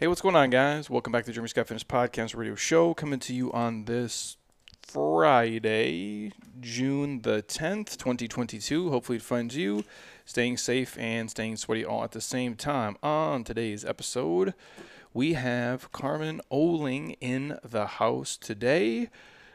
Hey, what's going on, guys? Welcome back to the Jeremy Scott Fitness Podcast Radio Show, coming to you on this Friday, June the 10th, 2022. Hopefully, it finds you staying safe and staying sweaty all at the same time. On today's episode, we have Carmen Oling in the house today.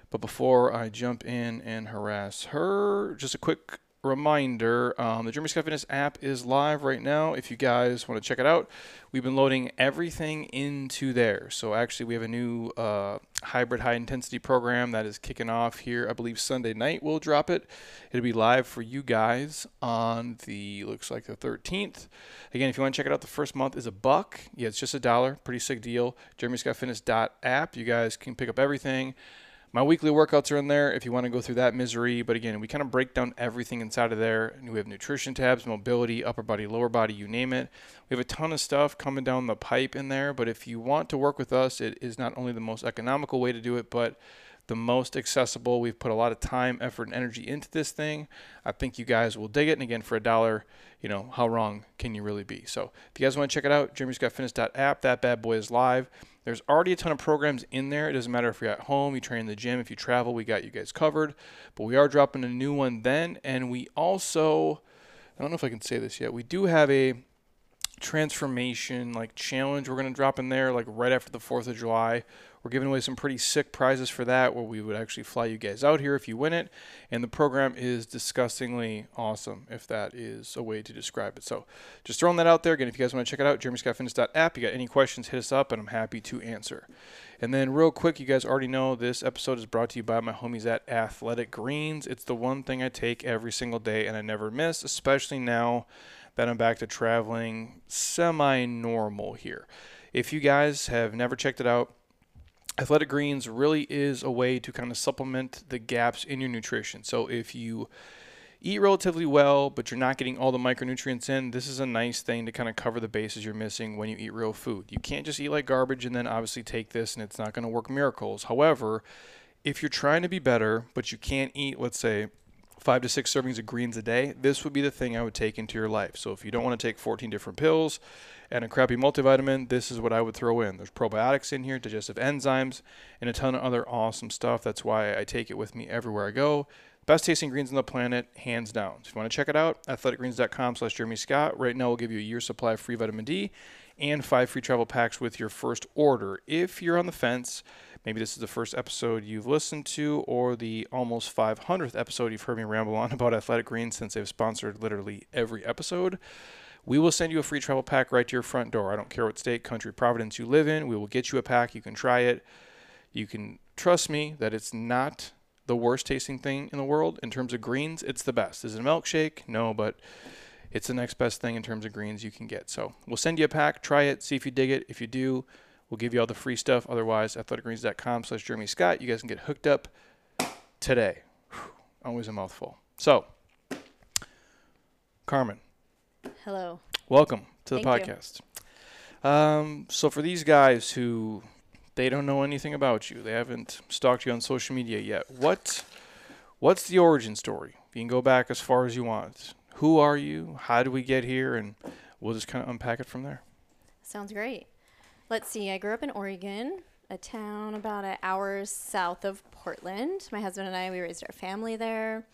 But before I jump in and harass her, just a quick reminder um, the Jeremy Scott Fitness app is live right now. If you guys want to check it out, we've been loading everything into there. So, actually, we have a new uh, hybrid high intensity program that is kicking off here. I believe Sunday night we'll drop it. It'll be live for you guys on the looks like the 13th. Again, if you want to check it out, the first month is a buck. Yeah, it's just a dollar. Pretty sick deal. JeremyScottFitness.app. You guys can pick up everything. My weekly workouts are in there if you want to go through that misery. But again, we kind of break down everything inside of there. We have nutrition tabs, mobility, upper body, lower body, you name it. We have a ton of stuff coming down the pipe in there. But if you want to work with us, it is not only the most economical way to do it, but the most accessible. We've put a lot of time, effort, and energy into this thing. I think you guys will dig it. And again, for a dollar, you know, how wrong can you really be? So if you guys want to check it out, journey's got jeremyscottfitness.app, that bad boy is live. There's already a ton of programs in there. It doesn't matter if you're at home, you train in the gym, if you travel, we got you guys covered. But we are dropping a new one then. And we also, I don't know if I can say this yet, we do have a transformation like challenge we're going to drop in there like right after the 4th of July we're giving away some pretty sick prizes for that where we would actually fly you guys out here if you win it. And the program is disgustingly awesome, if that is a way to describe it. So just throwing that out there. Again, if you guys want to check it out, jeremyscottfitness.app. You got any questions, hit us up and I'm happy to answer. And then, real quick, you guys already know this episode is brought to you by my homies at Athletic Greens. It's the one thing I take every single day and I never miss, especially now that I'm back to traveling semi normal here. If you guys have never checked it out, Athletic Greens really is a way to kind of supplement the gaps in your nutrition. So if you eat relatively well, but you're not getting all the micronutrients in, this is a nice thing to kind of cover the bases you're missing when you eat real food. You can't just eat like garbage and then obviously take this and it's not going to work miracles. However, if you're trying to be better, but you can't eat, let's say, five to six servings of greens a day, this would be the thing I would take into your life. So if you don't want to take 14 different pills and a crappy multivitamin, this is what I would throw in. There's probiotics in here, digestive enzymes, and a ton of other awesome stuff. That's why I take it with me everywhere I go. Best tasting greens on the planet, hands down. So if you want to check it out, athleticgreens.com slash Jeremy Scott. Right now we'll give you a year's supply of free vitamin D and five free travel packs with your first order. If you're on the fence, maybe this is the first episode you've listened to or the almost 500th episode you've heard me ramble on about Athletic Greens since they've sponsored literally every episode. We will send you a free travel pack right to your front door. I don't care what state, country, providence you live in. We will get you a pack. You can try it. You can trust me that it's not the worst tasting thing in the world in terms of greens. It's the best. Is it a milkshake? No, but it's the next best thing in terms of greens you can get. So we'll send you a pack. Try it. See if you dig it. If you do, we'll give you all the free stuff. Otherwise, athleticgreens.com slash Jeremy Scott. You guys can get hooked up today. Whew, always a mouthful. So, Carmen. Hello. Welcome to the Thank podcast. Um, so for these guys who they don't know anything about you, they haven't stalked you on social media yet. What what's the origin story? You can go back as far as you want. Who are you? How did we get here? And we'll just kind of unpack it from there. Sounds great. Let's see. I grew up in Oregon, a town about an hour south of Portland. My husband and I, we raised our family there.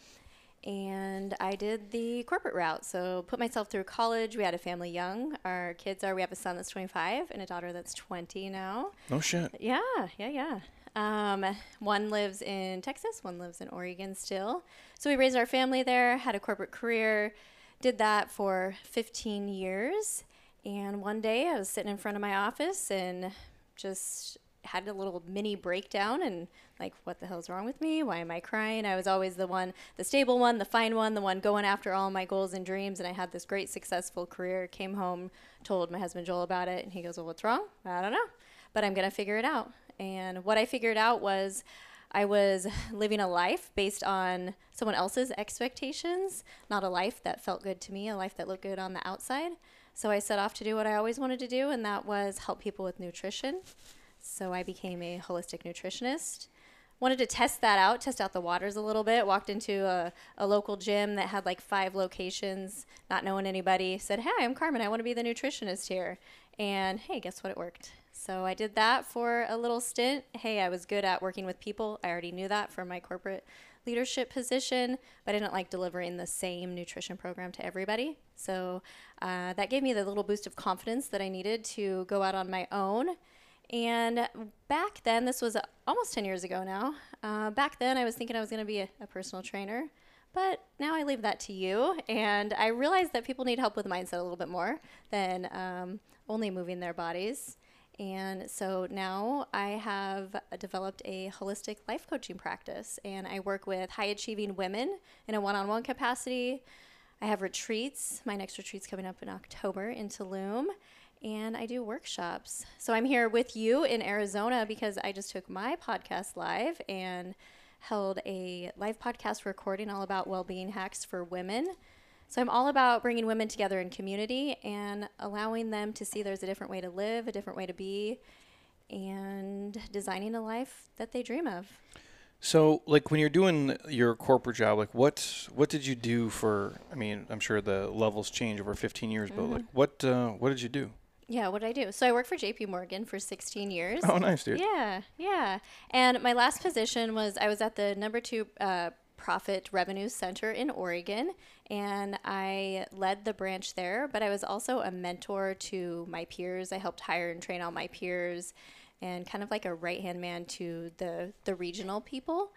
And I did the corporate route. So put myself through college. We had a family young. Our kids are, we have a son that's 25 and a daughter that's 20 now. Oh shit. Yeah, yeah, yeah. Um, one lives in Texas, one lives in Oregon still. So we raised our family there, had a corporate career, did that for 15 years. And one day I was sitting in front of my office and just had a little mini breakdown and like, what the hell's wrong with me? Why am I crying? I was always the one, the stable one, the fine one, the one going after all my goals and dreams. And I had this great successful career. Came home, told my husband Joel about it, and he goes, Well, what's wrong? I don't know, but I'm going to figure it out. And what I figured out was I was living a life based on someone else's expectations, not a life that felt good to me, a life that looked good on the outside. So I set off to do what I always wanted to do, and that was help people with nutrition. So I became a holistic nutritionist. wanted to test that out, test out the waters a little bit. Walked into a, a local gym that had like five locations, not knowing anybody. Said, Hey, I'm Carmen. I want to be the nutritionist here. And hey, guess what? It worked. So I did that for a little stint. Hey, I was good at working with people. I already knew that from my corporate leadership position, but I didn't like delivering the same nutrition program to everybody. So uh, that gave me the little boost of confidence that I needed to go out on my own. And back then, this was almost 10 years ago now. Uh, back then, I was thinking I was going to be a, a personal trainer. But now I leave that to you. And I realize that people need help with mindset a little bit more than um, only moving their bodies. And so now I have developed a holistic life coaching practice, and I work with high achieving women in a one on one capacity. I have retreats. My next retreat's coming up in October in Tulum, and I do workshops. So I'm here with you in Arizona because I just took my podcast live and held a live podcast recording all about well being hacks for women. So I'm all about bringing women together in community and allowing them to see there's a different way to live, a different way to be, and designing a life that they dream of. So, like when you're doing your corporate job, like what what did you do for? I mean, I'm sure the levels change over 15 years, mm-hmm. but like what uh, what did you do? Yeah, what did I do? So I worked for JP Morgan for 16 years. Oh, nice, dude. Yeah, yeah. And my last position was I was at the number two uh, profit revenue center in Oregon, and I led the branch there. But I was also a mentor to my peers. I helped hire and train all my peers, and kind of like a right hand man to the the regional people.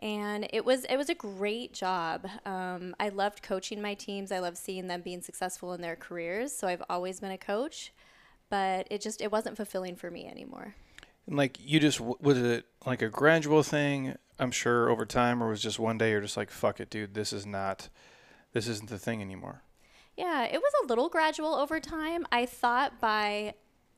And it was it was a great job. Um, I loved coaching my teams. I loved seeing them being successful in their careers. So I've always been a coach, but it just it wasn't fulfilling for me anymore. And like you just was it like a gradual thing? I'm sure over time, or was just one day you're just like, fuck it, dude, this is not, this isn't the thing anymore. Yeah, it was a little gradual over time. I thought by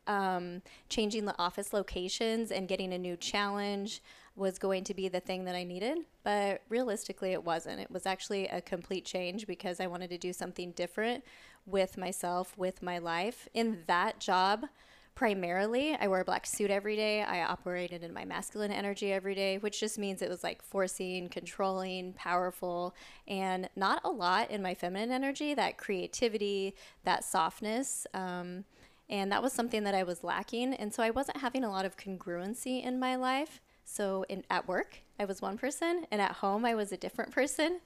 um, changing the office locations and getting a new challenge was going to be the thing that I needed, but realistically, it wasn't. It was actually a complete change because I wanted to do something different with myself, with my life. In that job, primarily. I wore a black suit every day. I operated in my masculine energy every day, which just means it was like forcing, controlling, powerful, and not a lot in my feminine energy, that creativity, that softness. Um, and that was something that I was lacking. And so I wasn't having a lot of congruency in my life. So in, at work, I was one person, and at home, I was a different person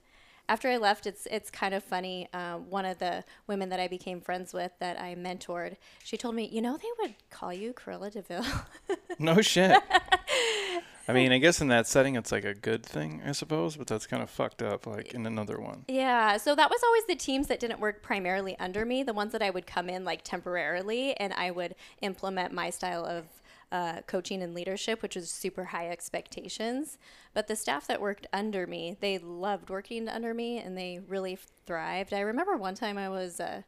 after I left, it's it's kind of funny. Um, one of the women that I became friends with that I mentored, she told me, you know, they would call you Cruella de Vil. No shit. I mean, I guess in that setting, it's like a good thing, I suppose, but that's kind of fucked up, like in another one. Yeah. So that was always the teams that didn't work primarily under me, the ones that I would come in like temporarily and I would implement my style of uh, coaching and leadership, which was super high expectations. But the staff that worked under me, they loved working under me and they really thrived. I remember one time I was uh,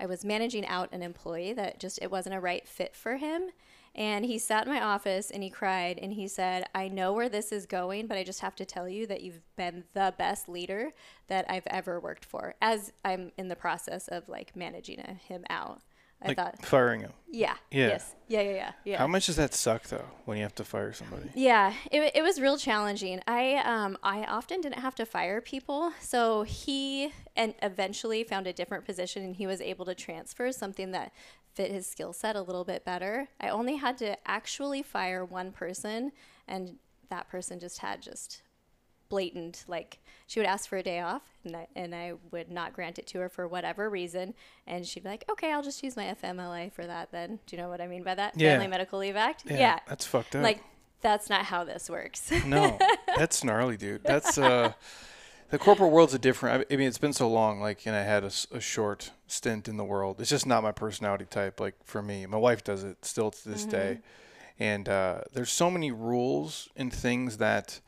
I was managing out an employee that just it wasn't a right fit for him. And he sat in my office and he cried and he said, I know where this is going, but I just have to tell you that you've been the best leader that I've ever worked for as I'm in the process of like managing him out. I like thought firing him. Yeah. Yeah. Yes. Yeah. Yeah. Yeah. Yeah. How much does that suck though when you have to fire somebody? Yeah, it, it was real challenging. I um I often didn't have to fire people, so he and eventually found a different position, and he was able to transfer something that fit his skill set a little bit better. I only had to actually fire one person, and that person just had just blatant like she would ask for a day off and I, and I would not grant it to her for whatever reason. And she'd be like okay I'll just use my FMLA for that then. Do you know what I mean by that? Yeah. Family Medical Leave Act? Yeah, yeah. that's fucked up. Like that's not how this works. No that's gnarly dude. That's uh the corporate world's a different I mean it's been so long like and I had a, a short stint in the world. It's just not my personality type like for me. My wife does it still to this mm-hmm. day and uh, there's so many rules and things that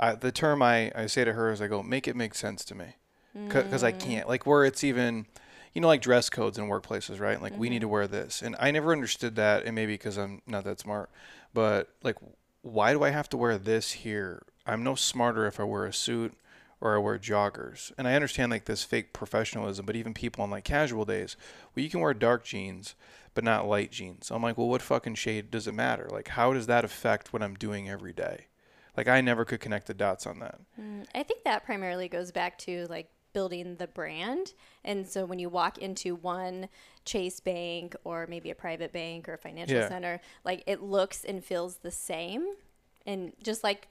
I, the term I, I say to her is I go, make it make sense to me. Because mm. I can't. Like, where it's even, you know, like dress codes in workplaces, right? Like, mm-hmm. we need to mm-hmm. wear this. And I never understood that. And maybe because I'm not that smart. But, like, why do I have to wear this here? I'm no smarter if I wear a suit or I wear joggers. And I understand, like, this fake professionalism. But even people on, like, casual days, well, you can wear dark jeans, but not light jeans. I'm like, well, what fucking shade does it matter? Like, how does that affect what I'm doing every day? Like I never could connect the dots on that. Mm, I think that primarily goes back to like building the brand. And so when you walk into one Chase Bank or maybe a private bank or a financial Yeah. center, like it looks and feels the same. And just like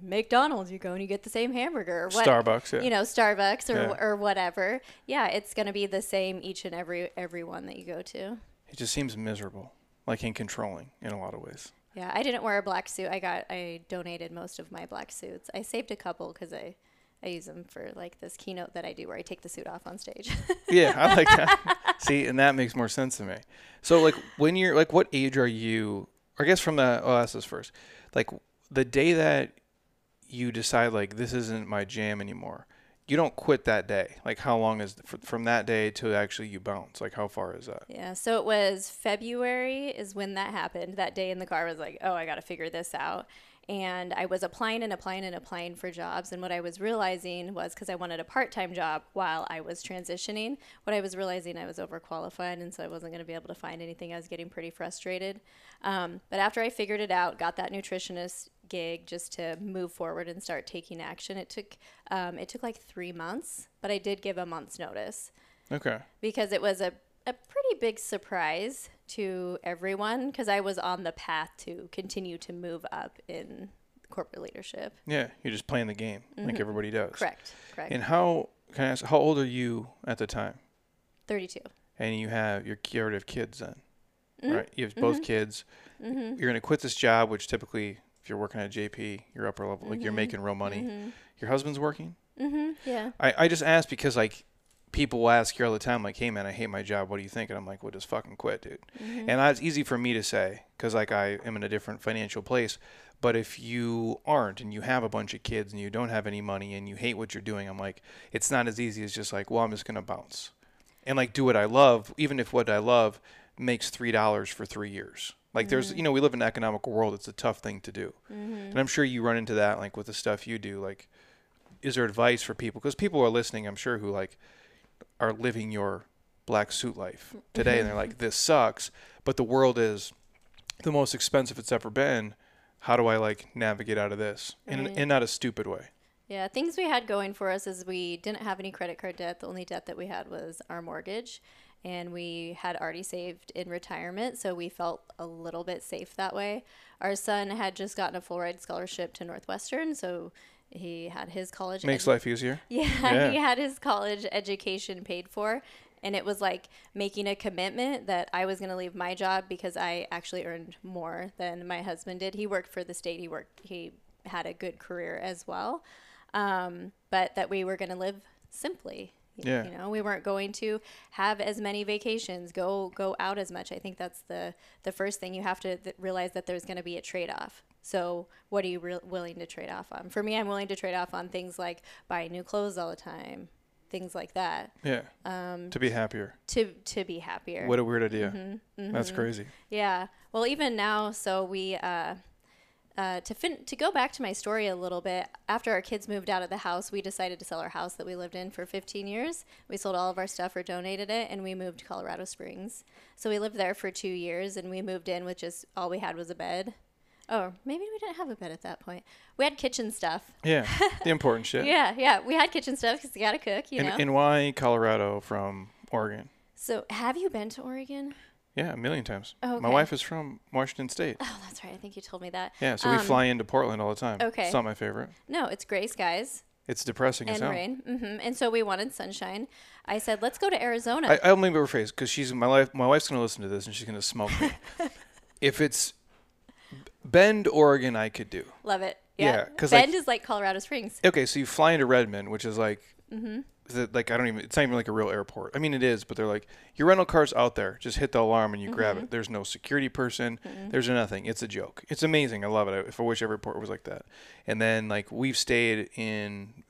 McDonald's, you go and you get the same hamburger or what, Starbucks, yeah. you know, Starbucks or, Yeah. or whatever. Yeah, it's going to be the same each and every every one that you go to. It just seems miserable, like and controlling in a lot of ways. Yeah, I didn't wear a black suit. I got I donated most of my black suits. I saved a couple because I I use them for like this keynote that I do where I take the suit off on stage. Yeah, I like that. See, and that makes more sense to me. So, like, when you're like, what age are you? I guess from the oh, that's this first. Like the day that you decide like this isn't my jam anymore, you don't quit that day. Like, how long is fr- from that day to actually you bounce? Like, how far is that? yeah, so it was February is when that happened. That day in the car was like, oh, I got to figure this out. And I was applying and applying and applying for jobs. And what I was realizing was because I wanted a part time job while I was transitioning, what I was realizing I was overqualified. And so I wasn't going to be able to find anything. I was getting pretty frustrated. Um, but after I figured it out, got that nutritionist gig just to move forward and start taking action, it took, um, it took like three months, but I did give a month's notice Okay. because it was a, a pretty big surprise to everyone because I was on the path to continue to move up in corporate leadership. Yeah, you're just playing the game like everybody does. Mm-hmm. Correct. Correct. And how can I ask? How old are you at the time? 32. and you have your you already have kids then, Mhm. right? You have both Mhm. kids. Mm-hmm. You're gonna quit this job, which typically, if you're working at JP, you're upper level, like you're Mhm. making real money. Mm-hmm. Your husband's working. Mm-hmm. Yeah. I I just asked because like people will ask you all the time, like, "Hey man, I hate my job. What do you think?" And I'm like, "Well, just fucking quit, dude." Mm-hmm. And that's easy for me to say because like I am in a different financial place. But if you aren't and you have a bunch of kids and you don't have any money and you hate what you're doing, I'm like, it's not as easy as just like, well, I'm just gonna bounce and like do what I love, even if what I love makes three dollars for three years. Like there's, you know, we live in an economical world. It's a tough thing to do, Mm-hmm. and I'm sure you run into that like with the stuff you do. Like, is there advice for people? Because people are listening, I'm sure, who like are living your black suit life mm-hmm. today, and they're like, this sucks, but the world is the most expensive it's ever been. How do I like navigate out of this in, Right. in not a stupid way? Yeah, things we had going for us is we didn't have any credit card debt. The only debt that we had was our mortgage, and we had already saved in retirement, so we felt a little bit safe that way. Our son had just gotten a full ride scholarship to Northwestern, so he had his college Makes edu- life easier. yeah, Yeah. he had his college education paid for. And it was like making a commitment that I was going to leave my job because I actually earned more than my husband did. He worked for the state. He worked. He had a good career as well, um, but that we were going to live simply. Yeah. You know, we weren't going to have as many vacations, go go out as much. I think that's the the first thing you have to th- realize that there's going to be a trade off. So, what are you re- willing to trade off on? For me, I'm willing to trade off on things like buying new clothes all the time, things like that, Yeah. um, To be happier. to to be happier. What a weird idea. Mhm, That's mhm. crazy. Yeah. Well, even now, so we uh, uh, to fin- to go back to my story a little bit. After our kids moved out of the house, we decided to sell our house that we lived in for 15 years. We sold all of our stuff or donated it, and we moved to Colorado Springs. So we lived there for two years, and we moved in with just all we had was a bed. Oh, maybe we didn't have a bed at that point. We had kitchen stuff. Yeah. the important shit. Yeah, yeah, we had kitchen stuff because you gotta cook, you and, know. and why Colorado from Oregon? so, have you been to Oregon? Yeah, a million times. Oh, My wife is from Washington State. Oh, that's right. I think you told me that. Yeah, so we Um, fly into Portland all the time. okay. It's not my favorite. No, it's gray skies. It's depressing as and rain. hmm And so we wanted sunshine. I said, let's go to Arizona. I, I'll maybe rephrase because she's my life. My wife's gonna listen to this and she's gonna smoke me. if it's Bend, Oregon, I could do. Love it. Yeah, Yeah. 'cause, like- Bend is like Colorado Springs. Okay, so you fly into Redmond, which is like, hmm the, like I don't even. It's not even like a real airport. I mean, it is, but they're like your rental car's out there. Just hit the alarm and you grab Mm-hmm. it. There's no security person. There's nothing. It's a joke. It's amazing. I love it. If I wish every airport was like that. And then like we've stayed in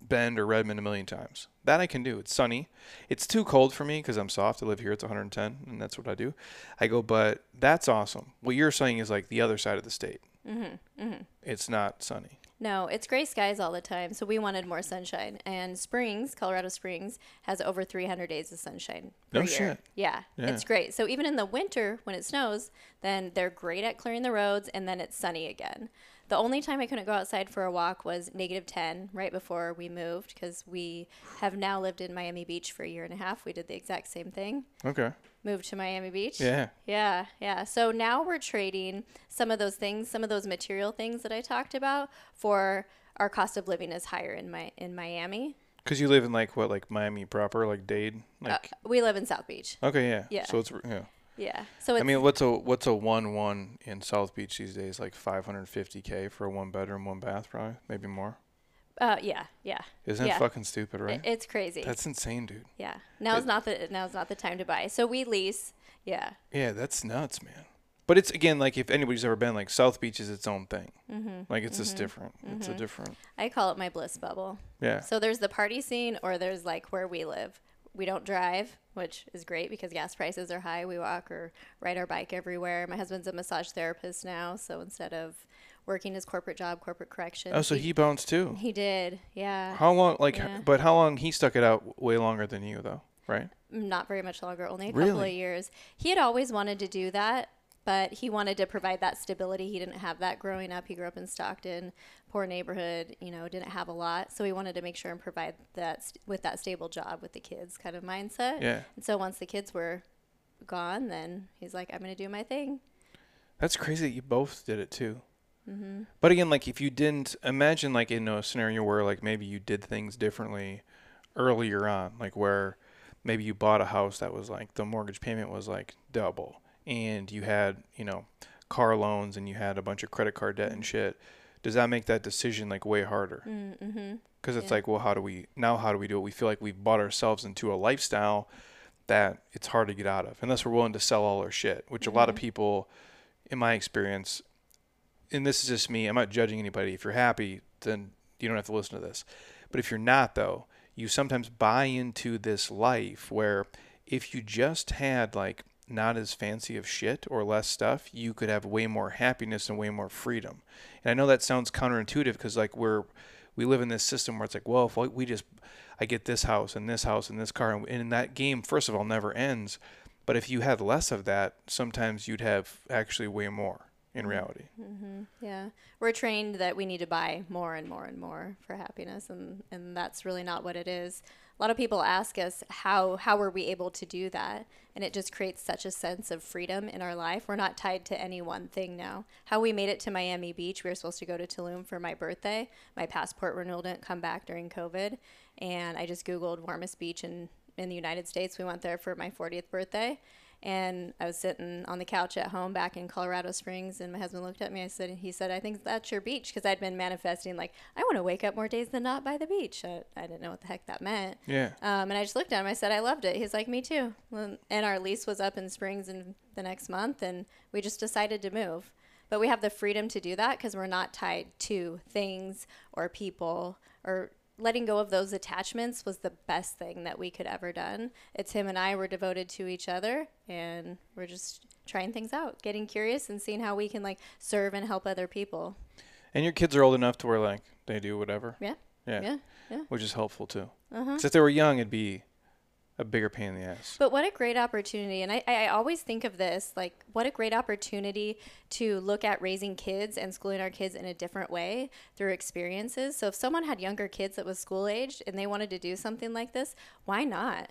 Bend or Redmond a million times. That I can do. It's sunny. It's too cold for me because I'm soft. I live here. It's 110, and that's what I do. I go, but that's awesome. What you're saying is like the other side of the state. Mm-hmm, mm-hmm. It's not sunny. No, it's gray skies all the time. So we wanted more sunshine. And Springs, Colorado Springs, has over 300 days of sunshine. Per No year. shit. Yeah, Yeah. it's great. So even in the winter when it snows, then they're great at clearing the roads and then it's sunny again. The only time I couldn't go outside for a walk was negative 10 right before we moved because we have now lived in Miami Beach for a year and a half. We did the exact same thing. Okay. Moved to Miami Beach. Yeah. Yeah, yeah. So now we're trading some of those things, some of those material things that I talked about for our cost of living is higher in my in Miami. Because you live in like what, like Miami proper, like Dade, Uh, like. we live in South Beach. okay, yeah. yeah. So it's yeah. Yeah. So it's I mean, what's a what's a one one in South Beach these days? Like 550k for a one bedroom, one bath, probably, maybe more. uh yeah, yeah. Isn't Yeah. it fucking stupid, I- right? It's crazy. That's insane, dude. yeah. Now it- not the now's not the time to buy. So we lease. Yeah. Yeah, that's nuts, man. But it's again like if anybody's ever been like South Beach is its own thing. Mm-hmm. Like it's just different. It's a different. I call it my bliss bubble. Yeah. So there's the party scene, or there's like where we live. We don't drive, which is great because gas prices are high. We walk or ride our bike everywhere. My husband's a massage therapist now, so instead of working his corporate job, corporate corrections, Oh, so he bounced too. he did, yeah. How long? Like, Yeah. but how long he stuck it out? Way longer than you, though, right? Not very much longer, only a couple of years. He had always wanted to do that, but he wanted to provide that stability. He didn't have that growing up. He grew up in Stockton, poor neighborhood, you know, didn't have a lot. So we wanted to make sure and provide that st- with that stable job with the kids kind of mindset. Yeah. And so once the kids were gone, then he's like, I'm going to do my thing. That's crazy that you both did it too. Mm-hmm. But again, like if you didn't imagine like in a scenario where like maybe you did things differently earlier on, like where maybe you bought a house that was like the mortgage payment was like double and you had, you know, car loans and you had a bunch of credit card debt and shit. Does that make that decision like way harder? Mm-hmm. Because it's Yeah. like, well, how do we now? How do we do it? We feel like we've bought ourselves into a lifestyle that it's hard to get out of, unless we're willing to sell all our shit. Which a lot of Mhm. people, in my experience, and this is just me. I'm not judging anybody. If you're happy, then you don't have to listen to this. But if you're not, though, you sometimes buy into this life where if you just had like not as fancy of shit or less stuff, you could have way more happiness and way more freedom. And I know that sounds counterintuitive because like we're we live in this system where it's like, well, if we- just I get this house and this house and this car, and, and that game first of all never ends. But if you had less of that, sometimes you'd have actually way more in reality. hmm Yeah, we're trained that we need to buy more and more and more for happiness, and and that's really not what it is. A lot of people ask us how how were we able to do that, and it just creates such a sense of freedom in our life. We're not tied to any one thing now. How we made it to Miami Beach, we were supposed to go to Tulum for my birthday. My passport renewal didn't come back during COVID, and I just googled warmest beach in in the United States. We went there for my 40th birthday. And I was sitting on the couch at home back in Colorado Springs, and my husband looked at me. I said, "He said, I think that's your beach," because I'd been manifesting like I want to wake up more days than not by the beach. I, I didn't know what the heck that meant, Yeah. um, and I just looked at him. I said, "I loved it." He's like, "Me too." And our lease was up in Springs in the next month, and we just decided to move. But we have the freedom to do that because we're not tied to things or people or letting go of those attachments was the best thing that we could ever done. It's him and I were devoted to each other and we're just trying things out, getting curious and seeing how we can like serve and help other people. And your kids are old enough to where like they do whatever. Yeah. Yeah. Yeah. Yeah. Which is helpful too. Uh-huh. 'Cause if they were young, it'd be a bigger pain in the ass. But what a great opportunity. And I, I always think of this like, what a great opportunity to look at raising kids and schooling our kids in a different way through experiences. So if someone had younger kids that was school aged and they wanted to do something like this, why not?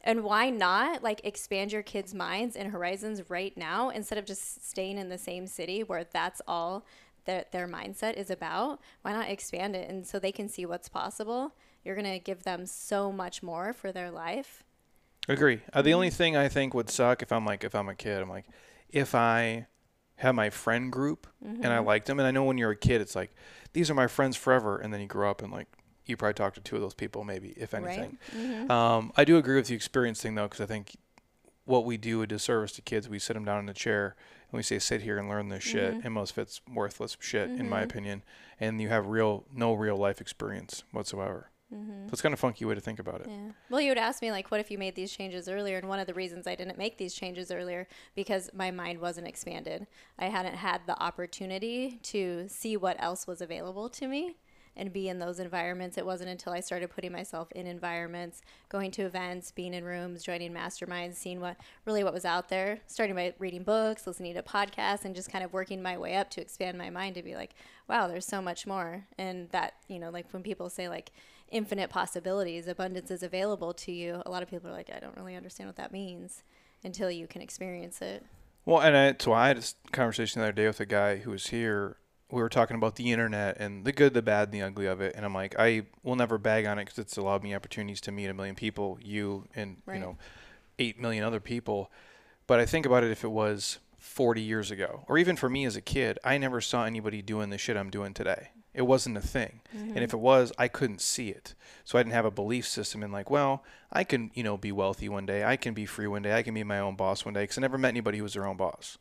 And why not like expand your kids' minds and horizons right now instead of just staying in the same city where that's all that their mindset is about? Why not expand it and so they can see what's possible? You're going to give them so much more for their life. Agree. Uh, the only thing I think would suck if I'm like if I'm a kid, I'm like, if I have my friend group and I like them, and I know when you're a kid, it's like these are my friends forever, and then you grow up and like you probably talk to two of those people, maybe if anything. Mhm. Um, I do agree with the experience thing though, because I think what we do a disservice to kids, we sit them down in a chair and we say, sit here and learn this shit, and most of it's worthless shit in my Mhm. opinion, and you have real no real life experience whatsoever. Mhm. So it's kind of funky way to think about it. Yeah. Well, you would ask me like, what if you made these changes earlier? And one of the reasons I didn't make these changes earlier because my mind wasn't expanded. I hadn't had the opportunity to see what else was available to me. and be in those environments. It wasn't until I started putting myself in environments, going to events, being in rooms, joining masterminds, seeing what really what was out there, starting by reading books, listening to podcasts, and just kind of working my way up to expand my mind to be like, wow, there's so much more. And that, you know, like when people say like infinite possibilities, abundance is available to you, a lot of people are like, I don't really understand what that means until you can experience it. Well, and I, so I had a conversation the other day with a guy who was here. We were talking about the internet and the good, the bad, and the ugly of it. And I'm like, I will never bag on it because it's allowed me opportunities to meet a million people, you and right. you know, eight million other people. But I think about it if it was 40 years ago, or even for me as a kid, I never saw anybody doing the shit I'm doing today. It wasn't a thing. Mm-hmm. And if it was, I couldn't see it. So I didn't have a belief system in like, well, I can, you know, be wealthy one day. I can be free one day. I can be my own boss one day. Because I never met anybody who was their own boss.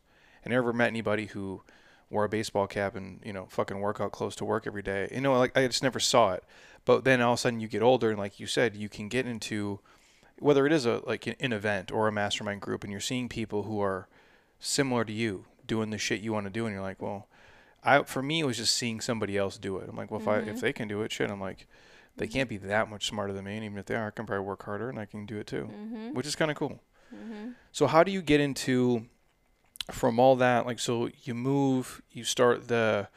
I never met anybody who wore a baseball cap and, you know, fucking workout clothes to work every day. You know, like I just never saw it. But then all of a sudden you get older and like you said, you can get into whether it is a like an event or a mastermind group and you're seeing people who are similar to you doing the shit you want to do and you're like, well, I for me it was just seeing somebody else do it. I'm like, well, if mm-hmm. I if they can do it, shit. I'm like, they can't be that much smarter than me, and even if they are, I can probably work harder and I can do it too, mm-hmm. which is kind of cool. Mm-hmm. So how do you get into from all that? Like, so you move, you start the,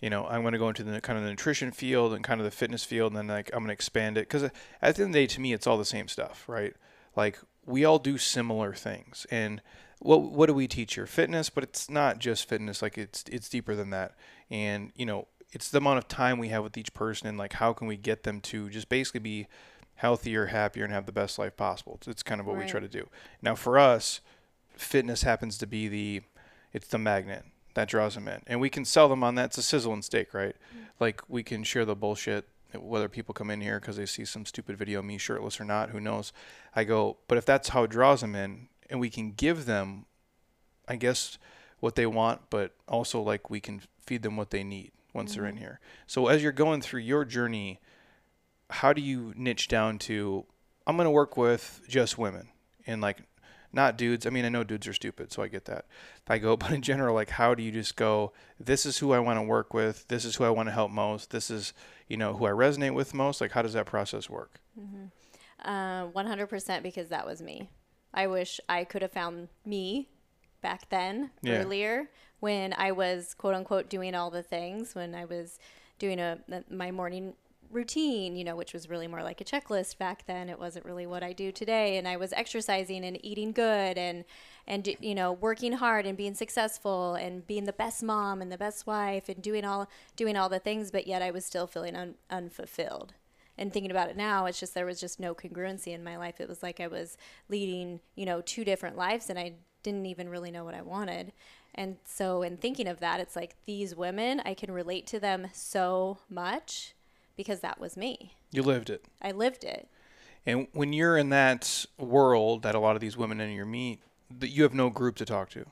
you know, I'm going to go into the kind of the nutrition field and kind of the fitness field, and then like I'm going to expand it because at the end of the day, to me, it's all the same stuff, right? Like we all do similar things, and what what do we teach here? Fitness, but it's not just fitness. Like it's it's deeper than that. And you know, it's the amount of time we have with each person, and like how can we get them to just basically be healthier, happier, and have the best life possible. It's, it's kind of what right. we try to do. Now, for us, fitness happens to be the it's the magnet that draws them in, and we can sell them on that. It's a sizzle and steak, right? Mm-hmm. Like we can share the bullshit whether people come in here because they see some stupid video of me shirtless or not, who knows? I go, but if that's how it draws them in, and we can give them, I guess, what they want, but also like we can feed them what they need once mm-hmm. they're in mm-hmm. here. So as you're going through your journey, how do you niche down to I'm going to work with just women and like not dudes. I mean, I know dudes are stupid, so I get that. I go, but in general, like, how do you just go? This is who I want to work with. This is who I want to help most. This is, you know, who I resonate with most. Like, how does that process work? Mm-hmm. Uh, 100% because that was me. I wish I could have found me back then yeah. earlier when I was quote unquote doing all the things when I was doing a my morning routine, you know, which was really more like a checklist back then. It wasn't really what I do today and I was exercising and eating good and and you know, working hard and being successful and being the best mom and the best wife and doing all doing all the things but yet I was still feeling un, unfulfilled and thinking about it now, it's just there was just no congruency in my life. It was like I was leading, you know, two different lives and I didn't even really know what I wanted. And so in thinking of that, it's like these women, I can relate to them so much because that was me. You lived it. I lived it. And when you're in that world that a lot of these women in your meet, that you have no group to talk to.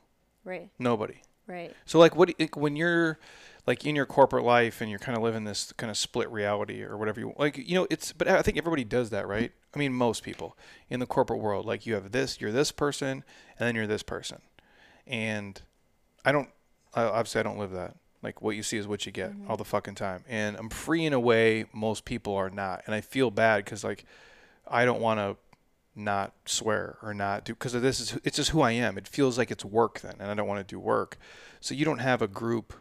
Right. Nobody. Right. So like what when you're like in your corporate life and you're kind of living this kind of split reality or whatever you like you know it's but i think everybody does that right? I mean most people in the corporate world like you have this you're this person and then you're this person. And i don't obviously i don't live that. Like what you see is what you get mm-hmm. all the fucking time. And i'm free in a way most people are not. And i feel bad because like i don't want to not swear or not do because this is it's just who i am. It feels like it's work then and i don't want to do work. So you don't have a group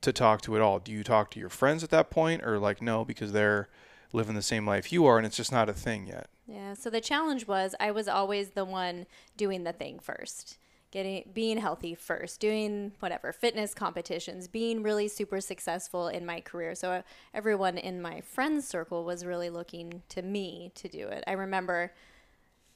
to talk to at all? Do you talk to your friends at that point, or like no, because they're living the same life you are, and it's just not a thing yet? Yeah. So the challenge was I was always the one doing the thing first, getting being healthy first, doing whatever fitness competitions, being really super successful in my career. So uh, everyone in my friends circle was really looking to me to do it. I remember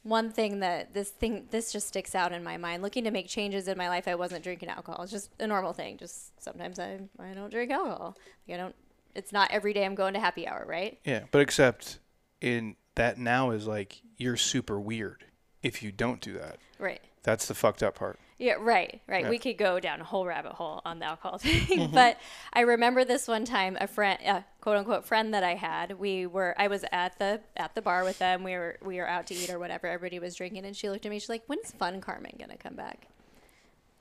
one thing that this thing this just sticks out in my mind. Looking to make changes in my life i wasn't drinking alcohol. It's just a normal thing. Just sometimes i, I don't drink alcohol. Like i don't it's not every day i'm going to happy hour right? Yeah but except in that now is like you're super weird if you don't do that. Right. That's the fucked up part yeah, right, right. Yeah. We could go down a whole rabbit hole on the alcohol thing, mm-hmm. but I remember this one time a friend, a quote unquote friend that I had. We were, I was at the at the bar with them. We were we were out to eat or whatever. Everybody was drinking, and she looked at me. She's like, "When's Fun Carmen gonna come back?"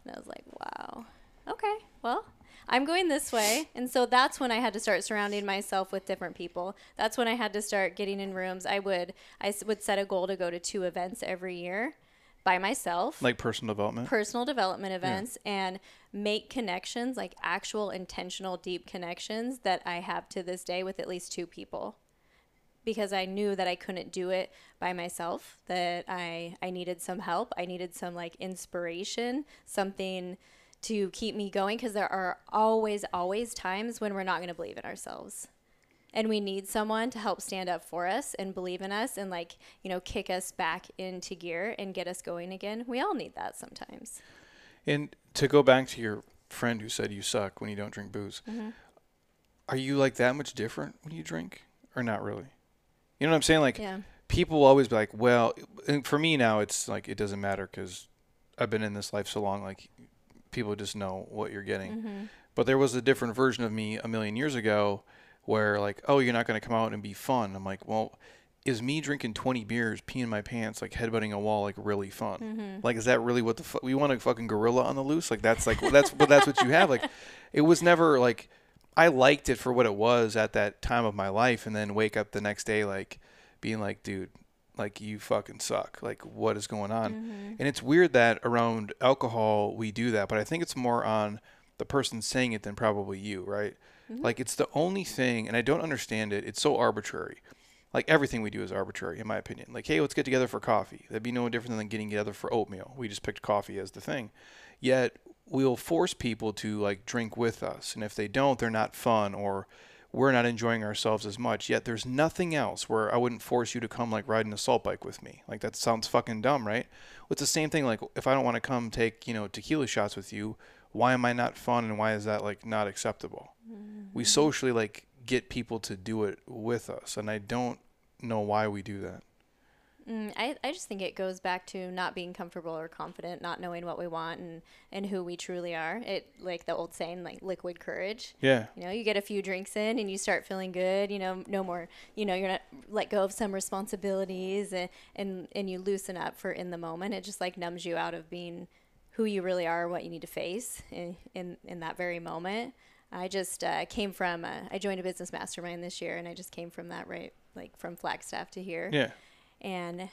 And I was like, "Wow, okay, well." I'm going this way. And so that's when I had to start surrounding myself with different people. That's when I had to start getting in rooms. I would I would set a goal to go to two events every year by myself. Like personal development. personal development events and make connections, like actual intentional deep connections that I have to this day with at least two people. Because I knew that I couldn't do it by myself, that I I needed some help. I needed some like inspiration, something to keep me going because there are always always times when we're not going to believe in ourselves and we need someone to help stand up for us and believe in us and like you know kick us back into gear and get us going again we all need that sometimes And to go back to your friend who said you suck when you don't drink booze, Mm-hmm. are you like that much different when you drink, or not really? You know what I'm saying? Like yeah people will always be like, well, and for me now, it's like it doesn't matter because I've been in this life so long. Like people just know what you're getting. Mm-hmm. But there was a different version of me a million years ago, where like, oh, you're not going to come out and be fun. I'm like, well. Is me drinking 20 beers, peeing my pants, like headbutting a wall, like really fun? Mm-hmm. Like, is that really what the fuck? We want a fucking gorilla on the loose? Like, that's like, that's, but that's what you have. Like, it was never like, I liked it for what it was at that time of my life, and then wake up the next day like being like, dude, like you fucking suck. Like what is going on? Mm-hmm. And it's weird that around alcohol we do that, but I think it's more on the person saying it than probably you, right? Mm-hmm. Like it's the only thing, and I don't understand it. It's so arbitrary. Like everything we do is arbitrary, in my opinion. Like, hey, let's get together for coffee. That'd be no different than getting together for oatmeal. We just picked coffee as the thing. Yet we'll force people to like drink with us, and if they don't, they're not fun or we're not enjoying ourselves as much. Yet there's nothing else where I wouldn't force you to come like ride an assault bike with me. Like that sounds fucking dumb, right? It's the same thing. Like if I don't want to come take you know tequila shots with you, why am I not fun and why is that like not acceptable? We socially like get people to do it with us, and I don't know why we do that. Mm, I, I just think it goes back to not being comfortable or confident, not knowing what we want and, and who we truly are. It like the old saying, like liquid courage. Yeah. You know, you get a few drinks in and you start feeling good. You know, no more. You know, you're not let go of some responsibilities and and and you loosen up for in the moment. It just like numbs you out of being who you really are, what you need to face in in, in that very moment. I just uh, came from. Uh, I joined a business mastermind this year, and I just came from that right, like from Flagstaff to here Yeah. and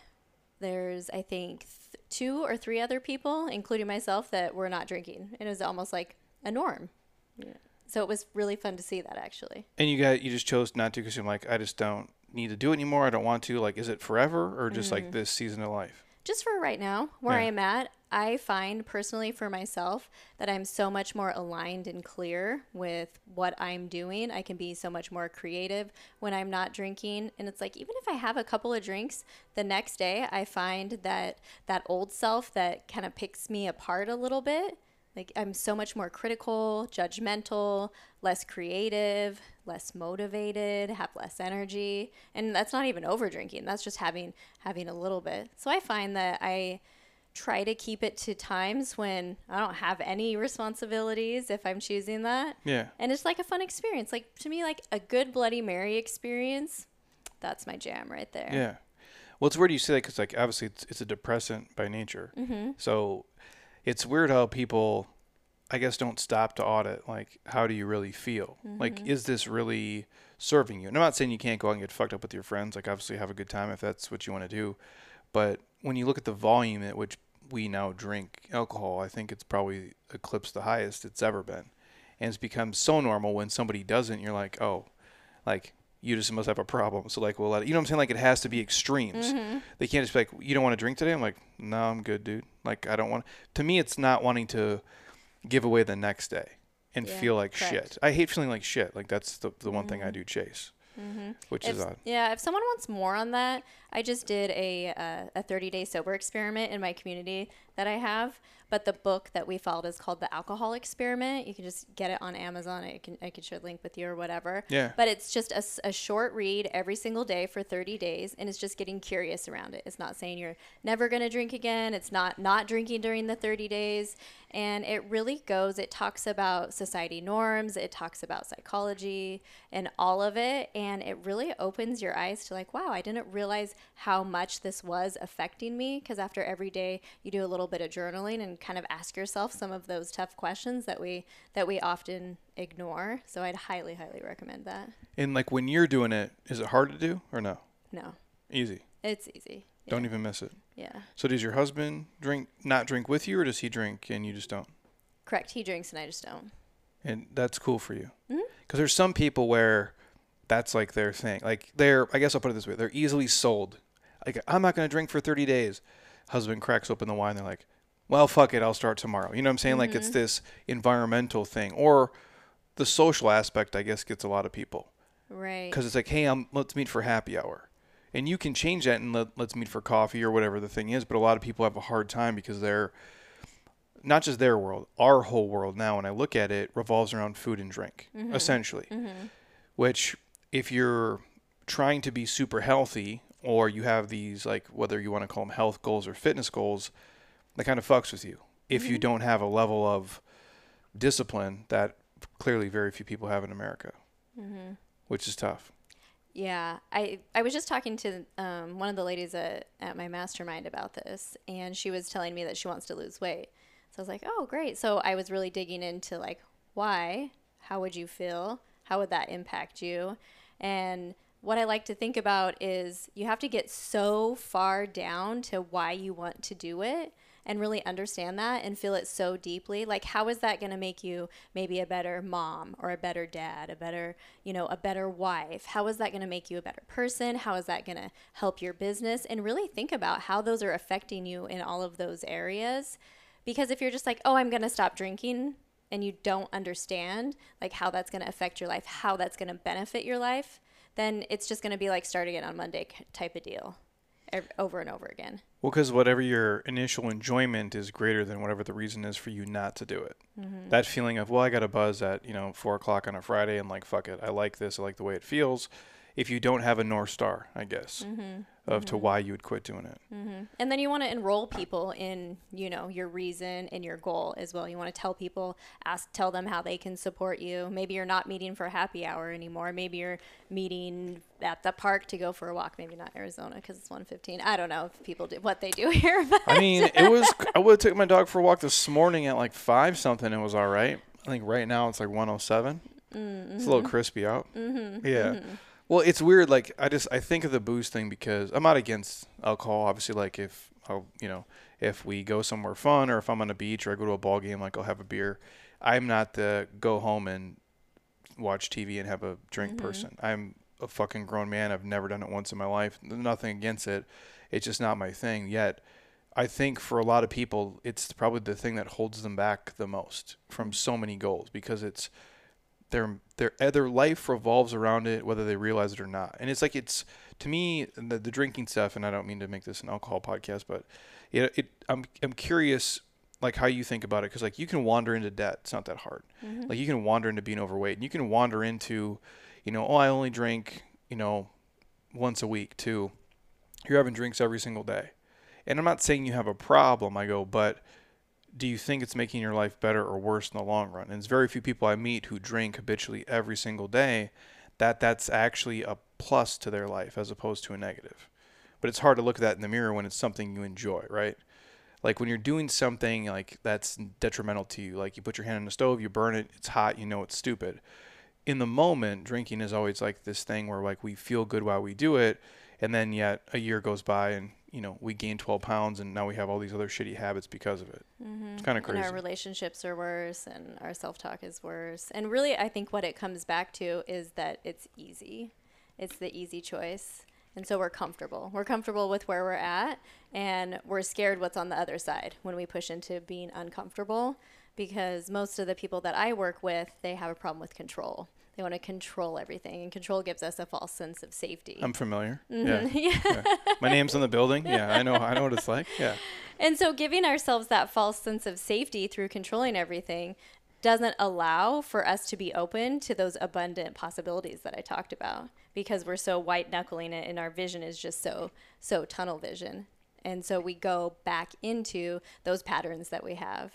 there's I think th- two or three other people, including myself, that were not drinking, and it was almost like a norm. Yeah. So it was really fun to see that actually. And you got you just chose not to because you're like, I just don't need to do it anymore. I don't want to. Like, is it forever or just like this season of life? Just for right now, where Yeah. I'm at, I find personally for myself that I'm so much more aligned and clear with what I'm doing. I can be so much more creative when I'm not drinking. And it's like, even if I have a couple of drinks, the next day I find that that old self that kind of picks me apart a little bit. Like I'm so much more critical, judgmental, less creative, less motivated, have less energy. And that's not even over drinking. That's just having having a little bit. So I find that I try to keep it to times when I don't have any responsibilities if I'm choosing that. Yeah. And it's like a fun experience. Like to me like a good bloody mary experience, that's my jam right there. Yeah. Well, it's weird you say that because, like, obviously it's, it's a depressant by nature. Mm-hmm. So it's weird how people, I guess, don't stop to audit, like, how do you really feel? Like, Mm-hmm. is this really serving you? And I'm not saying you can't go out and get fucked up with your friends. Like, obviously, have a good time if that's what you want to do. But when you look at the volume at which we now drink alcohol, I think it's probably eclipsed the highest it's ever been. And it's become so normal when somebody doesn't, you're like, oh, like, you just must have a problem. So like, we'll let it, you know what I'm saying? Like, it has to be extremes. Mm-hmm. They can't just be like, you don't want to drink today. I'm like, no, I'm good, dude. Like, I don't want. To me, it's not wanting to give away the next day and Yeah, feel like correct. shit. I hate feeling like shit. Like that's the the one thing I do chase, Mm-hmm. which if, is odd. Yeah, if someone wants more on that, I just did a uh, a 30 day sober experiment in my community that I have. But the book that we followed is called The Alcohol Experiment. You can just get it on Amazon. I can I can share a link with you or whatever. Yeah. But it's just a, a short read every single day for 30 days, and it's just getting curious around it. It's not saying you're never gonna drink again. It's not not drinking during the 30 days, and it really goes. It talks about society norms. It talks about psychology and all of it, and it really opens your eyes to like, wow, I didn't realize how much this was affecting me. Because after every day, you do a little bit of journaling and kind of ask yourself some of those tough questions that we that we often ignore. So I'd highly highly recommend that. And like when you're doing it, is it hard to do or no? No. Easy. It's easy. Yeah. Don't even miss it. Yeah. So does your husband drink not drink with you or does he drink and you just don't? Correct. He drinks and I just don't. And that's cool for you. Mhm. Cuz there's some people where that's like their thing. Like they're I guess I'll put it this way. They're easily sold. Like I'm not going to drink for 30 days. Husband cracks open the wine they're like, "Well, fuck it, I'll start tomorrow." You know what I'm saying? Like it's this environmental thing or the social aspect I guess gets a lot of people. Right. because it's like, hey, um, let's meet for happy hour, and you can change that and let, let's meet for coffee or whatever the thing is. But a lot of people have a hard time because they're not just their world, our whole world now. When I look at it, revolves around food and drink, essentially. Which, if you're trying to be super healthy, or you have these like whether you want to call them health goals or fitness goals, that kind of fucks with you. If you don't have a level of discipline that clearly very few people have in America, which is tough. Yeah, I I was just talking to um, one of the ladies at, at my mastermind about this, and she was telling me that she wants to lose weight. So I was like, oh, great. So I was really digging into like why, how would you feel, how would that impact you, and what I like to think about is you have to get so far down to why you want to do it and really understand that and feel it so deeply like how is that going to make you maybe a better mom or a better dad a better you know a better wife? How is that going to make you a better person? How is that going to help your business? And really think about how those are affecting you in all of those areas. Because if you're just like oh i'm going to stop drinking and you don't understand like how that's going to affect your life how that's going to benefit your life then it's just going to be like starting it on monday type of deal over and over again Well, because whatever your initial enjoyment is greater than whatever the reason is for you not to do it. Mm-hmm. That feeling of, well, I got a buzz at, you know, four o'clock on a Friday and like, fuck it. I like this. I like the way it feels. If you don't have a North Star, I guess, mm-hmm. of to mm-hmm. why you would quit doing it. Mm-hmm. And then you want to enroll people in, you know, your reason and your goal as well. You want to tell people, ask, tell them how they can support you. Maybe you're not meeting for happy hour anymore. Maybe you're meeting at the park to go for a walk. Maybe not Arizona because it's 115. I don't know if people do what they do here, but I mean, it was, I would have took my dog for a walk this morning at like five something. It was all right. I think right now it's like 107. It's a little crispy out. Mm-hmm. Yeah. Well, it's weird. Like I just I think of the booze thing because I'm not against alcohol. Obviously, like if I'll you know if we go somewhere fun or if I'm on a beach or I go to a ball game, like I'll have a beer. I'm not the go home and watch TV and have a drink mm-hmm. person. I'm a fucking grown man. I've never done it once in my life. Nothing against it. It's just not my thing. Yet, I think for a lot of people, it's probably the thing that holds them back the most from mm-hmm. so many goals because it's their their uh, their life revolves around it, whether they realize it or not. And it's like it's to me the the drinking stuff. And I don't mean to make this an alcohol podcast, but it, it I'm I'm curious like how you think about it because like you can wander into debt. It's not that hard. Like you can wander into being overweight, and you can wander into, you know, oh I only drink you know once a week too. You're having drinks every single day. And I'm not saying you have a problem, I go, but do you think it's making your life better or worse in the long run? And it's very few people I meet who drink habitually every single day that that's actually a plus to their life as opposed to a negative. But it's hard to look at that in the mirror when it's something you enjoy, right? Like when you're doing something like that's detrimental to you, like you put your hand on the stove, you burn it, it's hot, you know it's stupid. In the moment, drinking is always like this thing where like we feel good while we do it, and then yet a year goes by and you know we gain 12 pounds and now we have all these other shitty habits because of it. Mm-hmm. It's kind of crazy. and our relationships are worse and our self-talk is worse. And really I think what it comes back to is that it's easy. It's the easy choice. And so we're comfortable. We're comfortable with where we're at and we're scared what's on the other side when we push into being uncomfortable because most of the people that I work with, they have a problem with control. They want to control everything and control gives us a false sense of safety. I'm familiar. Mm-hmm. Yeah. yeah. My name's on the building. Yeah, I know. I know what it's like. Yeah. And so giving ourselves that false sense of safety through controlling everything doesn't allow for us to be open to those abundant possibilities that I talked about because we're so white knuckling it and our vision is just so so tunnel vision. And so we go back into those patterns that we have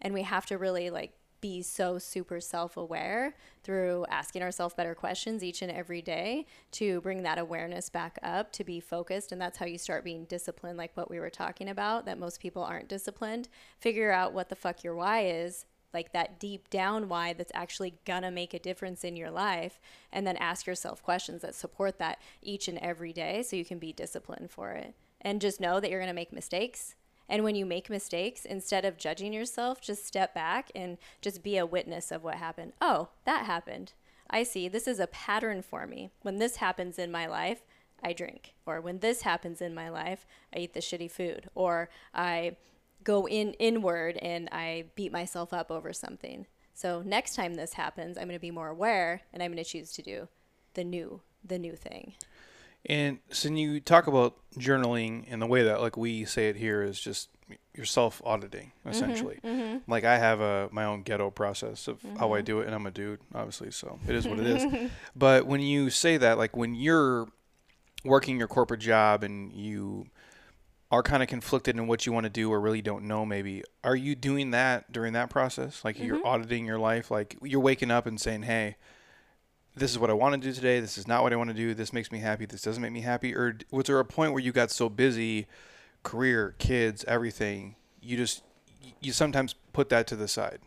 and we have to really like be so super self aware through asking ourselves better questions each and every day to bring that awareness back up, to be focused. And that's how you start being disciplined, like what we were talking about, that most people aren't disciplined. Figure out what the fuck your why is, like that deep down why that's actually gonna make a difference in your life. And then ask yourself questions that support that each and every day so you can be disciplined for it. And just know that you're gonna make mistakes and when you make mistakes, instead of judging yourself, just step back and just be a witness of what happened. Oh, that happened. I see. This is a pattern for me. When this happens in my life, I drink. Or when this happens in my life, I eat the shitty food. Or I go in inward and I beat myself up over something. So next time this happens, I'm going to be more aware and I'm going to choose to do the new the new thing. And so when you talk about journaling and the way that like we say it here is just you're self auditing essentially. Mm-hmm, mm-hmm. Like I have a my own ghetto process of how I Mm-hmm. do it, and I'm a dude, obviously, so it is what it is. But when you say that, like when you're working your corporate job and you are kind of conflicted in what you want to do or really don't know maybe are you doing that during that process like you're Mm-hmm. auditing your life like you're waking up and saying hey this is what I want to do today. This is not what I want to do. This makes me happy. This doesn't make me happy. Or was there a point where you got so busy, career, kids, everything, you just you sometimes put that to the side?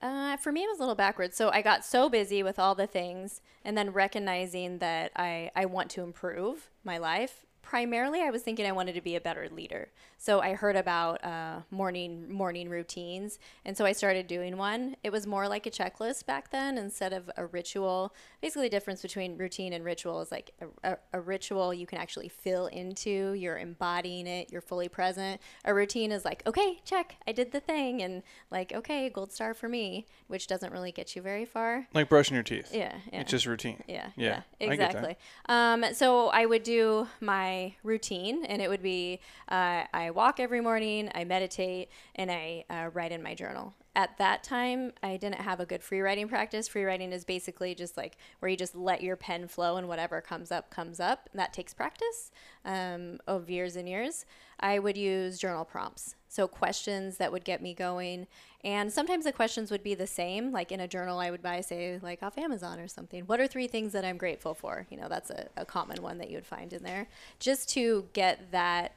Uh, for me, it was a little backwards. So I got so busy with all the things, and then recognizing that I I want to improve my life. Primarily, I was thinking I wanted to be a better leader. So I heard about uh, morning morning routines, and so I started doing one. It was more like a checklist back then instead of a ritual. Basically, the difference between routine and ritual is like a, a, a ritual you can actually fill into. You're embodying it. You're fully present. A routine is like, okay, check, I did the thing, and like, okay, gold star for me, which doesn't really get you very far. Like brushing your teeth. Yeah, yeah. It's just routine. Yeah, Yeah, yeah, I exactly. Um, so I would do my routine, and it would be uh, I walk every morning, I meditate, and I uh, write in my journal. At that time, I didn't have a good free writing practice. Free writing is basically just like where you just let your pen flow, and whatever comes up comes up. And that takes practice um, of years and years. I would use journal prompts. So questions that would get me going. And sometimes the questions would be the same. Like in a journal, I would buy, say, like off Amazon or something. What are three things that I'm grateful for? You know, that's a, a common one that you would find in there. Just to get that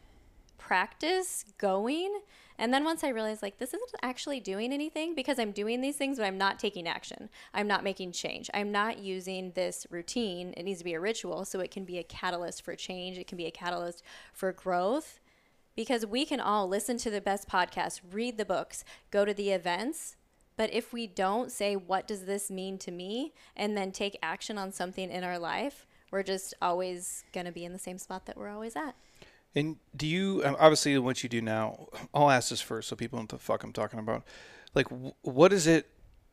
practice going. And then once I realized, like, this isn't actually doing anything because I'm doing these things, but I'm not taking action. I'm not making change. I'm not using this routine. It needs to be a ritual so it can be a catalyst for change. It can be a catalyst for growth because we can all listen to the best podcasts, read the books, go to the events. But if we don't say, what does this mean to me? And then take action on something in our life, we're just always going to be in the same spot that we're always at. And do you um, obviously what you do now? I'll ask this first so people know what the fuck I'm talking about. Like, what is it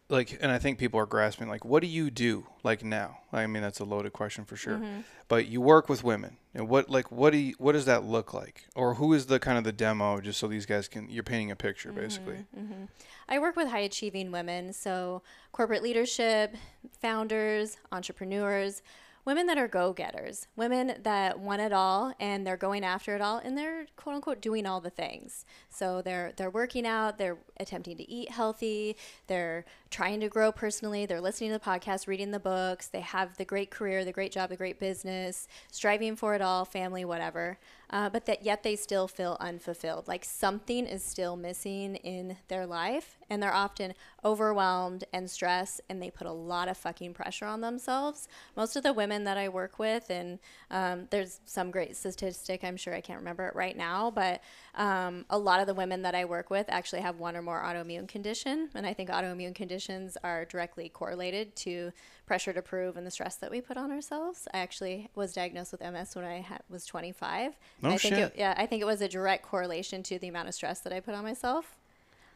like? And I think people are grasping. Like, what do you do like now? I mean, that's a loaded question for sure. Mm-hmm. But you work with women, and what like what do you, what does that look like? Or who is the kind of the demo? Just so these guys can you're painting a picture mm-hmm, basically. Mm-hmm. I work with high achieving women, so corporate leadership, founders, entrepreneurs, women that are go getters, women that want it all and they're going after it all and they're quote unquote doing all the things. So they're they're working out, they're attempting to eat healthy, they're trying to grow personally, they're listening to the podcast, reading the books, they have the great career, the great job, the great business, striving for it all, family, whatever. Uh, but that yet they still feel unfulfilled. Like something is still missing in their life, and they're often overwhelmed and stressed, and they put a lot of fucking pressure on themselves. Most of the women that I work with, and um, there's some great statistic, I'm sure I can't remember it right now, but um, a lot of the women that I work with actually have one or more autoimmune condition, and I think autoimmune conditions are directly correlated to pressure to prove and the stress that we put on ourselves. I actually was diagnosed with MS when I ha- was 25. No I think shit. It, yeah, I think it was a direct correlation to the amount of stress that I put on myself.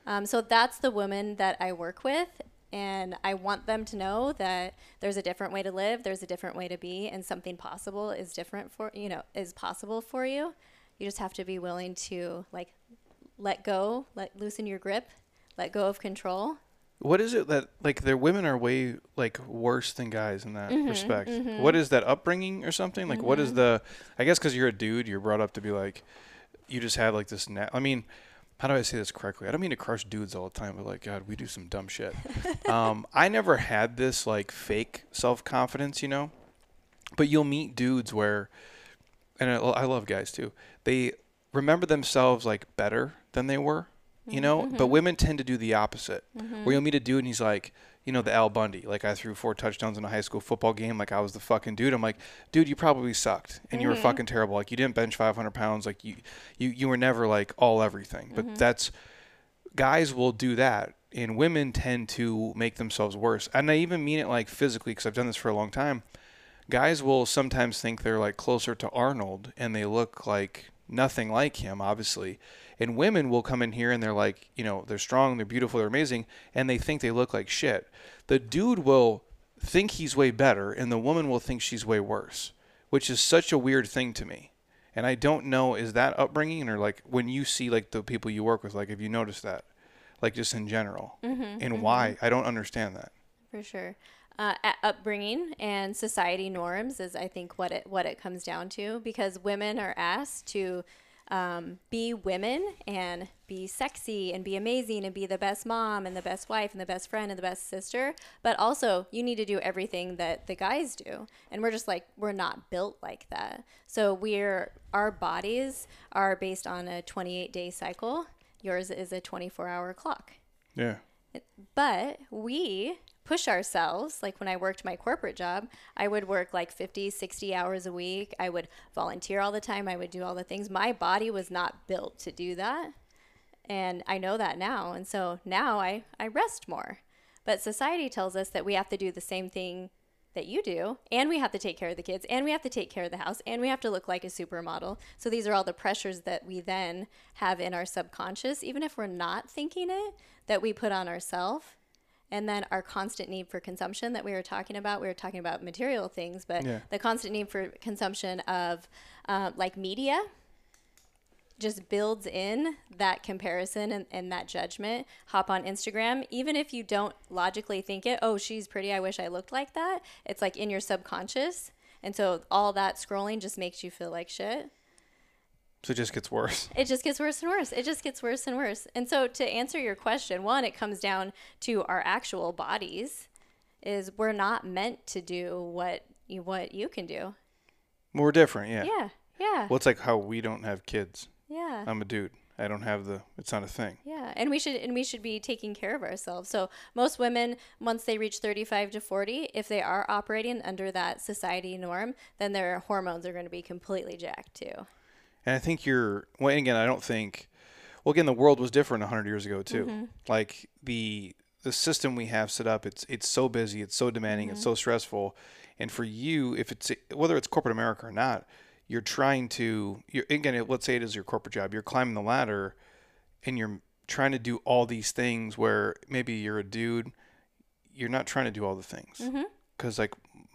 Um, so that's the woman that I work with. And I want them to know that there's a different way to live, there's a different way to be, and something possible is different for, you know, is possible for you. You just have to be willing to like let go, let loosen your grip, let go of control. What is it that like their women are way like worse than guys in that Mm-hmm, respect? What is that upbringing or something? Like what is the? I guess because you're a dude, you're brought up to be like, you just have like this. Na- I mean, how do I say this correctly? I don't mean to crush dudes all the time, but like, God, we do some dumb shit. um, I never had this like fake self confidence, you know. But you'll meet dudes where, and I, I love guys too. They remember themselves like better than they were, you know. Mm-hmm. But women tend to do the opposite. Mm-hmm. Where you'll meet a dude and he's like, you know, the Al Bundy. Like I threw four touchdowns in a high school football game. Like I was the fucking dude. I'm like, dude, you probably sucked and you were mm-hmm. fucking terrible. Like you didn't bench 500 pounds. Like you, you, you were never like all everything. But that's guys will do that, and women tend to make themselves worse. And I even mean it like physically because I've done this for a long time. Guys will sometimes think they're like closer to Arnold and they look like nothing like him, obviously. And women will come in here and they're like, you know, they're strong, they're beautiful, they're amazing, and they think they look like shit. The dude will think he's way better, and the woman will think she's way worse, which is such a weird thing to me. And I don't know, is that upbringing or like when you see like the people you work with, like if you notice that, like just in general, and why? I don't understand that. for sure. Uh, upbringing and society norms is, I think, what it what it comes down to. Because women are asked to um, be women and be sexy and be amazing and be the best mom and the best wife and the best friend and the best sister. But also, you need to do everything that the guys do, and we're just like we're not built like that. So we're our bodies are based on a 28 day cycle. Yours is a 24 hour clock. Yeah. But we push ourselves. Like when I worked my corporate job, I would work like 50, 60 hours a week. I would volunteer all the time. I would do all the things. My body was not built to do that. And I know that now. And so now I, I rest more. But society tells us that we have to do the same thing that you do, and we have to take care of the kids, and we have to take care of the house, and we have to look like a supermodel. So these are all the pressures that we then have in our subconscious, even if we're not thinking it, that we put on ourselves. And then our constant need for consumption that we were talking about. We were talking about material things, but Yeah. the constant need for consumption of um, like media just builds in that comparison and, and that judgment. Hop on Instagram, even if you don't logically think it, oh, she's pretty, I wish I looked like that. It's like in your subconscious. And so all that scrolling just makes you feel like shit. So it just gets worse. It just gets worse and worse. It just gets worse and worse. And so to answer your question, one, it comes down to our actual bodies is we're not meant to do what you what you can do. We're different, yeah. Yeah. Yeah. Well, it's like how we don't have kids. Yeah. I'm a dude. I don't have the. It's not a thing. Yeah, and we should and we should be taking care of ourselves. So most women, once they reach 35 to 40, if they are operating under that society norm, then their hormones are going to be completely jacked too. And I think you're. Well, and again, I don't think. Well, again, the world was different 100 years ago too. Mm-hmm. Like the the system we have set up, it's it's so busy, it's so demanding, it's mm-hmm. so stressful, and for you, if it's whether it's corporate America or not, you're trying to. You're again. Let's say it is your corporate job. You're climbing the ladder, and you're trying to do all these things. Where maybe you're a dude, you're not trying to do all the things. Mm-hmm. Because like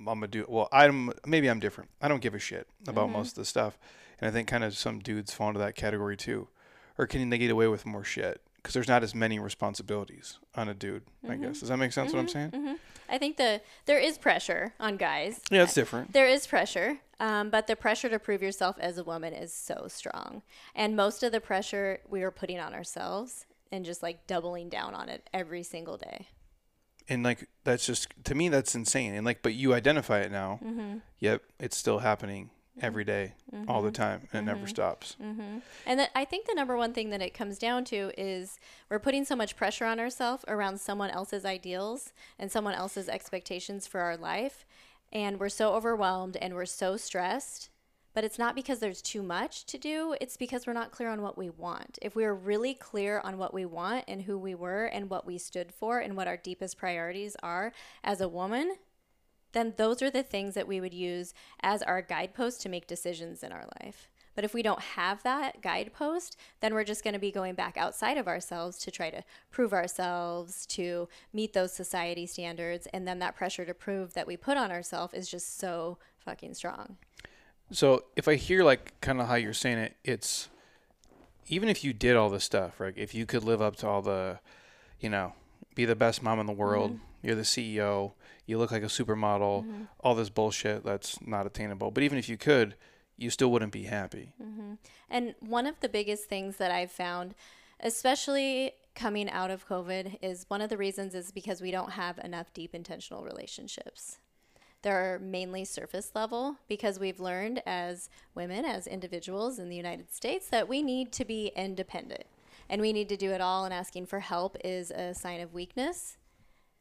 I'm a dude. Well, I'm maybe I'm different. I don't give a shit about mm-hmm. most of the stuff, and I think kind of some dudes fall into that category too, or can they get away with more shit? Because there's not as many responsibilities on a dude. I mm-hmm. guess does that make sense? What I'm mm-hmm. saying? Mm-hmm. I think the there is pressure on guys. Yeah, it's different. There is pressure, um, but the pressure to prove yourself as a woman is so strong, and most of the pressure we are putting on ourselves and just like doubling down on it every single day. and like that's just to me that's insane and like but you identify it now yep it's still happening every day, all the mm-hmm. time and it never mm-hmm. stops mm-hmm. And that I think the number one thing that it comes down to is we're putting so much pressure on ourselves around someone else's ideals and someone else's expectations for our life. And we're so overwhelmed and we're so stressed. But it's not because there's too much to do, it's because we're not clear on what we want. If we were really clear on what we want and who we were and what we stood for and what our deepest priorities are as a woman, then those are the things that we would use as our guidepost to make decisions in our life. But if we don't have that guidepost, then we're just going to be going back outside of ourselves to try to prove ourselves, to meet those society standards. And then that pressure to prove that we put on ourselves is just so fucking strong. So if I hear like kind of how you're saying it, it's even if you did all this stuff, right? If you could live up to all the, you know, be the best mom in the world, mm-hmm. You're the CEO, you look like a supermodel, all this bullshit that's not attainable. But even if you could, you still wouldn't be happy. Mm-hmm. And one of the biggest things that I've found especially coming out of COVID, is one of the reasons is because we don't have enough deep intentional relationships. They're mainly surface level because we've learned as women, as individuals in the United States, that we need to be independent and we need to do it all, and asking for help is a sign of weakness.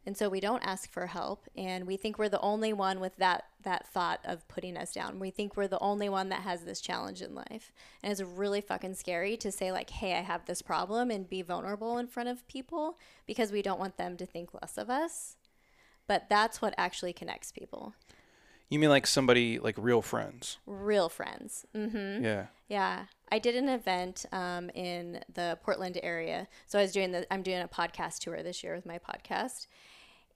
And so we don't ask for help, and we think we're the only one with that that thought of putting us down. We think we're the only one that has this challenge in life, and it's really fucking scary to say like, "Hey, I have this problem," and be vulnerable in front of people because we don't want them to think less of us. But that's what actually connects people. You mean like somebody like real friends? Real friends. Mm-hmm. Yeah. Yeah, I did an event um, in the Portland area. So I was doing the I'm doing a podcast tour this year with my podcast,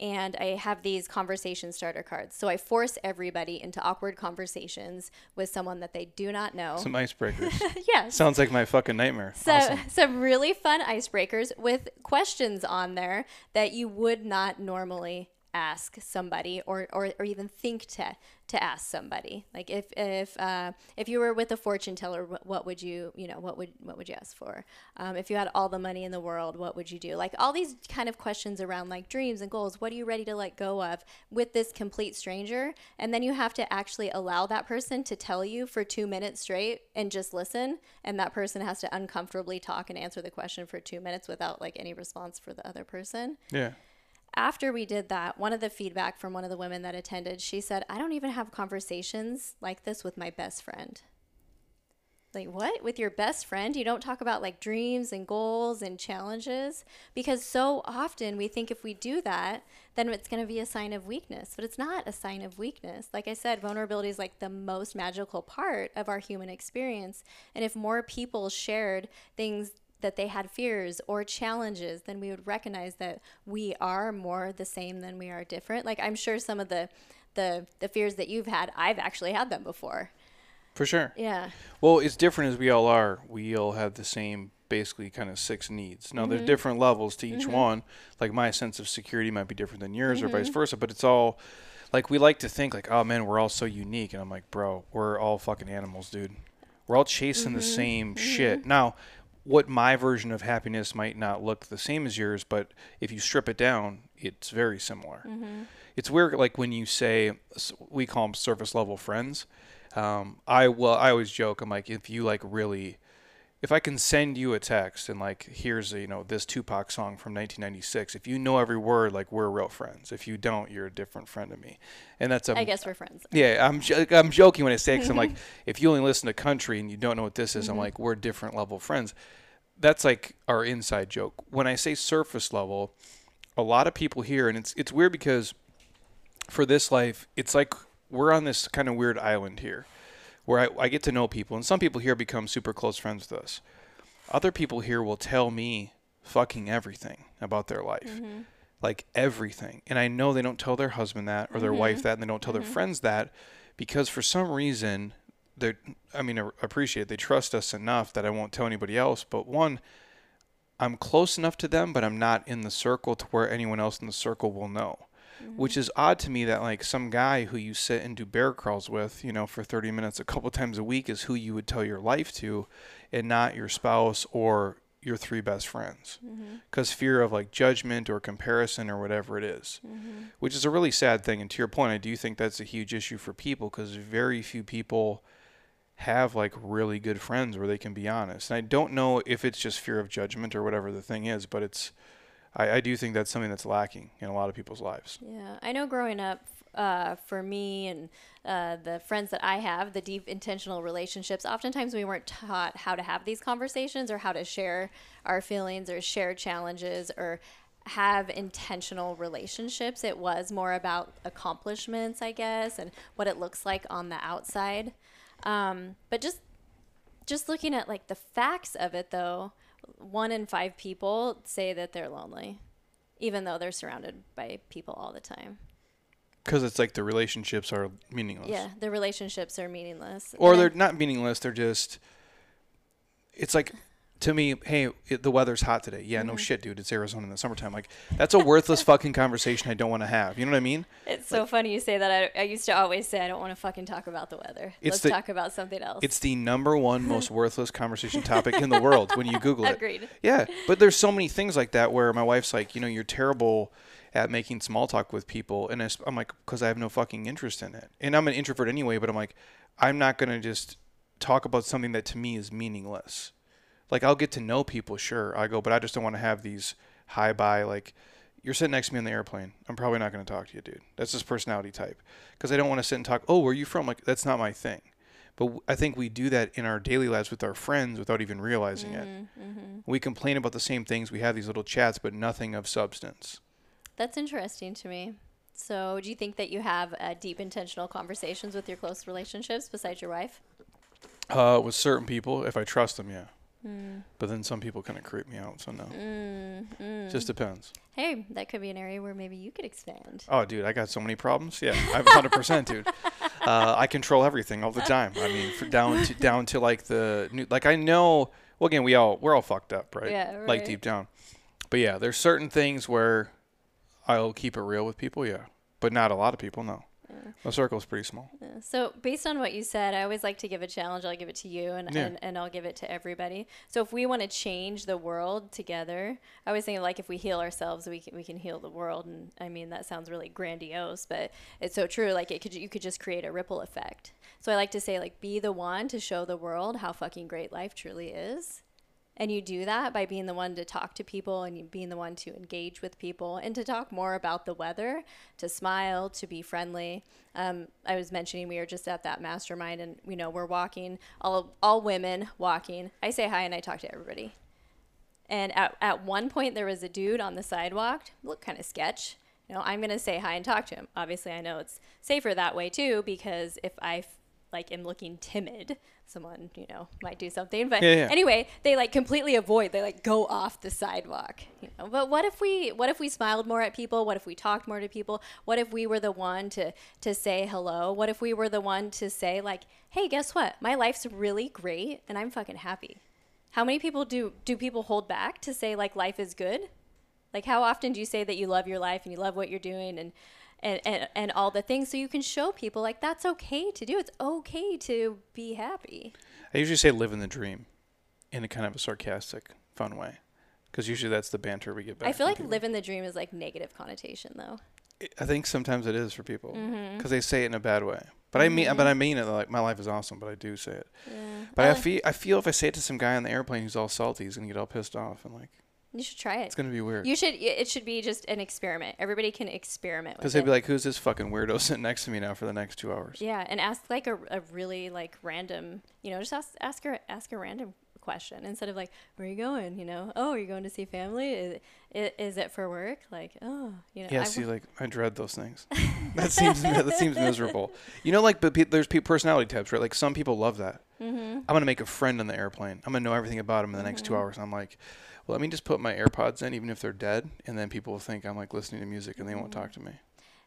and I have these conversation starter cards. So I force everybody into awkward conversations with someone that they do not know. Some icebreakers. yes. Sounds like my fucking nightmare. So awesome. some really fun icebreakers with questions on there that you would not normally ask somebody or, or, or even think to to ask somebody. Like if if uh, if you were with a fortune teller what, would you you know what would what would you ask for? Um, if you had all the money in the world what would you do? Like all these kind of questions around like dreams and goals. What are you ready to let go of with this complete stranger? And then you have to actually allow that person to tell you for two minutes straight and just listen. And that person has to uncomfortably talk and answer the question for two minutes without like any response for the other person. Yeah after we did that, one of the feedback from one of the women that attended, she said, I don't even have conversations like this with my best friend. Like, what? With your best friend? You don't talk about like dreams and goals and challenges? Because so often we think if we do that, then it's going to be a sign of weakness. But it's not a sign of weakness. Like I said, vulnerability is like the most magical part of our human experience. And if more people shared things that they had fears or challenges, then we would recognize that we are more the same than we are different. Like I'm sure some of the the the fears that you've had, I've actually had them before. For sure. Yeah. Well, it's different as we all are. We all have the same basically kind of six needs. Now, mm-hmm. there's different levels to each mm-hmm. one. Like my sense of security might be different than yours, mm-hmm. or vice mm-hmm. versa. But it's all like we like to think like, oh man, we're all so unique, and I'm like, bro, we're all fucking animals, dude. We're all chasing the mm-hmm. same shit. Mm-hmm. Now, what my version of happiness might not look the same as yours, but if you strip it down, it's very similar. Mm-hmm. It's weird, like when you say we call them surface level friends. Um, I well, I always joke. I'm like, if you like really if I can send you a text and like here's a, you know this Tupac song from 1996, if you know every word, like we're real friends. If you don't, you're a different friend to me, and that's a, I guess we're friends. Yeah, I'm I'm joking when I say because I'm like if you only listen to country and you don't know what this is, mm-hmm. I'm like we're different level friends. That's like our inside joke. When I say surface level, a lot of people here, and it's it's weird because for this life, it's like we're on this kind of weird island here where I, I get to know people, and some people here become super close friends with us. Other people here will tell me fucking everything about their life. Mm-hmm. Like everything. And I know they don't tell their husband that or their mm-hmm. wife that and they don't tell mm-hmm. their friends that because for some reason they're. I mean I appreciate it. they trust us enough that I won't tell anybody else, but one I'm close enough to them, but I'm not in the circle to where anyone else in the circle will know mm-hmm. which is odd to me that like some guy who you sit and do bear crawls with, you know, for 30 minutes a couple times a week is who you would tell your life to and not your spouse or your three best friends because mm-hmm. fear of like judgment or comparison or whatever it is, mm-hmm. which is a really sad thing and to your point i do think that's a huge issue for people because very few people have like really good friends where they can be honest and i don't know if it's just fear of judgment or whatever the thing is but it's I, I do think that's something that's lacking in a lot of people's lives. Yeah, I know growing up, uh, for me and uh, the friends that I have, the deep intentional relationships, oftentimes we weren't taught how to have these conversations or how to share our feelings or share challenges or have intentional relationships. It was more about accomplishments, I guess, and what it looks like on the outside. Um, but just just looking at like the facts of it though, one in five people say that they're lonely, even though they're surrounded by people all the time. Because it's like the relationships are meaningless. Yeah, the relationships are meaningless. Or they're not meaningless. They're just. It's like to me, hey, it, the weather's hot today. Yeah, Mm-hmm. no shit, dude. It's Arizona in the summertime. Like, that's a worthless fucking conversation I don't want to have. You know what I mean? It's so funny you say that. I, I used to always say I don't want to fucking talk about the weather. Let's the- talk about something else. It's the number one most worthless conversation topic in the world when you Google it. Agreed. Yeah, but there's so many things like that where my wife's like, you know, you're terrible at making small talk with people, and I'm like, because I have no fucking interest in it, and I'm an introvert anyway. But I'm like, I'm not gonna just talk about something that to me is meaningless. Like I'll get to know people, sure. I go, but I just don't want to have these high by like. You're sitting next to me on the airplane. I'm probably not going to talk to you, dude. That's just personality type. Because I don't want to sit and talk. Oh, where are you from? Like that's not my thing. But w- I think we do that in our daily lives with our friends without even realizing it. We complain about the same things. We have these little chats, but nothing of substance. That's interesting to me. So, do you think that you have uh, deep intentional conversations with your close relationships besides your wife? Uh, with certain people, if I trust them, yeah. Hmm. But then some people kind of creep me out, so no. Mm, Just depends. Hey, that could be an area where maybe you could expand. Oh, dude, I got so many problems. Yeah, I'm 100%, dude. Uh, I control everything all the time. I mean, for down to down to like the new, like I know. Well, again, we all we're all fucked up, right? Yeah, right. Like deep down. But yeah, there's certain things where I'll keep it real with people, yeah. But not a lot of people, no. My circle's pretty small. Yeah. So, based on what you said, I always like to give a challenge. I'll give it to you, and, Yeah. and, and I'll give it to everybody. So, if we want to change the world together, I always think like if we heal ourselves, we can, we can heal the world. And I mean, that sounds really grandiose, but it's so true. Like it could you could just create a ripple effect. So, I like to say like be the one to show the world how fucking great life truly is. And you do that by being the one to talk to people and being the one to engage with people and to talk more about the weather, to smile, to be friendly. Um, I was mentioning we were just at that mastermind and, you know, we're walking, all, all women walking. I say hi and I talk to everybody. And at, at one point, there was a dude on the sidewalk, looked kind of sketch. You know, I'm going to say hi and talk to him. Obviously, I know it's safer that way too, because if I like am looking timid, someone, you know, might do something. But Yeah, yeah. anyway, they like completely avoid, they like go off the sidewalk. You know, but what if we what if we smiled more at people? What if we talked more to people? What if we were the one to to say hello? What if we were the one to say like, "Hey, guess what? My life's really great and I'm fucking happy." How many people do do people hold back to say like life is good? Like how often do you say that you love your life and you love what you're doing and and, and, and all the things so you can show people like that's okay to do. It's okay to be happy. I usually say live in the dream in a kind of a sarcastic, fun way. Because usually that's the banter we get back. I feel like people. living the dream is like negative connotation though. I think sometimes it is for people because Mm-hmm. they say it in a bad way. But I mean, but I mean it like my life is awesome. But I do say it. Yeah. But I Uh, feel I feel if I say it to some guy on the airplane who's all salty, he's gonna get all pissed off and like you should try it. it's gonna be weird. You should. It should be just an experiment. Everybody can experiment Because they'd be like, "Who's this fucking weirdo sitting next to me now for the next two hours?" yeah, and ask like a, a really like random. You know, just ask ask her ask a random question instead of like, "Where are you going?" You know, "Oh, are you're going to see family. Is, it for work?" Like, "Oh, you know." Yeah, I see, like I dread those things. that seems that seems miserable. You know, like but pe- there's pe- personality types, right? Like some people love that. Mm-hmm. I'm gonna make a friend on the airplane. I'm gonna know everything about him in the next two hours. And I'm like, let me just put my AirPods in, even if they're dead, and then people will think I'm like listening to music, and they won't talk mm-hmm. to me.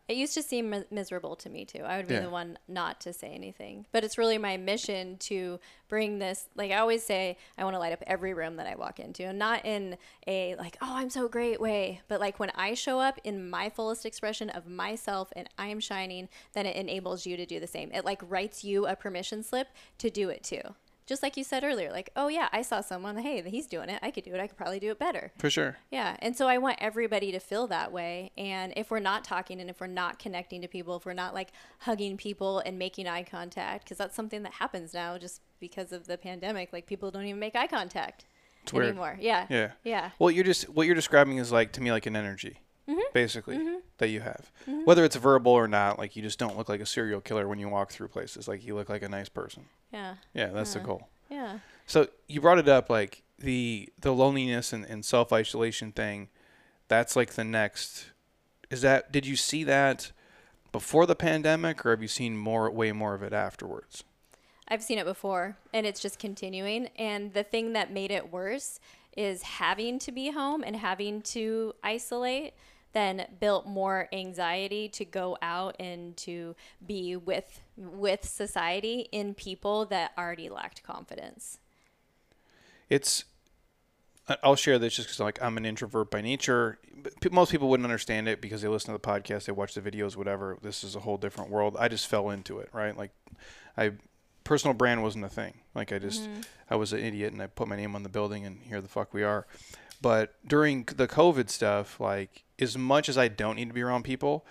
It used to seem mi- miserable to me too. I would be Yeah. the one not to say anything. But it's really my mission to bring this. Like I always say, I want to light up every room that I walk into, and not in a like, oh, I'm so great way, but like when I show up in my fullest expression of myself and I am shining, then it enables you to do the same. It like writes you a permission slip to do it too. Just like you said earlier, like, oh yeah, I saw someone. Hey, he's doing it. I could do it. I could probably do it better. For sure. Yeah. And so I want everybody to feel that way. And if we're not talking and if we're not connecting to people, if we're not like hugging people and making eye contact, because that's something that happens now just because of the pandemic, like people don't even make eye contact It's weird. anymore. Yeah. Yeah. Yeah. Well, you're just what you're describing is like to me like an energy, Mm-hmm. basically that you have, whether it's verbal or not. Like you just don't look like a serial killer when you walk through places. Like you look like a nice person. Yeah. Yeah, that's the goal. Yeah. So you brought it up like the the loneliness and, and self isolation thing. That's like the next. Is that did you see that before the pandemic, or have you seen more way more of it afterwards? I've seen it before and it's just continuing. And the thing that made it worse is having to be home and having to isolate then built more anxiety to go out and to be with with society in people that already lacked confidence. It's I'll share this just because like I'm an introvert by nature. Most people wouldn't understand it because they listen to the podcast, they watch the videos, whatever. This is a whole different world. I just fell into it, right? Like, I personal brand wasn't a thing. Like I just mm-hmm. I was an idiot and I put my name on the building and here the fuck we are. But during the COVID stuff, like as much as I don't need to be around people,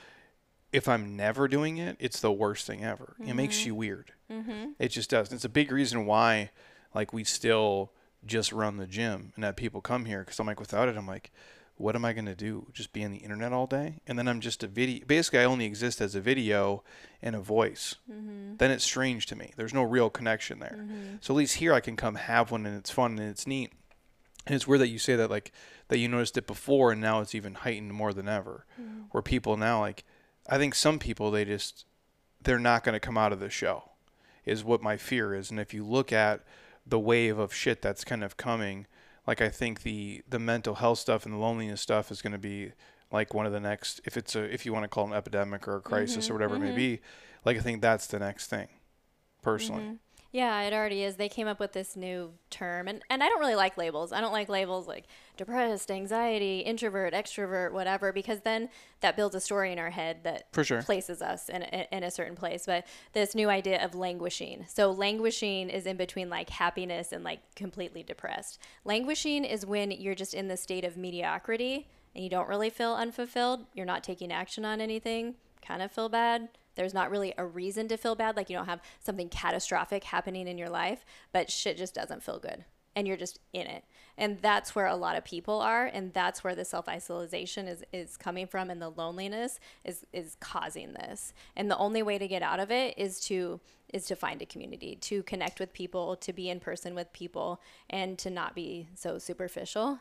if I'm never doing it, it's the worst thing ever. It makes mm-hmm. you weird. Mm-hmm. It just does. It's a big reason why, like, we still just run the gym and have people come here because I'm like, without it, I'm like, what am I gonna do? Just be on the internet all day? And then I'm just a video. Basically, I only exist as a video and a voice. Mm-hmm. Then it's strange to me. There's no real connection there. So at least here, I can come have one and it's fun and it's neat. And it's weird that you say that, like, that you noticed it before and now it's even heightened more than ever. Mm-hmm. Where people now, like, I think some people, they just, they're not going to come out of the show, is what my fear is. And if you look at the wave of shit that's kind of coming, like, I think the, the mental health stuff and the loneliness stuff is going to be like one of the next, if it's a, if you want to call it an epidemic or a crisis or mm-hmm, whatever it may mm-hmm. be, like, I think that's the next thing, personally. Yeah, it already is. They came up with this new term, and, and I don't really like labels. I don't like labels like depressed, anxiety, introvert, extrovert, whatever, because then that builds a story in our head that For sure. places us in, in, in a certain place. But this new idea of languishing. So, languishing is in between like happiness and like completely depressed. Languishing is when you're just in the state of mediocrity and you don't really feel unfulfilled. You're not taking action on anything, kind of feel bad. There's not really a reason to feel bad. Like you don't have something catastrophic happening in your life, but shit just doesn't feel good. And you're just in it. And that's where a lot of people are. And that's where the self isolation is, is coming from. And the loneliness is, is causing this. And the only way to get out of it is to is to find a community, to connect with people, to be in person with people, and to not be so superficial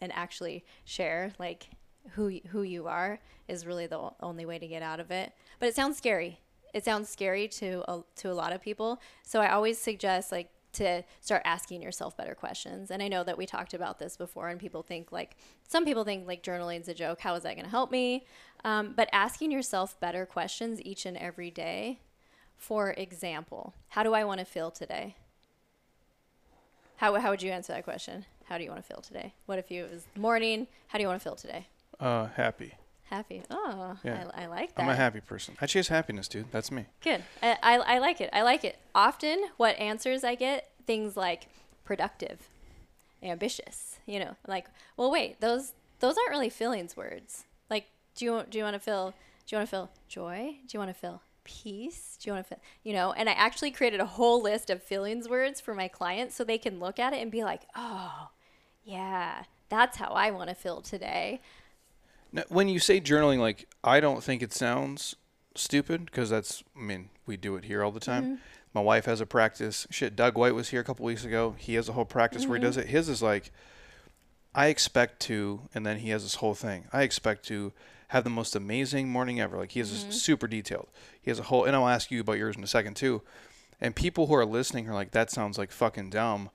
and actually share like who who you are is really the only way to get out of it. But it sounds scary. It sounds scary to a, to a lot of people. So I always suggest like to start asking yourself better questions. And I know that we talked about this before, and people think like some people think like journaling's a joke. How is that going to help me? Um, but asking yourself better questions each and every day. For example, how do I want to feel today? How, how would you answer that question? How do you want to feel today? What if you it was morning? How do you want to feel today? Uh, happy. Happy. Oh, Yeah. I, I like that. I'm a happy person. I chase happiness, dude. That's me. Good. I, I, I like it. I like it. Often, what answers I get, things like productive, ambitious. You know, like, well, wait, those those aren't really feelings words. Like, do you do you want to feel? Do you want to feel joy? Do you want to feel peace? Do you want to feel? You know, and I actually created a whole list of feelings words for my clients so they can look at it and be like, oh, yeah, that's how I want to feel today. Now, when you say journaling, like I don't think it sounds stupid because that's. I mean, we do it here all the time. Mm-hmm. My wife has a practice. Shit, Doug White was here a couple weeks ago. He has a whole practice where he Mm-hmm. does it. His is like, I expect to, and then he has this whole thing. I expect to have the most amazing morning ever. Like he is Mm-hmm. super detailed. He has a whole, and I'll ask you about yours in a second too. And people who are listening are like, that sounds like fucking dumb.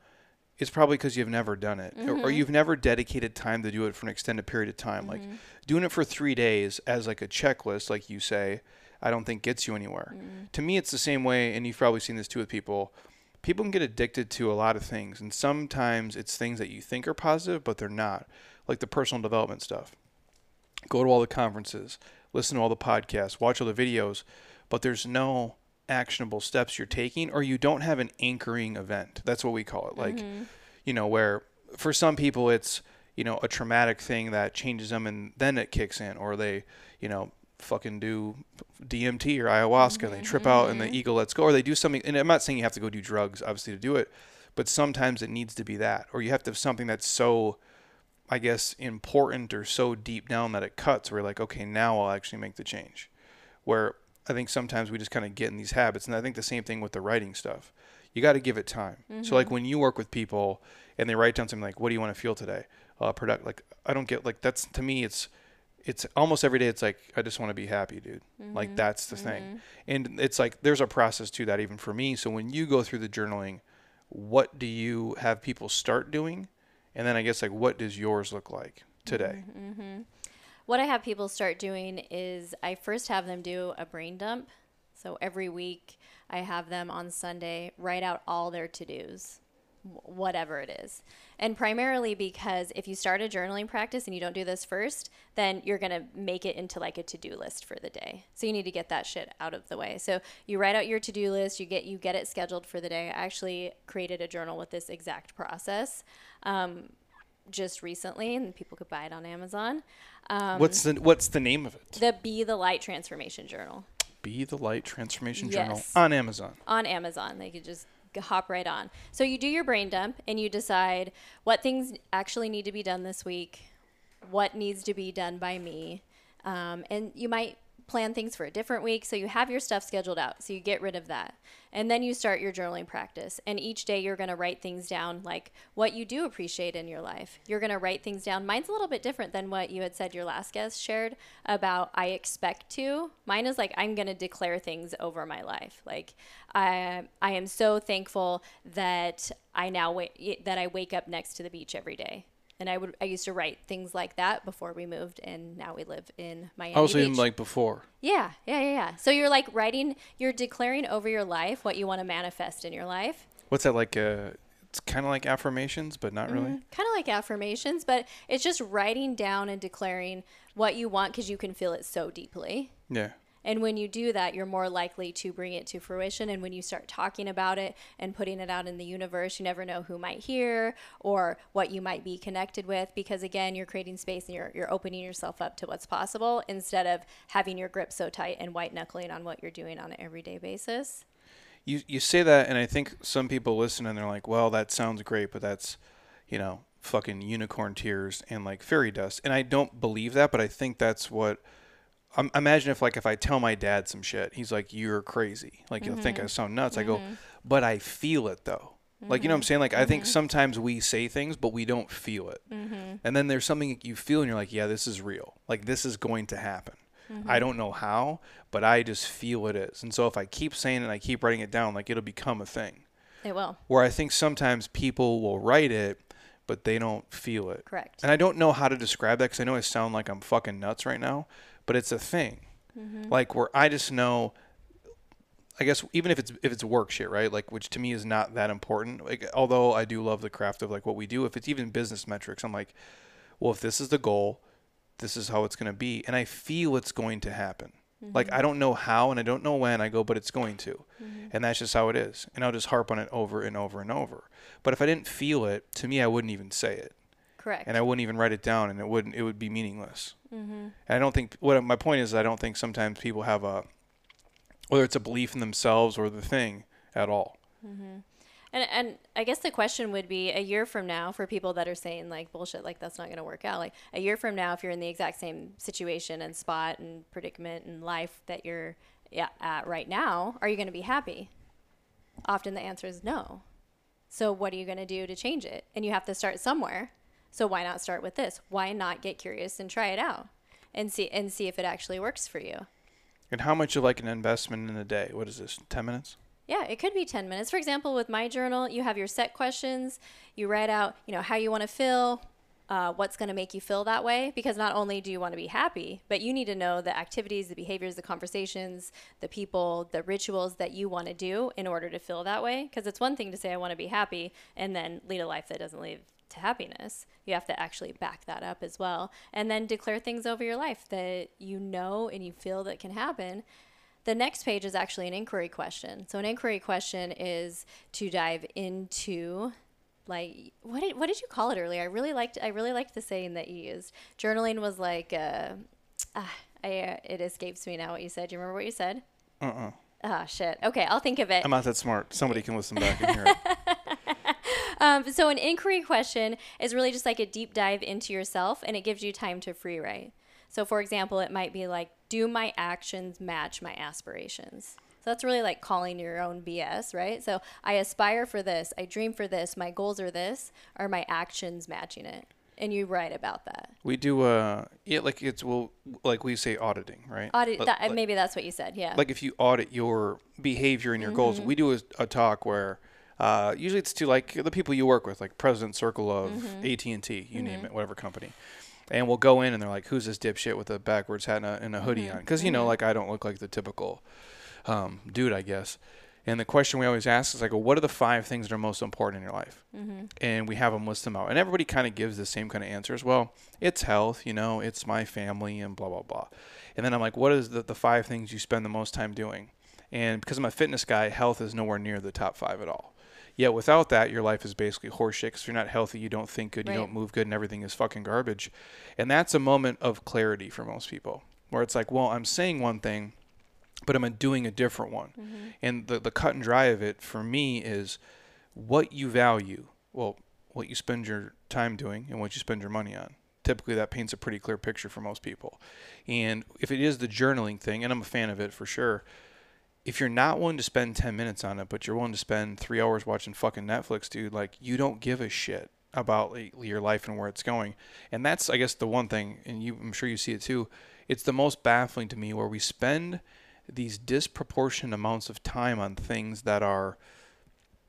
It's probably because you've never done it, or, or mm-hmm. you've never dedicated time to do it for an extended period of time. Like mm-hmm. doing it for three days as like a checklist, like you say, I don't think gets you anywhere. Mm-hmm. To me, it's the same way, and you've probably seen this too with people. People can get addicted to a lot of things, and sometimes it's things that you think are positive, but they're not, like the personal development stuff. Go to all the conferences, listen to all the podcasts, watch all the videos, but there's no actionable steps you're taking, or you don't have an anchoring event. That's what we call it. Like, mm-hmm. you know, where for some people it's, you know, a traumatic thing that changes them and then it kicks in, or they, you know, fucking do DMT or ayahuasca and they trip mm-hmm. out and the mm-hmm. ego lets go, or they do something. And I'm not saying you have to go do drugs, obviously, to do it, but sometimes it needs to be that, or you have to have something that's so, I guess, important or so deep down that it cuts. Where you're like, okay, now I'll actually make the change. Where I think sometimes we just kind of get in these habits, and I think the same thing with the writing stuff. You got to give it time. So like mm-hmm. when you work with people and they write down something like, "What do you want to feel today?" Uh, product like I don't get like that's to me it's it's almost every day it's like I just want to be happy, dude. Like mm-hmm. that's the thing. Mm-hmm. And it's like there's a process to that even for me. So when you go through the journaling, what do you have people start doing? And then I guess like what does yours look like today? What I have people start doing is I first have them do a brain dump. So every week I have them on Sunday write out all their to dos. whatever it is. And primarily because if you start a journaling practice and you don't do this first, then you're going to make it into like a to-do list for the day. So you need to get that shit out of the way. So you write out your to-do list, you get you get it scheduled for the day. I actually created a journal with this exact process. Um, just recently, and people could buy it on Amazon. Um, what's the What's the name of it? the Be the Light Transformation Journal Be the Light Transformation Journal on Amazon. on Amazon. They could just hop right on. So you do your brain dump and you decide what things actually need to be done this week, what needs to be done by me, um, and you might plan things for a different week. So you have your stuff scheduled out. So you get rid of that. And then you start your journaling practice. And each day you're going to write things down like what you do appreciate in your life. You're going to write things down. Mine's a little bit different than what you had said your last guest shared about I expect to. Mine is like I'm going to declare things over my life. Like I I am so thankful that I now wait that I wake up next to the beach every day. And I would I used to write things like that before we moved and now we live in Miami Oh, so Beach. even like before. Yeah, yeah, yeah, yeah. So you're like writing, you're declaring over your life what you want to manifest in your life. What's that like? Uh, it's kind of like affirmations, but not really. Kind of like affirmations, but it's just writing down and declaring what you want because you can feel it so deeply. Yeah. And when you do that, you're more likely to bring it to fruition. And when you start talking about it and putting it out in the universe, you never know who might hear or what you might be connected with. Because again, you're creating space and you're, you're opening yourself up to what's possible instead of having your grip so tight and white knuckling on what you're doing on an everyday basis. You you say that, and I think some people listen and they're like, "Well, that sounds great, but that's, you know, fucking unicorn tears and like fairy dust." And I don't believe that, but I think that's what. Um, imagine if like if I tell my dad some shit, he's like, "You're crazy." Like you'll think I mm-hmm. sound nuts. I go, mm-hmm. but I feel it though. Like you know what I'm mm-hmm. saying? Like I think sometimes we say things, but we don't feel it. And then there's something you feel, and you're like, "Yeah, this is real. Like this is going to happen." I don't know how, but I just feel it is. And so if I keep saying it and I keep writing it down, like it'll become a thing. It will. Where I think sometimes people will write it, but they don't feel it. Correct. And I don't know how to describe that because I know I sound like I'm fucking nuts right now, but it's a thing. Mm-hmm. Like where I just know. I guess even if it's if it's work shit, right? Like which to me is not that important. Like although I do love the craft of like what we do, if it's even business metrics, I'm like, well, if this is the goal, this is how it's going to be, and I feel it's going to happen. Like mm-hmm. I don't know how and I don't know when. I go, but it's going to, mm-hmm. and that's just how it is. And I'll just harp on it over and over and over. But if I didn't feel it, to me, I wouldn't even say it, Correct. and I wouldn't even write it down, and it wouldn't. It would be meaningless. Mm-hmm. And I don't think what my point is. I don't think sometimes people have a whether it's a belief in themselves or the thing at all. Mm-hmm. And and I guess the question would be a year from now for people that are saying like bullshit like that's not going to work out. Like a year from now if you're in the exact same situation and spot and predicament in life that you're yeah, at right now, are you going to be happy? Often the answer is no. So what are you going to do to change it? And you have to start somewhere. So why not start with this? Why not get curious and try it out and see and see if it actually works for you? And how much of like an investment in a day? What is this? Ten minutes? Yeah, it could be 10 minutes. For example, with my journal, you have your set questions. You write out, you know, how you want to feel, uh, what's going to make you feel that way. Because not only do you want to be happy, but you need to know the activities, the behaviors, the conversations, the people, the rituals that you want to do in order to feel that way. Because it's one thing to say, I want to be happy, and then lead a life that doesn't lead to happiness. You have to actually back that up as well. And then declare things over your life that you know and you feel that can happen. The next page is actually an inquiry question. So an inquiry question is to dive into like what did what did you call it earlier? I really liked I really liked the saying that you used. Journaling was like uh, ah, I, uh, it escapes me now what you said. Do you remember what you said? Uh uh Ah, shit. Okay, I'll think of it. I'm not that smart. Somebody can listen back and hear it. Um, so an inquiry question is really just like a deep dive into yourself, and it gives you time to free write. So, for example, it might be like, do my actions match my aspirations? So that's really like calling your own BS, right? So I aspire for this, I dream for this, my goals are this, are my actions matching it? And you write about that. We do uh yeah like it's well like we say auditing right Audit, Like- that, like, maybe that's what you said, yeah. like if you audit your behavior and your goals Mm-hmm. we do a, a talk where uh usually it's to like the people you work with like president circle of Mm-hmm. AT&T you name it whatever company and we'll go in and they're like who's this dipshit with a backwards hat and a, and a hoodie Mm-hmm. on because you know like I don't look like the typical um dude I guess And the question we always ask is like, well, what are the five things that are most important in your life? Mm-hmm. And we have them list them out. And everybody kind of gives the same kind of answers. Well, it's health, you know, it's my family, and blah, blah, blah. And then I'm like, what is the, the five things you spend the most time doing? And because I'm a fitness guy, health is nowhere near the top five at all. Yet without that, your life is basically horseshit. Because you're not healthy, you don't think good, you don't move good, and everything is fucking garbage. And that's a moment of clarity for most people, where it's like, well, I'm saying one thing, but I'm doing a different one. Mm-hmm. And the the cut and dry of it for me is what you value. Well, what you spend your time doing and what you spend your money on. Typically, that paints a pretty clear picture for most people. And if it is the journaling thing, and I'm a fan of it for sure, if you're not willing to spend 10 minutes on it, but you're willing to spend three hours watching fucking Netflix, dude, like you don't give a shit about your life and where it's going. And that's, I guess, the one thing, and you, I'm sure you see it too. It's the most baffling to me where we spend these disproportionate amounts of time on things that are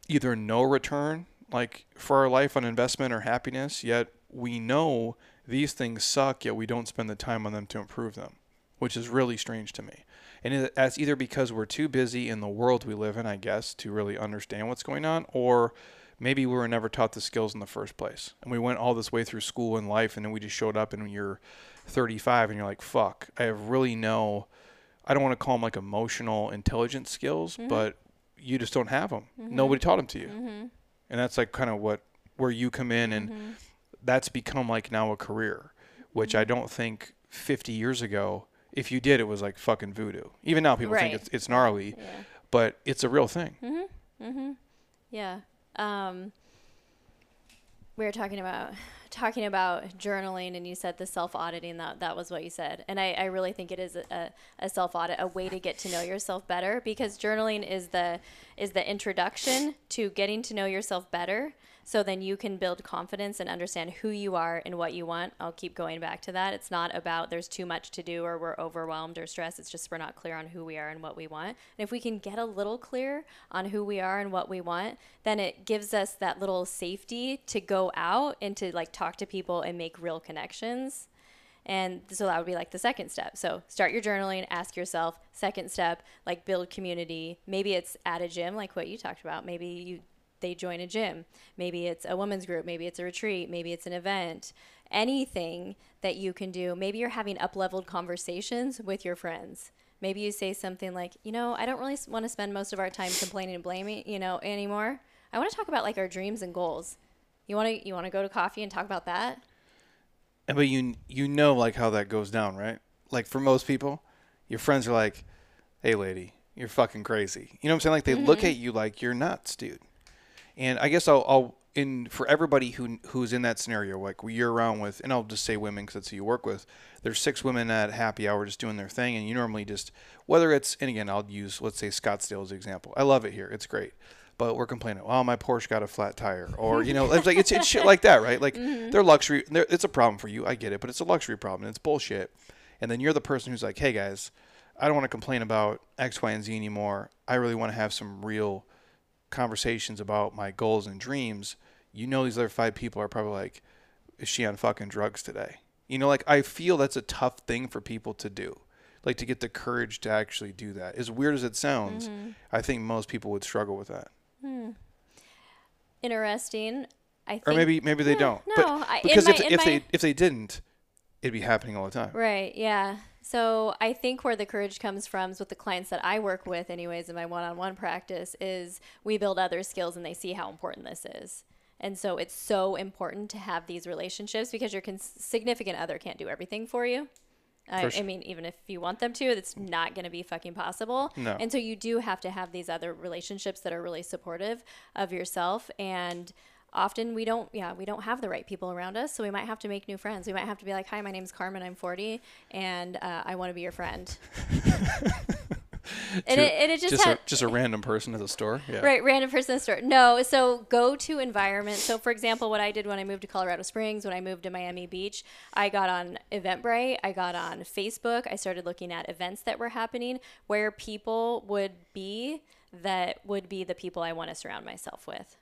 either no return, like for our life on investment or happiness, yet we know these things suck, yet we don't spend the time on them to improve them, which is really strange to me. And that's either because we're too busy in the world we live in, I guess, to really understand what's going on, or maybe we were never taught the skills in the first place. And we went all this way through school and life, and then we just showed up and you're 35 and you're like, fuck, I have really no, I don't want to call them like emotional intelligence skills, mm-hmm. but you just don't have them. Mm-hmm. Nobody taught them to you. Mm-hmm. And that's like kind of what, where you come in, and mm-hmm. that's become like now a career, which I don't think 50 years ago, if you did, it was like fucking voodoo. Even now, people think it's, it's gnarly, Yeah. but it's a real thing. Mm-hmm. Yeah. Um, we were talking about talking about journaling, and you said the self auditing. That that was what you said, and I, I really think it is a, a, a self audit, a way to get to know yourself better, because journaling is the is the introduction to getting to know yourself better. So then you can build confidence and understand who you are and what you want. I'll keep going back to that. It's not about there's too much to do or we're overwhelmed or stressed. It's just we're not clear on who we are and what we want. And if we can get a little clear on who we are and what we want, then it gives us that little safety to go out and to like talk to people and make real connections. And so that would be like the second step. So start your journaling, ask yourself. Second step, like build community. Maybe it's at a gym, like what you talked about. Maybe you they join a gym. Maybe it's a women's group. Maybe it's a retreat. Maybe it's an event. Anything that you can do. Maybe you're having up leveled conversations with your friends. Maybe you say something like, you know, I don't really want to spend most of our time complaining and blaming, you know, anymore. I want to talk about like our dreams and goals. You want to you want to go to coffee and talk about that? And But you you know like how that goes down, right? Like for most people, your friends are like, "Hey, lady, you're fucking crazy." You know what I'm saying? Like they look mm-hmm. at you like you're nuts, dude. And I guess I'll, I'll in for everybody who who's in that scenario, like you're around with, and I'll just say women because that's who you work with. There's six women at happy hour just doing their thing, and you normally just whether it's and again I'll use let's say Scottsdale as an example. I love it here, it's great, but we're complaining. Well, my Porsche got a flat tire, or you know, it's like it's, it's shit like that, right? Like mm-hmm. they're luxury. They're, it's a problem for you. I get it, but it's a luxury problem. And it's bullshit. And then you're the person who's like, hey guys, I don't want to complain about X, Y, and Z anymore. I really want to have some real conversations about my goals and dreams, you know these other five people are probably like, is she on fucking drugs today? You know, like I feel that's a tough thing for people to do. Like to get the courage to actually do that. As weird as it sounds, mm-hmm. I think most people would struggle with that. Hmm. Interesting. I think Or maybe maybe they Yeah, don't. no, but because my- if, in if my- they if they didn't, it'd be happening all the time. Right. Yeah. So I think where the courage comes from is with the clients that I work with, anyways, in my one-on-one practice, is we build other skills and they see how important this is. And so it's so important to have these relationships because your cons- significant other can't do everything for you. I, For I mean, even if you want them to, it's not going to be fucking possible. No. And so you do have to have these other relationships that are really supportive of yourself. And often we don't, yeah, we don't have the right people around us. So we might have to make new friends. We might have to be like, hi, my name's Carmen. I'm 40 and uh, I want to be your friend. and, it, and it just, just had, a, just a random person at the store. Yeah. Right, random person in the store. No, so go to environment. So, for example, what I did when I moved to Colorado Springs, when I moved to Miami Beach, I got on Eventbrite, I got on Facebook, I started looking at events that were happening where people would be that would be the people I want to surround myself with.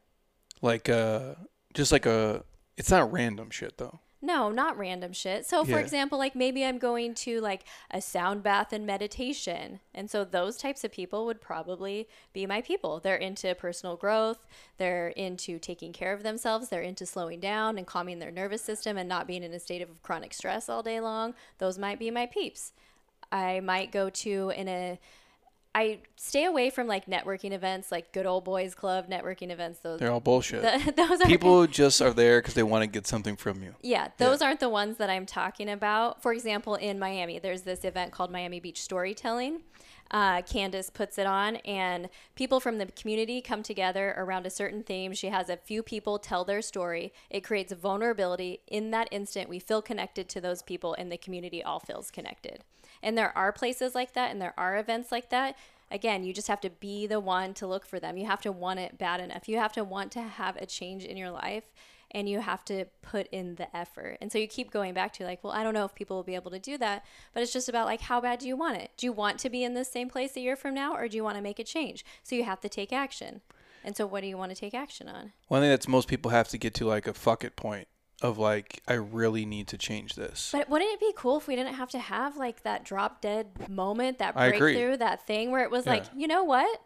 Like uh, just like a. It's not random shit though. No, not random shit. So, for Yeah. example, like maybe I'm going to like a sound bath and meditation. And so those types of people would probably be my people. They're into personal growth, they're into taking care of themselves, they're into slowing down and calming their nervous system and not being in a state of chronic stress all day long. Those might be my peeps. I might go to in a I stay away from like networking events, like good old boys club networking events. Those They're all bullshit. those are People just are there because they want to get something from you. Yeah, those aren't the ones that I'm talking about. For example, in Miami, there's this event called Miami Beach Storytelling. Uh, Candace puts it on, and people from the community come together around a certain theme. She has a few people tell their story. It creates vulnerability. In that instant, we feel connected to those people, and the community all feels connected. And there are places like that, and there are events like that. Again, you just have to be the one to look for them. You have to want it bad enough. You have to want to have a change in your life and you have to put in the effort. And so you keep going back to like, well, I don't know if people will be able to do that, but it's just about like how bad do you want it? Do you want to be in the same place a year from now or do you want to make a change? So you have to take action. And so what do you want to take action on? One thing that's most people have to get to like a fuck it point of like, I really need to change this. But wouldn't it be cool if we didn't have to have like that drop dead moment, that breakthrough, that thing where it was like, you know what?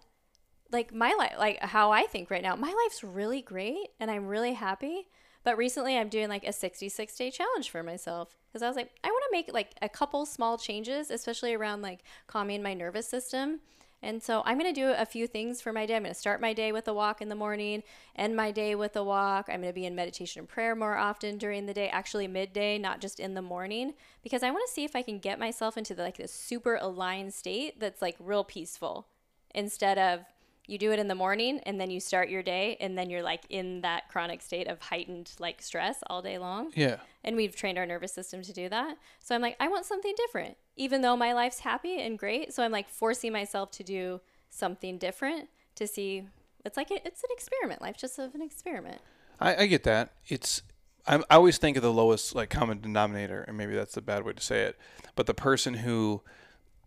Like my life, like how I think right now, my life's really great and I'm really happy. But recently I'm doing like a 66 day challenge for myself because I was like, I want to make like a couple small changes, especially around like calming my nervous system. And so I'm going to do a few things for my day. I'm going to start my day with a walk in the morning, end my day with a walk. I'm going to be in meditation and prayer more often during the day, actually midday, not just in the morning, because I want to see if I can get myself into the, like this super aligned state that's like real peaceful instead of you do it in the morning and then you start your day and then you're like in that chronic state of heightened like stress all day long. yeah. And we've trained our nervous system to do that. So I'm like, I want something different, even though my life's happy and great. So I'm like forcing myself to do something different to see. It's like it's an experiment. Life's just of an experiment. I, I get that. It's I'm, I always think of the lowest like common denominator, and maybe that's a bad way to say it. But the person who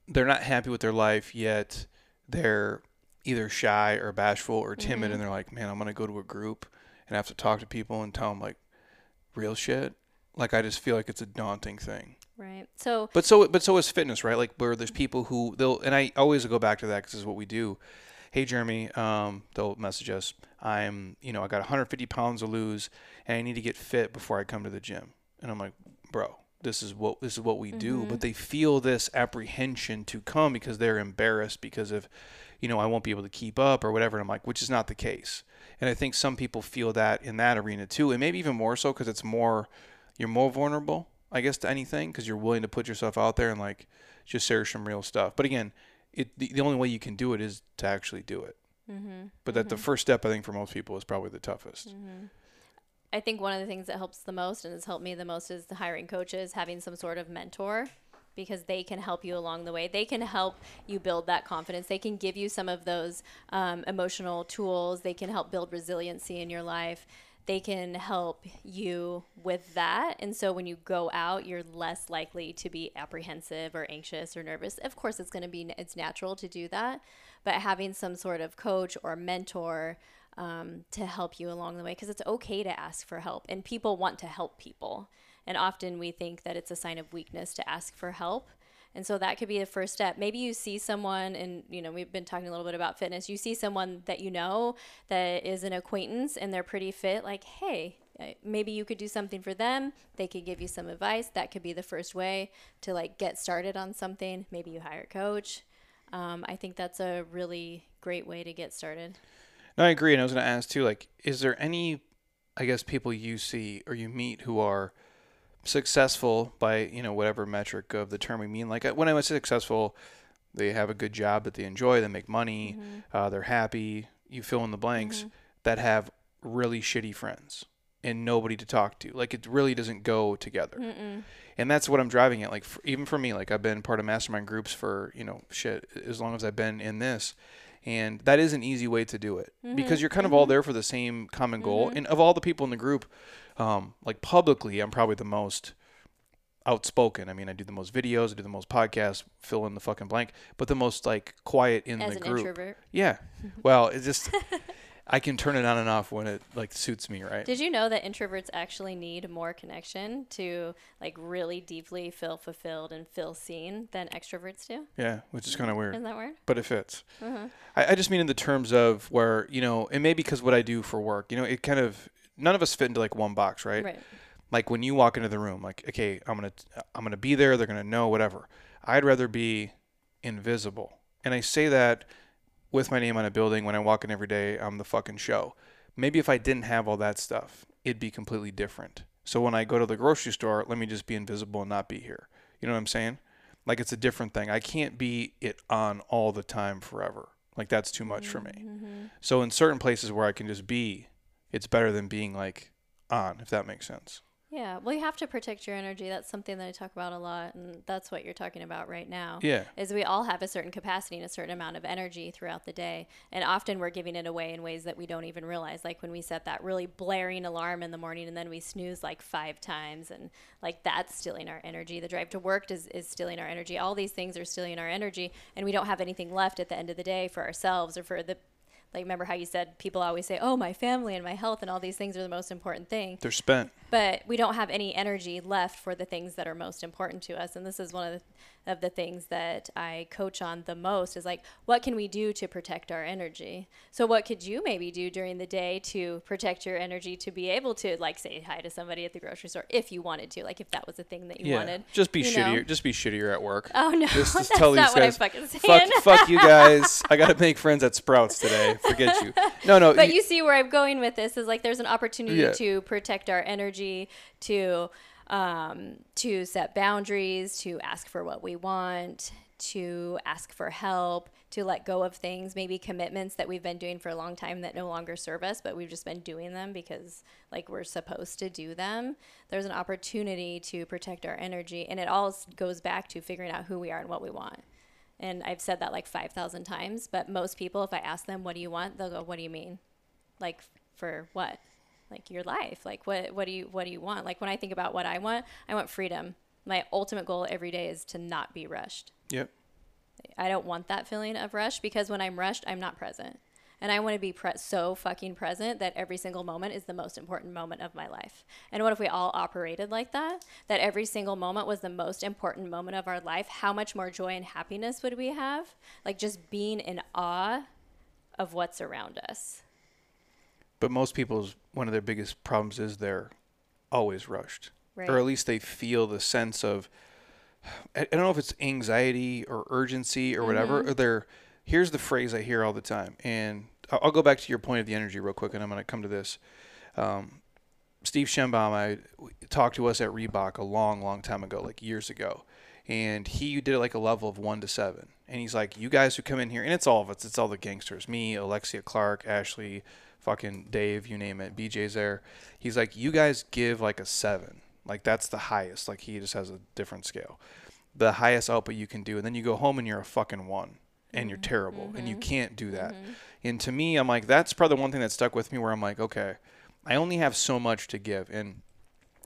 they're not happy with their life yet, they're either shy or bashful or timid, mm-hmm. and they're like, "Man, I'm gonna go to a group and have to talk to people and tell them like real shit." Like I just feel like it's a daunting thing. Right. So But so but so is fitness, right? Like where there's people who they'll and I always go back to that because this is what we do. Hey Jeremy, um, they'll message us. I'm you know I got 150 pounds to lose and I need to get fit before I come to the gym. And I'm like, bro, this is what this is what we do. But they feel this apprehension to come because they're embarrassed because of, you know, I won't be able to keep up or whatever. And I'm like, which is not the case. And I think some people feel that in that arena too, and maybe even more so because it's more you're more vulnerable, I guess, to anything because you're willing to put yourself out there and like just share some real stuff. But again, it the, the only way you can do it is to actually do it. Mm-hmm. But that the first step, I think, for most people is probably the toughest. I think one of the things that helps the most and has helped me the most is the hiring coaches, having some sort of mentor because they can help you along the way. They can help you build that confidence. They can give you some of those um, emotional tools. They can help build resiliency in your life. They can help you with that. And so when you go out, you're less likely to be apprehensive or anxious or nervous. Of course, it's going to be, it's natural to do that. But having some sort of coach or mentor um, to help you along the way because it's okay to ask for help and people want to help people and often we think that it's a sign of weakness to ask for help and so that could be the first step. Maybe you see someone and you know we've been talking a little bit about fitness. You see someone that you know that is an acquaintance and they're pretty fit like hey maybe you could do something for them. They could give you some advice. That could be the first way to like get started on something. Maybe you hire a coach. Um, i think that's a really great way to get started. No, I agree. And I was going to ask too, like, is there any, I guess, people you see or you meet who are successful by, you know, whatever metric of the term we mean? Like, uh, when I was successful, they have a good job that they enjoy, they make money, mm-hmm. uh, they're happy, you fill in the blanks, mm-hmm. that have really shitty friends and nobody to talk to. Like, it really doesn't go together. And that's what I'm driving at. Like, for, even for me, like, I've been part of mastermind groups for, you know, shit, as long as I've been in this and that is an easy way to do it mm-hmm. because you're kind of all there for the same common goal and of all the people in the group um, like publicly i'm probably the most outspoken i mean i do the most videos i do the most podcasts fill in the fucking blank but the most like quiet in as the an group introvert yeah well it's just I can turn it on and off when it like suits me, right? Did you know that introverts actually need more connection to like really deeply feel fulfilled and feel seen than extroverts do? yeah, which is kind of weird, Isn't that weird? but it fits. Uh-huh. I, I just mean in the terms of where you know, and maybe because what I do for work, you know, it kind of none of us fit into like one box, right? Right. Like when you walk into the room, like okay, I'm gonna I'm gonna be there. They're gonna know whatever. I'd rather be invisible, and I say that with my name on a building when I walk in every day. I'm the fucking show. Maybe if I didn't have all that stuff, it'd be completely different. So when I go to the grocery store, let me just be invisible and not be here. You know what I'm saying? Like it's a different thing. I can't be it on all the time forever. Like that's too much for me. Mm-hmm. So in certain places where I can just be, it's better than being like on, if that makes sense. Yeah. Well, you have to protect your energy. That's something that I talk about a lot, and that's what you're talking about right now. Yeah. Is we all have a certain capacity and a certain amount of energy throughout the day, and often we're giving it away in ways that we don't even realize. Like when we set that really blaring alarm in the morning, and then we snooze like five times, and like that's stealing our energy. The drive to work is is stealing our energy. All these things are stealing our energy, and we don't have anything left at the end of the day for ourselves or for the. Like remember how you said people always say, "Oh, my family and my health and all these things are the most important thing." They're spent. but we don't have any energy left for the things that are most important to us and this is one of the, of the things that i coach on the most is like what can we do to protect our energy so what could you maybe do during the day to protect your energy to be able to like say hi to somebody at the grocery store if you wanted to like if that was a thing that you yeah. wanted Just be you shittier. know? Just be shittier at work. oh no Just, just that's tell not these what guys. i'm fucking saying fuck, fuck you guys. I gotta make friends at Sprouts today. Forget you. No, no. but y- you see where I'm going with this is like there's an opportunity Yeah. to protect our energy, to um, to set boundaries, to ask for what we want, to ask for help, to let go of things, maybe commitments that we've been doing for a long time that no longer serve us, but we've just been doing them because like we're supposed to do them. There's an opportunity to protect our energy, and it all goes back to figuring out who we are and what we want. And I've said that like 5,000 times, but most people, if I ask them, what do you want? They'll go, what do you mean? Like for what? Like your life. Like what, what do you, what do you want? Like when I think about what I want, I want freedom. My ultimate goal every day is to not be rushed. Yep. I don't want that feeling of rush because when I'm rushed, I'm not present. And I want to be pre- so fucking present that every single moment is the most important moment of my life. And what if we all operated like that? That every single moment was the most important moment of our life? How much more joy and happiness would we have? Like just being in awe of what's around us. But most people's one of their biggest problems is they're always rushed, Right. or at least they feel the sense of I don't know if it's anxiety or urgency or whatever. Mm-hmm. Or they're here's the phrase I hear all the time, and I'll, I'll go back to your point of the energy real quick, and I'm going to come to this. Um, Steve Schembaum, I talked to us at Reebok a long, long time ago, like years ago, and he did it like a level of one to seven, and he's like, "You guys who come in here, and it's all of us, it's all the gangsters, me, Alexia Clark, Ashley, fucking Dave, you name it, BJ's there." He's like, "You guys give like a seven, like that's the highest. Like he just has a different scale, the highest output you can do, and then you go home and you're a fucking one." And you're mm-hmm. terrible, and you mm-hmm. can't do that. Mm-hmm. And to me, I'm like, that's probably the one thing that stuck with me. Where I'm like, okay, I only have so much to give, and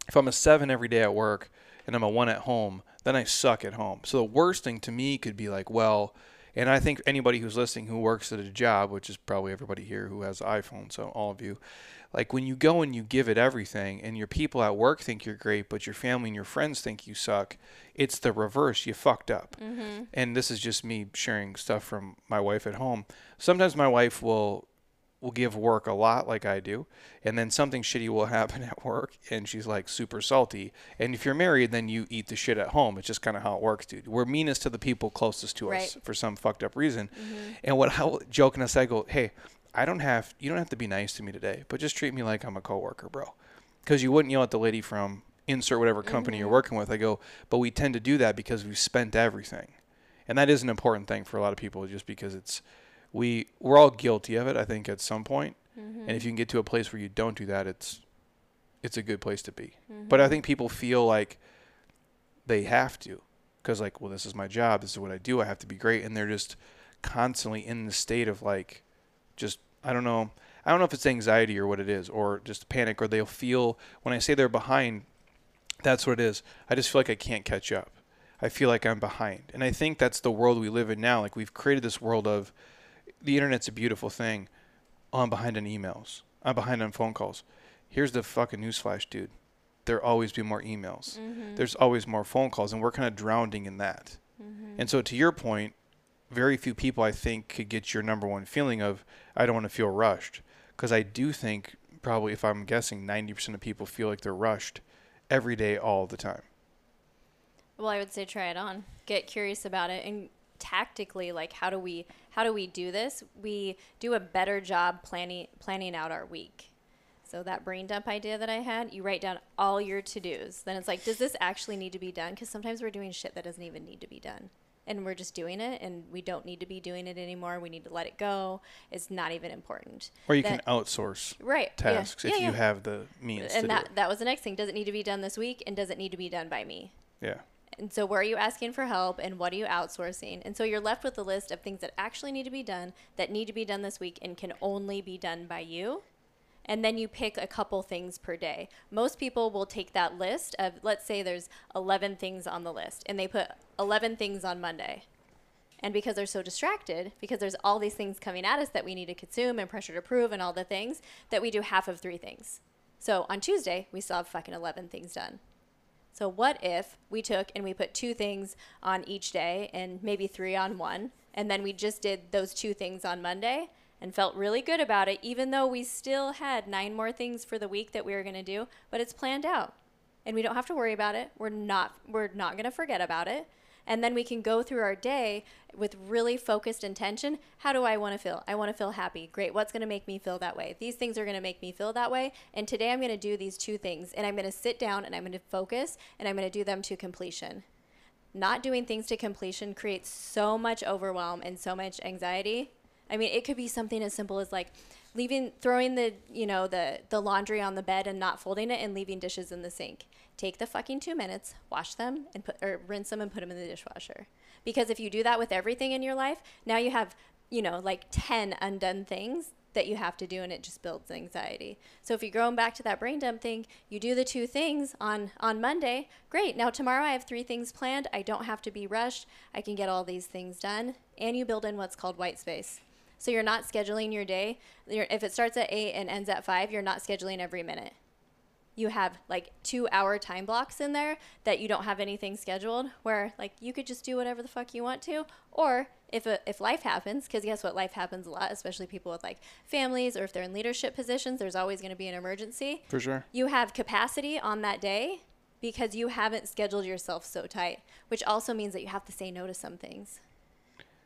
if I'm a seven every day at work and I'm a one at home, then I suck at home. So the worst thing to me could be like, well, and I think anybody who's listening who works at a job, which is probably everybody here who has an iPhone, so all of you, like when you go and you give it everything and your people at work think you're great, but your family and your friends think you suck, it's the reverse. You fucked up. Mm-hmm. And this is just me sharing stuff from my wife at home. Sometimes my wife will will give work a lot like I do, and then something shitty will happen at work, and she's like super salty. And if you're married, then you eat the shit at home. It's just kind of how it works, dude. We're meanest to the people closest to us Right. for some fucked up reason. Mm-hmm. And what I joking aside, I go, hey, I don't have, you don't have to be nice to me today, but just treat me like I'm a coworker, bro. Because you wouldn't yell at the lady from insert whatever company you're mm-hmm. working with. I go, but we tend to do that because we've spent everything, and that is an important thing for a lot of people, just because it's we we're all guilty of it. I think at some point. point, and if mm-hmm. you can get to a place where you don't do that, it's it's a good place to be. Mm-hmm. But I think people feel like they have to, because like, well, this is my job. This is what I do. I have to be great, and they're just constantly in the state of like, just I don't know. I don't know if it's anxiety or what it is, or just panic, or they'll feel when I say they're behind. That's what it is. I just feel like I can't catch up. I feel like I'm behind. And I think that's the world we live in now. Like we've created this world of the internet's a beautiful thing oh, I'm behind on emails. I'm behind on phone calls. Here's the fucking newsflash, dude. There'll always be more emails. Mm-hmm. There's always more phone calls, and we're kind of drowning in that. Mm-hmm. And so, to your point, very few people I think could get your number one feeling of I don't want to feel rushed, because I do think probably if I'm guessing 90% of people feel like they're rushed every day, all the time. Well, I would say try it on. Get curious about it and tactically like how do we how do we do this? We do a better job planning planning out our week. So that brain dump idea that I had, you write down all your to-dos. Then it's like, does this actually need to be done? Cuz sometimes we're doing shit that doesn't even need to be done. And we're just doing it and we don't need to be doing it anymore. We need to let it go. It's not even important. Or you That- can outsource Right. yeah, tasks if yeah, you yeah. have the means to and do that that was the next thing. Does it need to be done this week and does it need to be done by me? Yeah. And so, where are you asking for help and what are you outsourcing? And so, you're left with a list of things that actually need to be done, that need to be done this week, and can only be done by you. And then you pick a couple things per day. Most people will take that list of, let's say there's 11 things on the list, and they put 11 things on Monday. And because they're so distracted, because there's all these things coming at us that we need to consume and pressure to prove and all the things, that we do half of three things. So on Tuesday, we still have fucking 11 things done. So what if we took and we put two things on each day and maybe three on one, and then we just did those two things on Monday and felt really good about it, even though we still had nine more things for the week that we were going to do, but it's planned out, and we don't have to worry about it. We're not we're not going to forget about it. And then we can go through our day with really focused intention. How do I want to feel? I want to feel happy. Great. What's going to make me feel that way? These things are going to make me feel that way. And today I'm going to do these two things. And I'm going to sit down and I'm going to focus and I'm going to do them to completion. Not doing things to completion creates so much overwhelm and so much anxiety. I mean, it could be something as simple as like leaving throwing the, you know, the the laundry on the bed and not folding it and leaving dishes in the sink. Take the fucking 2 minutes, wash them and put or rinse them and put them in the dishwasher. Because if you do that with everything in your life, now you have, you know, like 10 undone things that you have to do and it just builds anxiety. So if you're going back to that brain dump thing, you do the two things on on Monday. Great. Now tomorrow I have three things planned. I don't have to be rushed. I can get all these things done and you build in what's called white space. So you're not scheduling your day. You're, if it starts at 8 and ends at 5, you're not scheduling every minute. You have like 2-hour time blocks in there that you don't have anything scheduled where like you could just do whatever the fuck you want to. Or if a, if life happens cuz guess what? Life happens a lot especially people with like families or if they're in leadership positions there's always going to be an emergency. For sure. you have capacity on that day because you haven't scheduled yourself so tight which also means that you have to say no to some things.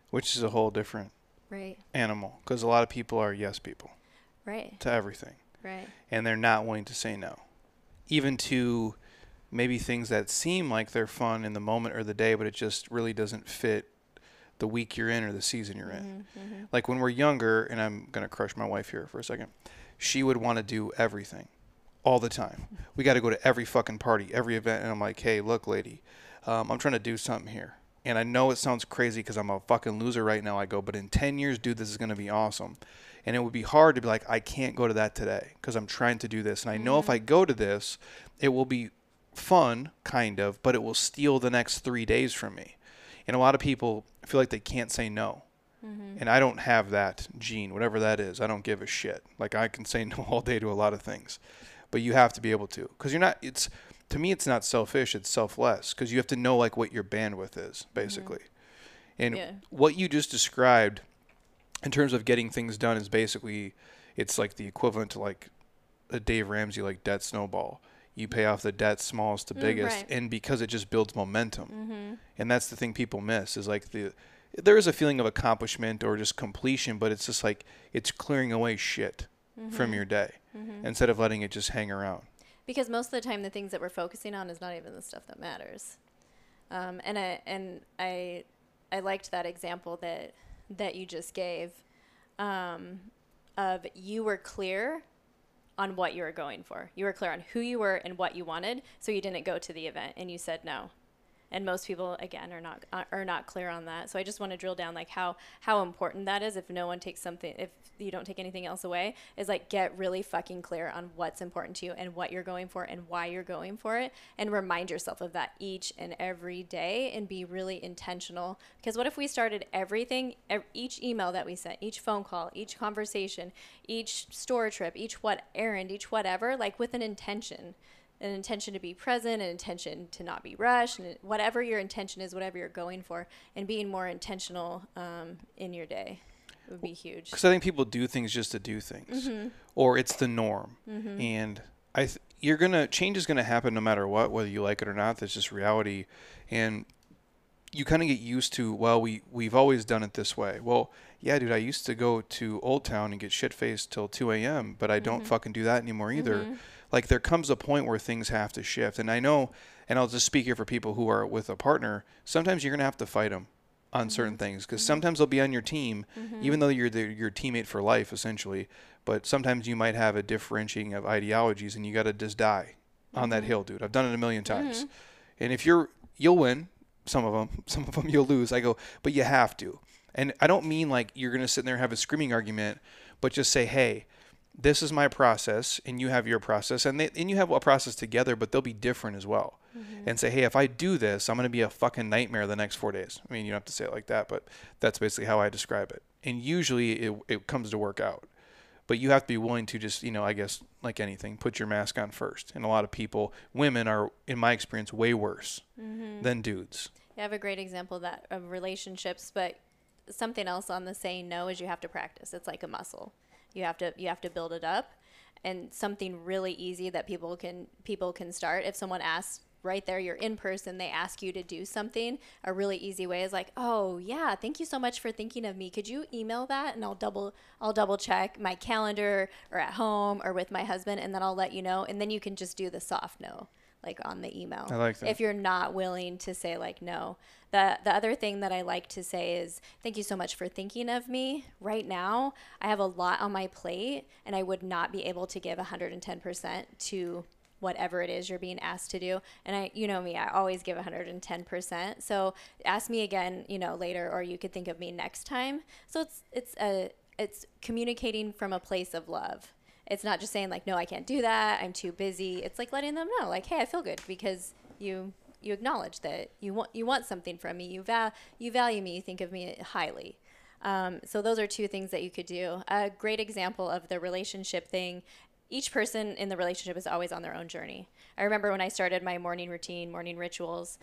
Which is a whole different right. animal because a lot of people are yes people right. to everything. Right. And they're not willing to say no. Even to maybe things that seem like they're fun in the moment or the day, but it just really doesn't fit the week you're in or the season you're in. Mm-hmm, Like when we're younger, and I'm going to crush my wife here for a second, she would want to do everything all the time. We got to go to every fucking party, every event. And I'm like, hey, look, lady, um, I'm trying to do something here. And I know it sounds crazy because I'm a fucking loser right now. I go, but in 10 years, dude, this is going to be awesome. And it would be hard to be like, I can't go to that today because I'm trying to do this. And I know if mm-hmm. I go to this, it will be fun, kind of, but it will steal the next three days from me. And a lot of people feel like they can't say no. Mm-hmm. And I don't have that gene, whatever that is. I don't give a shit. Like I can say no all day to a lot of things, but you have to be able to, because you're not. It's to me, it's not selfish. It's selfless, because you have to know like what your bandwidth is, mm-hmm. basically. And Yeah. what you just described, in terms of getting things done, is basically, it's like the equivalent to like a Dave Ramsey like debt snowball. You pay off the debt smallest to Mm, biggest, right. and because it just builds momentum mm-hmm. and that's the thing people miss is like the there is a feeling of accomplishment or just completion but it's just like it's clearing away shit Mm-hmm. from your day instead of letting it just hang around because most of the time the things that we're focusing on is not even the stuff that matters um, and I and I I liked that example that that you just gave um, of you were clear on what you were going for. You were clear on who you were and what you wanted so you didn't go to the event and you said no and most people again are not uh, are not clear on that. So i just want to drill down like how how important that is if no one takes something if you don't take anything else away is like get really fucking clear on what's important to you and what you're going for and why you're going for it and remind yourself of that each and every day and be really intentional. Because what if we started everything each email that we sent each phone call each conversation each store trip each what errand each whatever like with an intention an intention to be present, an intention to not be rushed, and whatever your intention is, whatever you're going for, and being more intentional um, in your day would be huge. Because I think people do things just to do things, mm-hmm. or it's the norm, mm-hmm. and I th- you're gonna change is gonna happen no matter what, whether you like it or not. That's just reality, and you kind of get used to well, we we've always done it this way. Well, yeah, dude, I used to go to Old Town and get shit faced till 2 a.m., but I don't mm-hmm. fucking do that anymore either. Mm-hmm like there comes a point where things have to shift. And I know, and I'll just speak here for people who are with a partner. Sometimes you're gonna have to fight them on mm-hmm. certain things because mm-hmm. sometimes they'll be on your team, mm-hmm. even though you're the, your teammate for life essentially. But sometimes you might have a differentiating of ideologies, and you got to just die on that mm-hmm. hill, dude. I've done it a million times. Mm-hmm. And if you're, you'll win some of them. Some of them you'll lose. I go, but you have to. And I don't mean like you're gonna sit there and have a screaming argument, but just say, hey, this is my process and you have your process and they, and you have a process together but they'll be different as well. Mm-hmm. and say hey if i do this i'm going to be a fucking nightmare the next four days. I mean you don't have to say it like that but that's basically how i describe it. And usually it, it comes to work out. But you have to be willing to just you know i guess like anything put your mask on first. And a lot of people women are in my experience way worse mm-hmm. than dudes. I have a great example of that of relationships but something else on the saying no is you have to practice. It's like a muscle you have to you have to build it up and something really easy that people can people can start if someone asks right there you're in person they ask you to do something a really easy way is like oh yeah thank you so much for thinking of me could you email that and i'll double i'll double check my calendar or at home or with my husband and then i'll let you know and then you can just do the soft no like on the email. I like that. If you're not willing to say like no. The the other thing that I like to say is thank you so much for thinking of me. Right now, I have a lot on my plate and I would not be able to give 110% to whatever it is you're being asked to do. And I, you know me, I always give 110%. So ask me again, you know, later, or you could think of me next time. So it's, it's a, it's communicating from a place of love it's not just saying like no i can't do that i'm too busy it's like letting them know like hey i feel good because you you acknowledge that you want you want something from me. You val you value me. You think of me highly. Um, so those are two things that you could do. A great example of the relationship thing each person in the relationship is always on their own journey. I remember when i started my morning routine morning rituals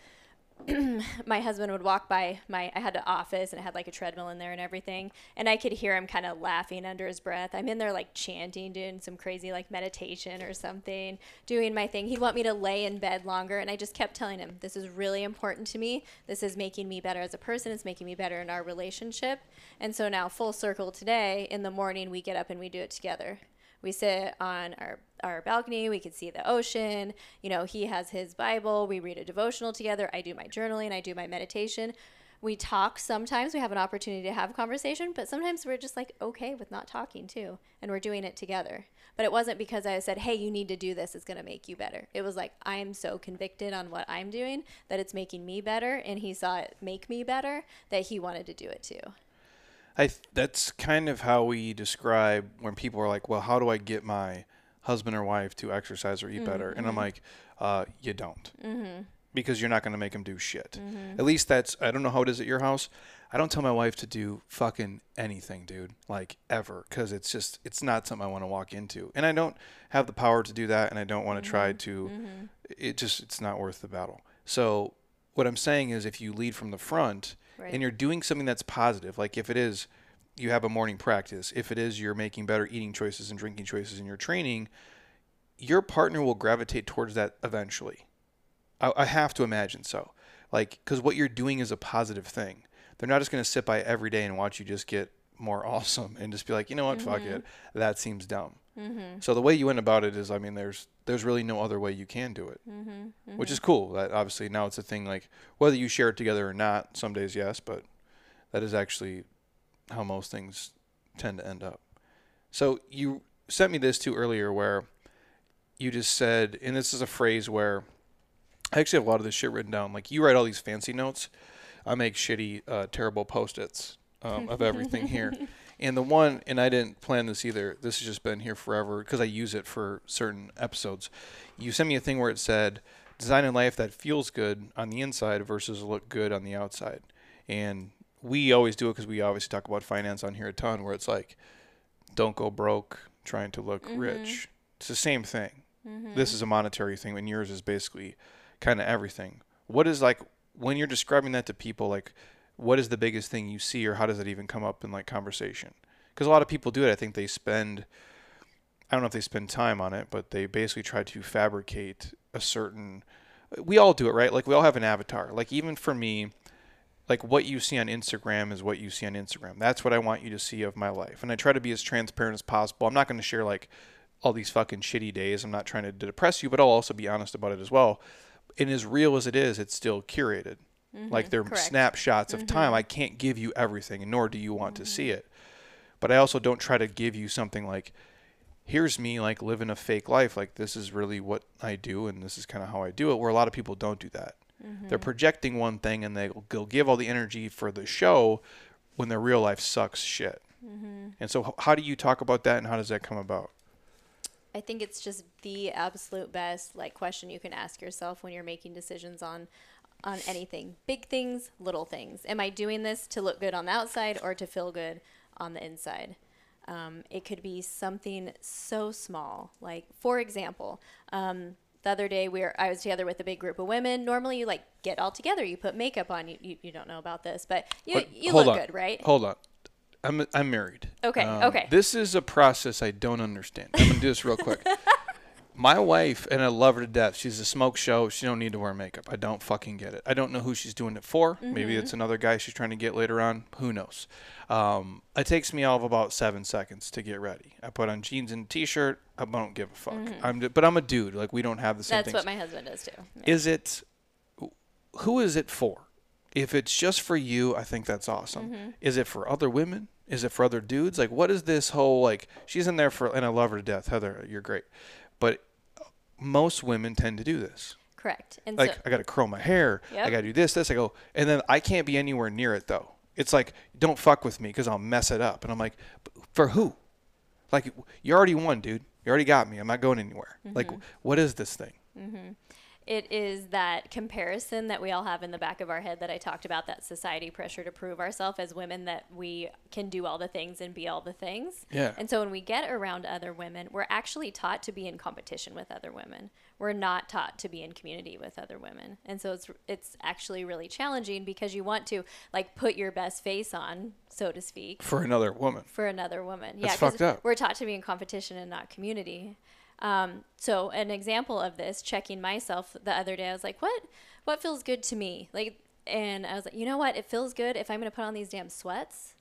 my husband would walk by my I had an office and I had like a treadmill in there and everything and I could hear him kind of laughing under his breath. I'm in there like chanting doing some crazy like meditation or something, doing my thing. He'd want me to lay in bed longer and I just kept telling him this is really important to me. This is making me better as a person. It's making me better in our relationship. And so now full circle today in the morning we get up and we do it together. We sit on our, our balcony. We can see the ocean. You know, he has his Bible. We read a devotional together. I do my journaling. I do my meditation. We talk sometimes. We have an opportunity to have conversation, but sometimes we're just like okay with not talking too. And we're doing it together. But it wasn't because I said, hey, you need to do this. It's going to make you better. It was like, I'm so convicted on what I'm doing that it's making me better. And he saw it make me better that he wanted to do it too. I th- that's kind of how we describe when people are like, "Well, how do I get my husband or wife to exercise or eat mm-hmm. better?" And I'm mm-hmm. like, uh, "You don't." Mm-hmm. Because you're not going to make them do shit. Mm-hmm. At least that's, I don't know how it is at your house. I don't tell my wife to do fucking anything, dude, like ever, because it's just, it's not something I want to walk into. And I don't have the power to do that, and I don't want to try mm-hmm. to, mm-hmm. it just, it's not worth the battle. So, what I'm saying is, if you lead from the front, right. and you're doing something that's positive, like if it is you have a morning practice, if it is you're making better eating choices and drinking choices in your training, your partner will gravitate towards that eventually. I, I have to imagine so. Like, because what you're doing is a positive thing. They're not just going to sit by every day and watch you just get more awesome and just be like, you know what, mm-hmm. fuck it, that seems dumb. Mm-hmm. So the way you went about it is, I mean, there's there's really no other way you can do it, mm-hmm. mm-hmm. which is cool. That obviously now it's a thing like whether you share it together or not. Some days yes, but that is actually how most things tend to end up. So you sent me this too earlier where you just said, and this is a phrase where I actually have a lot of this shit written down. Like you write all these fancy notes. I make shitty, uh, terrible post-its um, of everything here. And the one, and I didn't plan this either. This has just been here forever because I use it for certain episodes. You sent me a thing where it said, "Design a life that feels good on the inside versus look good on the outside." And we always do it because we obviously talk about finance on here a ton. Where it's like, don't go broke trying to look mm-hmm. rich. It's the same thing. Mm-hmm. This is a monetary thing, and yours is basically kind of everything. What is like when you're describing that to people, like what is the biggest thing you see, or how does it even come up in like conversation? Because a lot of people do it. I think they spend, I don't know if they spend time on it, but they basically try to fabricate a certain. We all do it, right? Like we all have an avatar. Like even for me, like what you see on Instagram is what you see on Instagram. That's what I want you to see of my life. And I try to be as transparent as possible. I'm not going to share like all these fucking shitty days. I'm not trying to depress you, but I'll also be honest about it as well. And as real as it is, it's still curated. Mm-hmm. like they're correct. snapshots of time. Mm-hmm. I can't give you everything, nor do you want to mm-hmm. see it. But I also don't try to give you something like, here's me like living a fake life. Like this is really what I do, and this is kind of how I do it. Where a lot of people don't do that. They're projecting one thing, and they'll, they'll give all the energy for the show when their real life sucks shit. And so, how do you talk about that, and how does that come about? I think it's just the absolute best like question you can ask yourself when you're making decisions on on anything. Big things, little things. Am I doing this to look good on the outside or to feel good on the inside? Um, it could be something so small. Like for example, um, the other day we were I was together with a big group of women. Normally you like get all together, you put makeup on. You you, you don't know about this, but you But you look on. good, right? Hold on. I'm I'm married. Okay, okay. This is a process I don't understand. I'm gonna do this real quick. My wife, and I love her to death. She's a smoke show. She don't need to wear makeup. I don't fucking get it. I don't know who she's doing it for. Maybe Mm-hmm. it's another guy she's trying to get later on. Who knows? Um, it takes me all of about seven seconds to get ready. I put on jeans and a t-shirt. I don't give a fuck. I'm, ju- but I'm a dude. Like we don't have the same Mm-hmm. things. That's what my husband does too. Yeah. is it who is it for if it's just for you i think that's awesome Mm-hmm. is it for other women is it for other dudes like what is this whole like she's in there for and i love her to death heather you're great but most women tend to do this. Correct. And like so i gotta curl my hair. I gotta do this this i go and then i can't be anywhere near it though. It's like don't fuck with me because i'll mess it up. And i'm like for who? Like you already won dude. You already got me. I'm not going anywhere. Like Mm-hmm. what is this thing it is that comparison that we all have in the back of our head that I talked about that society pressure to prove ourselves as women that we can do all the things and be all the things. Yeah. And so when we get around other women, we're actually taught to be in competition with other women. We're not taught to be in community with other women. And so it's it's actually really challenging because you want to like put your best face on, so to speak, for another woman for another woman. That's yeah, 'cause fucked up. we're taught to be in competition and not community. Um, so an example of this, checking myself the other day, I was like, what, what feels good to me? Like, and I was like, you know what? It feels good if I'm going to put on these damn sweats.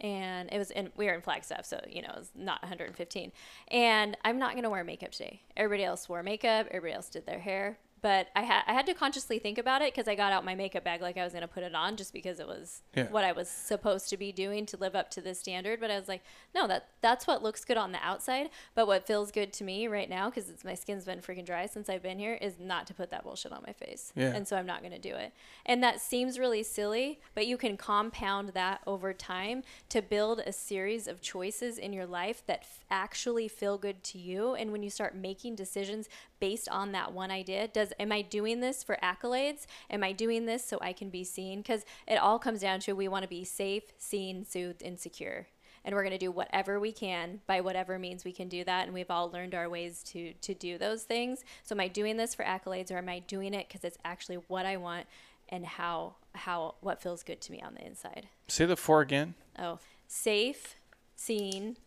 And it was in, we were in Flagstaff, so, you know, it was not 115. And I'm not going to wear makeup today. Everybody else wore makeup. Everybody else did their hair. But I, had I had to consciously think about it because I got out my makeup bag like I was going to put it on just because it was Yeah. what I was supposed to be doing to live up to this standard. But I was like, no, that that's what looks good on the outside. But what feels good to me right now, because my skin's been freaking dry since I've been here, is not to put that bullshit on my face. Yeah. And so I'm not going to do it. And that seems really silly, but you can compound that over time to build a series of choices in your life that f- actually feel good to you. And when you start making decisions based on that one idea, does am I doing this for accolades? Am I doing this so I can be seen? Because it all comes down to we want to be safe, seen, soothed, and secure. And we're going to do whatever we can by whatever means we can do that. And we've all learned our ways to to do those things. So am I doing this for accolades or am I doing it because it's actually what I want and how how what feels good to me on the inside? say the four again Oh, safe, seen,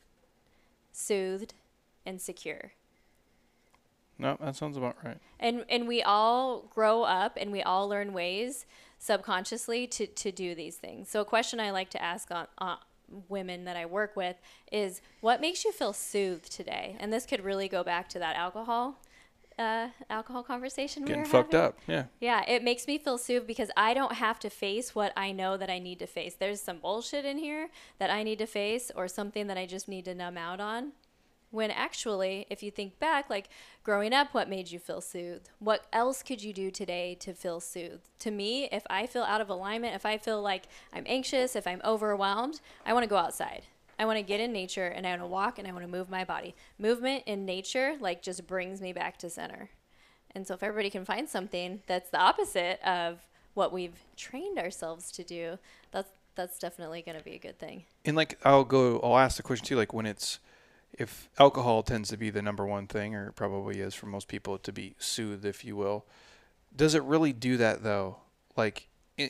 soothed, and secure. No that sounds about right and and we all grow up and we all learn ways subconsciously to to do these things so a question i like to ask on uh, women that i work with is what makes you feel soothed today and this could really go back to that alcohol uh, alcohol conversation we getting were fucked having. up yeah Yeah, it makes me feel soothed because I don't have to face what I know that I need to face. There's some bullshit in here that I need to face or something that I just need to numb out on. When actually, if you think back, like growing up, what made you feel soothed? What else could you do today to feel soothed? To me, if I feel out of alignment, if I feel like I'm anxious, if I'm overwhelmed, I want to go outside. I want to get in nature and I want to walk and I want to move my body. Movement in nature, like, just brings me back to center. And so, if everybody can find something that's the opposite of what we've trained ourselves to do, that's that's definitely going to be a good thing. And like I'll go I'll ask the question too like when it's if alcohol tends to be the number one thing or it probably is for most people to be soothed if you will. Does it really do that though? Like in,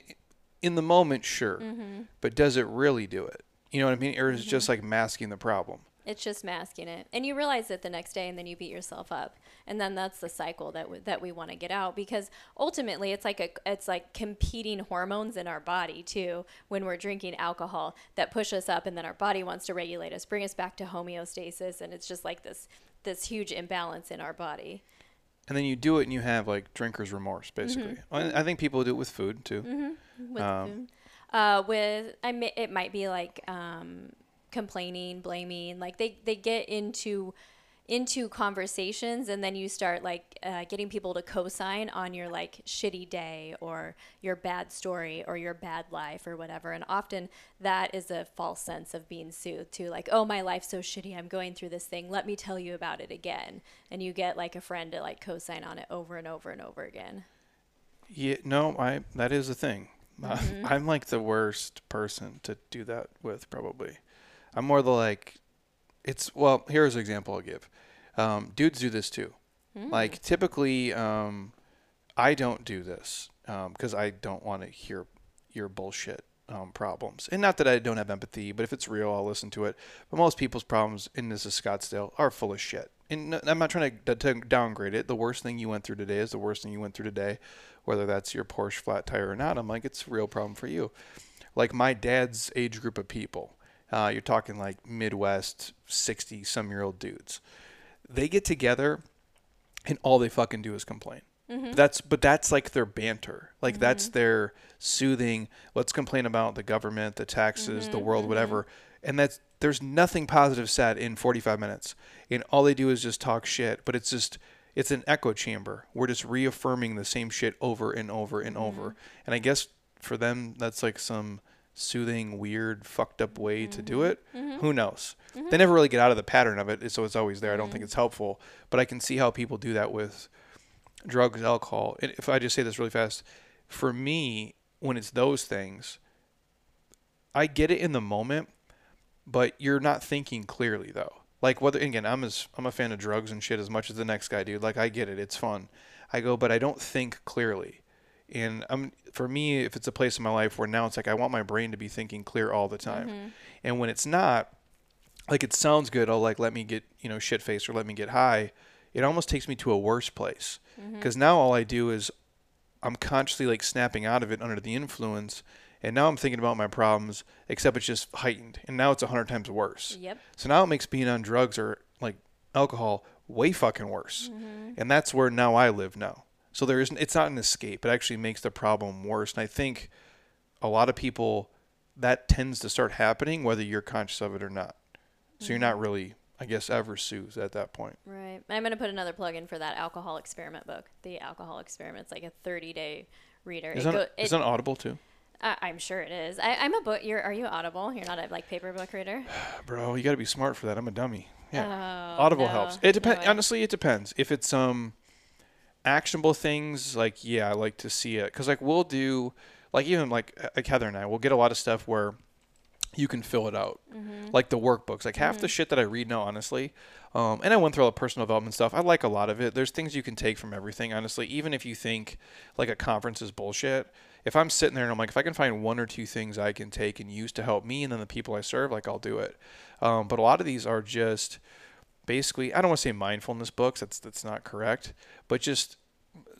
in the moment sure. Mm-hmm. But does it really do it? You know what I mean? Or is it just like masking the problem? It's just masking it, and you realize it the next day, and then you beat yourself up, and then that's the cycle that w- that we want to get out because ultimately it's like a it's like competing hormones in our body too when we're drinking alcohol that push us up, and then our body wants to regulate us, bring us back to homeostasis, and it's just like this this huge imbalance in our body. And then you do it and you have like drinker's remorse basically. I I think people do it with food too. with Um, food. Uh, with I may, it might be like um, complaining, blaming. Like they they get into into conversations, and then you start like uh, getting people to co-sign on your like shitty day or your bad story or your bad life or whatever. And often that is a false sense of being soothed to like, oh, my life's so shitty. I'm going through this thing. Let me tell you about it again. And you get like a friend to like co-sign on it over and over and over again. Yeah, no, I that is a thing. Uh, Mm-hmm. I'm like the worst person to do that with probably. I'm more the like it's well, here's an example I'll give. Um, dudes do this too. Mm. Like typically um, I don't do this because I don't want to hear your bullshit um, problems. And not that I don't have empathy, but if it's real, I'll listen to it. But most people's problems in this is Scottsdale are full of shit. And I'm not trying to, to downgrade it. The worst thing you went through today is the worst thing you went through today, whether that's your Porsche flat tire or not. I'm like, it's a real problem for you. Like my dad's age group of people, uh, you're talking like Midwest 60 some year old dudes. They get together and all they fucking do is complain. Mm-hmm. That's but that's like their banter. Like mm-hmm. that's their soothing. Let's complain about the government, the taxes, the mm-hmm, world, whatever. And that's there's nothing positive said in 45 minutes. And all they do is just talk shit. But it's just it's an echo chamber. We're just reaffirming the same shit over and over and over. And I guess for them that's like some soothing, weird, fucked up way to do mm-hmm. it. Mm-hmm. Who knows? Mm-hmm. They never really get out of the pattern of it, so it's always there. I don't think it's helpful, but I can see how people do that with drugs, alcohol. And if I just say this really fast, for me, when it's those things, I get it in the moment, but you're not thinking clearly though. Like whether again, I'm as I'm a fan of drugs and shit as much as the next guy, dude. Like I get it, it's fun. I go, but I don't think clearly. And I'm for me, if it's a place in my life where now it's like I want my brain to be thinking clear all the time, mm-hmm. and when it's not, like it sounds good. Oh, like let me get you know shit faced or let me get high. It almost takes me to a worse place mm-hmm. because now all I do is I'm consciously like snapping out of it under the influence, and now I'm thinking about my problems. Except it's just heightened, and now it's a hundred times worse. Yep. So now it makes being on drugs or like alcohol way fucking worse. Mm-hmm. And that's where now I live now. So there isn't it's not an escape. It actually makes the problem worse. And I think a lot of people that tends to start happening whether you're conscious of it or not. So you're not really I guess ever soothed at that point. Right. I'm going to put another plug in for that alcohol experiment book. The alcohol experiment's like a 30 day reader. Is It go- it- audible too? I, I'm sure it is. I, I'm a book. You're, are you Audible? You're not a like paper book reader. Bro, you got to be smart for that. I'm a dummy. Yeah. Oh, Audible no. helps. It depends. No honestly, it depends. If it's um actionable things, like yeah, I like to see it because like we'll do like even like like Heather and I, we'll get a lot of stuff where you can fill it out, Mm-hmm. like the workbooks. Like half the shit that I read now, honestly, um, and I went through all the personal development stuff. I like a lot of it. There's things you can take from everything, honestly. Even if you think like a conference is bullshit, if I'm sitting there and I'm like, if I can find one or two things I can take and use to help me and then the people I serve, like I'll do it. Um, but a lot of these are just basically I don't want to say mindfulness books. That's that's not correct, but just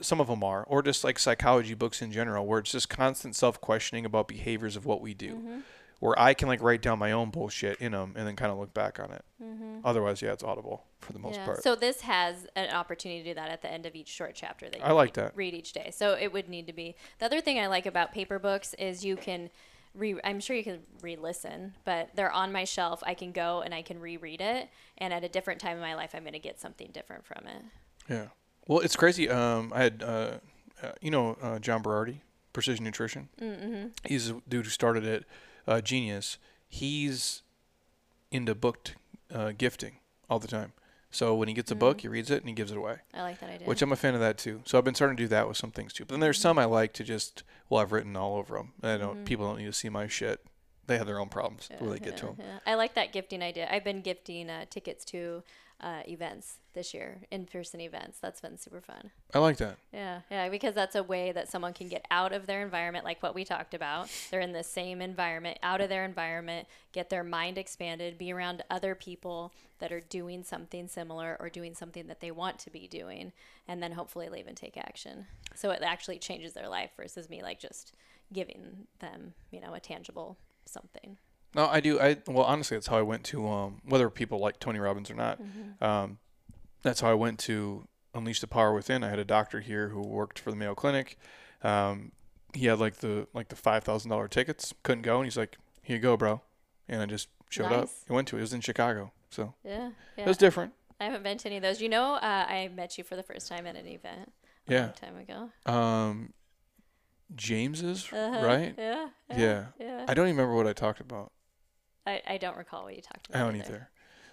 some of them are, or just like psychology books in general, where it's just constant self questioning about behaviors of what we do. Mm-hmm. Where I can like write down my own bullshit in them and then kind of look back on it. Mm-hmm. Otherwise, yeah, it's audible for the most Yeah. part. So this has an opportunity to do that at the end of each short chapter that you I like that. read each day. So it would need to be. The other thing I like about paper books is you can re I'm sure you can re-listen, but they're on my shelf. I can go and I can reread it, and at a different time in my life, I'm going to get something different from it. Yeah. Well, it's crazy. Um, I had, uh, uh, you know, uh, John Berardi, Precision Nutrition. Mm-hmm. He's a dude who started it, uh, Genius. He's into booked uh, gifting all the time. So when he gets a book, Mm. he reads it and he gives it away, I like that idea. which I'm a fan of that too. So I've been starting to do that with some things too. But then there's some I like to just, well, I've written all over them. I don't, Mhm. people don't need to see my shit. They have their own problems Yeah, where they get to to them. yeah. I like that gifting idea. I've been gifting uh, tickets to uh, events this year, in-person events. That's been super fun. I like that. Yeah, yeah, because that's a way that someone can get out of their environment, like what we talked about. They're in the same environment, out of their environment, get their mind expanded, be around other people that are doing something similar or doing something that they want to be doing, and then hopefully leave and take action. So it actually changes their life versus me like just giving them, you know, a tangible something. No, I do. I well, honestly, that's how I went to um, whether people like Tony Robbins or not. Mm-hmm. Um, that's how I went to Unleash the Power Within. I had a doctor here who worked for the Mayo Clinic. Um, he had like the like the five thousand dollar tickets. Couldn't go, and he's like, "Here you go, bro." And I just showed up. Nice. I went to it. It was in Chicago, so Yeah, yeah. it was different. I haven't been to any of those. You know, uh, I met you for the first time at an event a Yeah. long time ago. Um, James's Uh-huh. right? Yeah. Yeah. Yeah. I don't even remember what I talked about. I, I don't recall what you talked about. I don't either. either.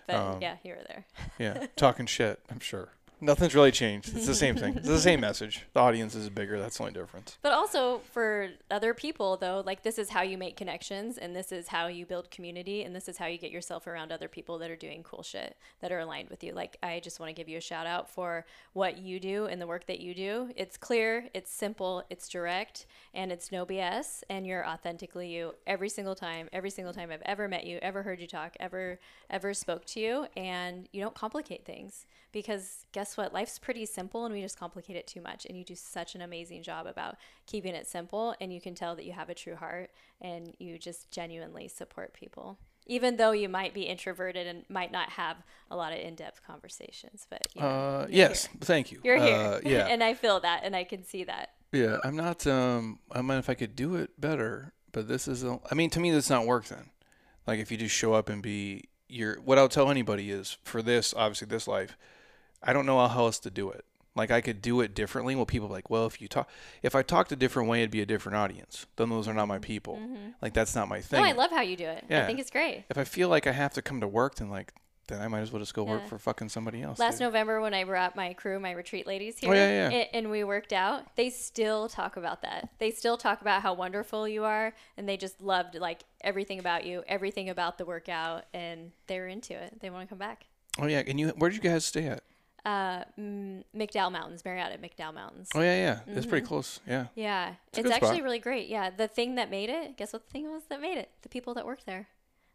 But Um, yeah, you were there. Yeah, talking shit. I'm sure. Nothing's really changed. It's the same thing. It's the same message. The audience is bigger. That's the only difference. But also for other people, though, like this is how you make connections and this is how you build community and this is how you get yourself around other people that are doing cool shit that are aligned with you. Like, I just want to give you a shout out for what you do and the work that you do. It's clear, it's simple, it's direct, and it's no BS. And you're authentically you every single time, every single time I've ever met you, ever heard you talk, ever, ever spoke to you. And you don't complicate things because guess what? Life's pretty simple and we just complicate it too much. And you do such an amazing job about keeping it simple. And you can tell that you have a true heart and you just genuinely support people. Even though you might be introverted and might not have a lot of in depth conversations, but you know, Uh, yes. here. Thank you. You're here. Uh, yeah. and I feel that and I can see that. yeah. I'm not. Um. I mean, if I could do it better, but this is. A, I mean, to me, that's not work then. Like if you just show up and be your. What I'll tell anybody is for this, obviously, this life, I don't know how else to do it. Like I could do it differently. Well, people are like, well, if you talk, if I talked a different way, it'd be a different audience. Then those are not my people. Like that's not my thing. Mm-hmm. No, I love how you do it. Yeah. I think it's great. if I feel like I have to come to work, then like, then I might as well just go work for fucking somebody else. Last dude. November, when I brought my crew, my retreat ladies here, Oh, yeah, yeah. a- and we worked out, they still talk about that. They still talk about how wonderful you are, and they just loved like everything about you, everything about the workout, and they're into it. They want to come back. Oh yeah, and you, where did you guys stay at? Uh, McDowell Mountains, Marriott at McDowell Mountains. Oh yeah, yeah, it's Mm-hmm. pretty close. Yeah. Yeah, a it's, actually spot. really great. Yeah, the thing that made it, guess what the thing was that made it? The people that worked there.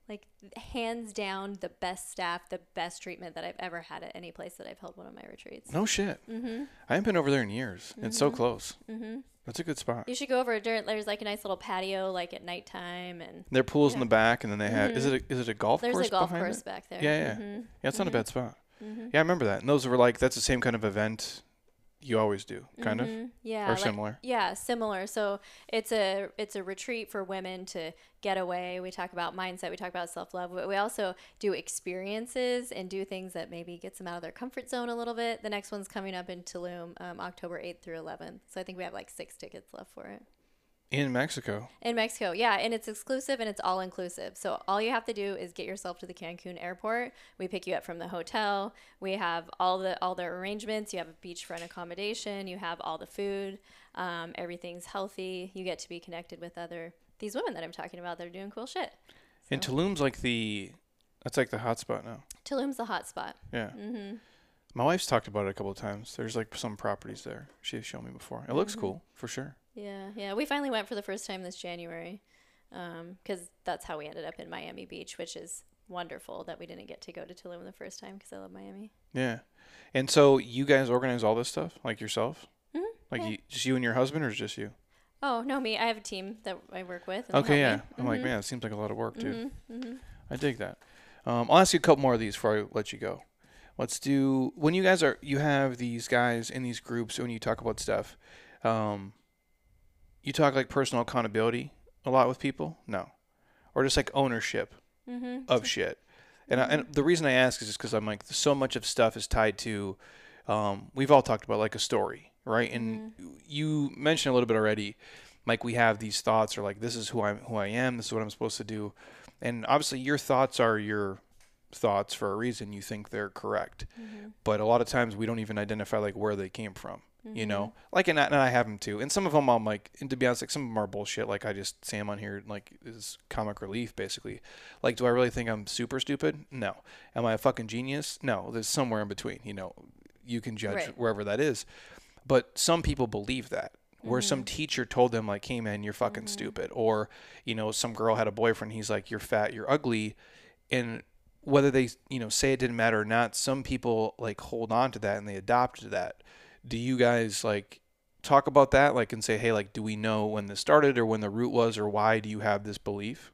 Like, hands down, the best staff, the best treatment that I've ever had at any place that I've held one of my retreats. No shit. Mm-hmm. I haven't been over there in years. It's so close. Mm-hmm. That's a good spot. You should go over during. There's like a nice little patio, like at nighttime, and Their pools in the back, and then they had. Is it a, is it a golf there's course a golf course it? back there. Yeah, yeah. Yeah, it's not a bad spot. Mhm. Yeah, I remember that. And those were like that's the same kind of event you always do, kind of, Mhm. Yeah. or like- similar. Yeah, similar. So it's a it's a retreat for women to get away. We talk about mindset. We talk about self love. But we also do experiences and do things that maybe gets them out of their comfort zone a little bit. The next one's coming up in Tulum, um, October eighth through eleventh. So I think we have like six tickets left for it. In Mexico. In Mexico, yeah, and it's exclusive and it's all inclusive. So all you have to do is get yourself to the Cancun airport. We pick you up from the hotel. We have all the all the arrangements. You have a beachfront accommodation. You have all the food. Um, everything's healthy. You get to be connected with other these women that I'm talking about. They're doing cool shit. And Tulum's like the, that's like the hot spot now. Tulum's the hot spot. Yeah. hmm My wife's talked about it a couple of times. There's like some properties there. She's shown me before. It looks Mhm. cool for sure. Yeah, yeah. We finally went for the first time this January because that's how we ended up in Miami Beach, which is wonderful that we didn't get to go to Tulum the first time because I love Miami. Yeah. And so you guys organize all this stuff like yourself? Mhm, Like yeah. you, just you and your husband, or just you? Oh no, me. I have a team that I work with. Okay, yeah. me. I'm like, Mhm, man, it seems like a lot of work, dude. mhm, mhm. I dig that. Um, I'll ask you a couple more of these before I let you go. Let's do when you guys are you have these guys in these groups when you talk about stuff. Um, you talk like personal accountability. a lot with people? No. Or just like ownership Mm-hmm. of shit. And I, and the reason I ask is just because I'm like so much of stuff is tied to. Um, we've all talked about like a story, right? And you mentioned a little bit already. Like we have these thoughts, or like this is who I'm, who I am. This is what I'm supposed to do. And obviously, your thoughts are your thoughts for a reason. You think they're correct, but a lot of times we don't even identify like where they came from. You know, mm-hmm. like and I, and I have them too. And some of them I'm like, and to be honest, like some of them are bullshit. Like I just say them on here like is comic relief basically. Like, do I really think I'm super stupid? No. Am I a fucking genius? No. There's somewhere in between. You know, you can judge Right. wherever that is. But some people believe that. Where some mm-hmm. teacher told them like, "Hey man, you're fucking mm-hmm. stupid," or you know, some girl had a boyfriend. He's like, "You're fat, you're ugly," and whether they you know say it didn't matter or not, some people like hold on to that and they adopt to that. Do you guys like talk about that, like, and say, "Hey, like, do we know when this started or when the root was, or why do you have this belief?"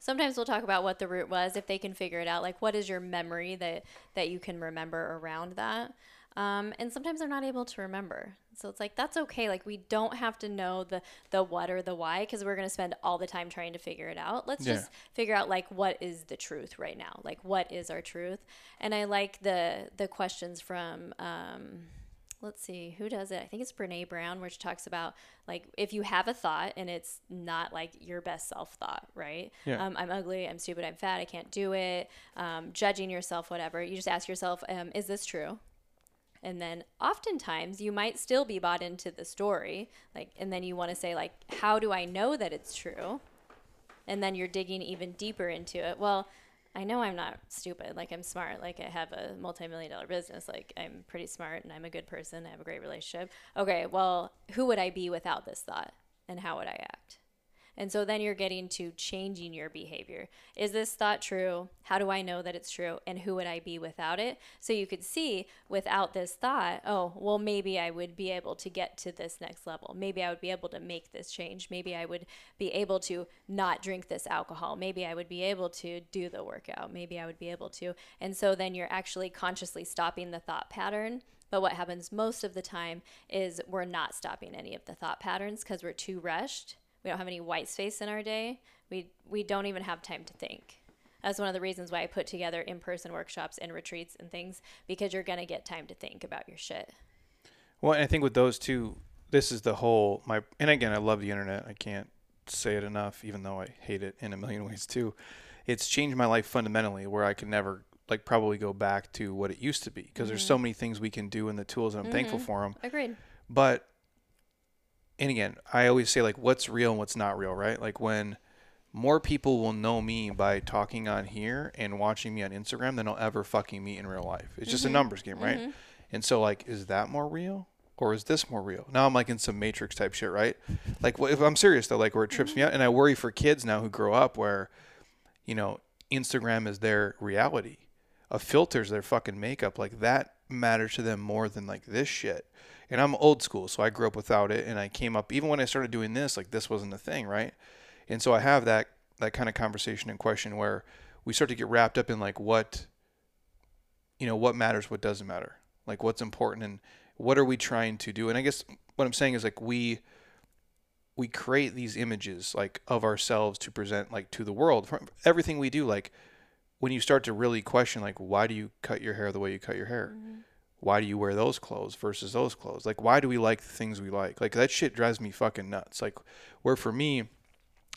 Sometimes we'll talk about what the root was if they can figure it out. Like, what is your memory that that you can remember around that? Um, and sometimes they're not able to remember. So it's like that's okay. Like we don't have to know the the what or the why because we're gonna spend all the time trying to figure it out. Let's Yeah. just figure out like what is the truth right now. Like what is our truth? And I like the the questions from. Um, let's see who does it? I think it's brene brown where she talks about like if you have a thought and it's not like your best self thought right? Yeah. um, i'm ugly i'm stupid i'm fat i can't do it um, judging yourself whatever. You just ask yourself um, is this true? And then oftentimes you might still be bought into the story like and then you want to say like how do i know that it's true? And then you're digging even deeper into it. Well i know i'm not stupid like i'm smart like i have a multi-million dollar business like i'm pretty smart and i'm a good person i have a great relationship. Okay well who would i be without this thought and how would i act and so then you're getting to changing your behavior. Is this thought true? How do I know that it's true? And who would I be without it? So you could see without this thought, oh, well, maybe I would be able to get to this next level. Maybe I would be able to make this change. Maybe I would be able to not drink this alcohol. Maybe I would be able to do the workout. Maybe I would be able to. And so then you're actually consciously stopping the thought pattern. But what happens most of the time is we're not stopping any of the thought patterns because we're too rushed we don't have any white space in our day. We we don't even have time to think. That's one of the reasons why I put together in-person workshops and retreats and things because you're gonna get time to think about your shit. Well, and I think with those two, this is the whole my. And again, I love the internet. I can't say it enough, even though I hate it in a million ways too. It's changed my life fundamentally, where I can never like probably go back to what it used to be because there's mm-hmm. so many things we can do and the tools, and I'm thankful mm-hmm. for them. Agreed. But, and again, I always say like what's real and what's not real, right? Like when more people will know me by talking on here and watching me on Instagram than I'll ever fucking meet in real life. It's just a mm-hmm. numbers game, right? Mm-hmm. And so like, is that more real? Or is this more real? Now I'm like in some matrix type shit, right? Like, if I'm serious though, like where it trips me mm-hmm. out, and I worry for kids now who grow up where, you know, Instagram is their reality, a filter's their fucking makeup. Like that matters to them more than like this shit. And I'm old school, so I grew up without it, and I came up even when I started doing this, like this wasn't a thing, right? And so I have that that kind of conversation and question where we start to get wrapped up in like what, you know, what matters, what doesn't matter, like what's important, and what are we trying to do. And I guess what I'm saying is like we we create these images like of ourselves to present like to the world from everything we do like when you start to really question like why do you cut your hair the way you cut your hair mm-hmm. Why do you wear those clothes versus those clothes? Like why do we like the things we like? Like that shit drives me fucking nuts. Like where for me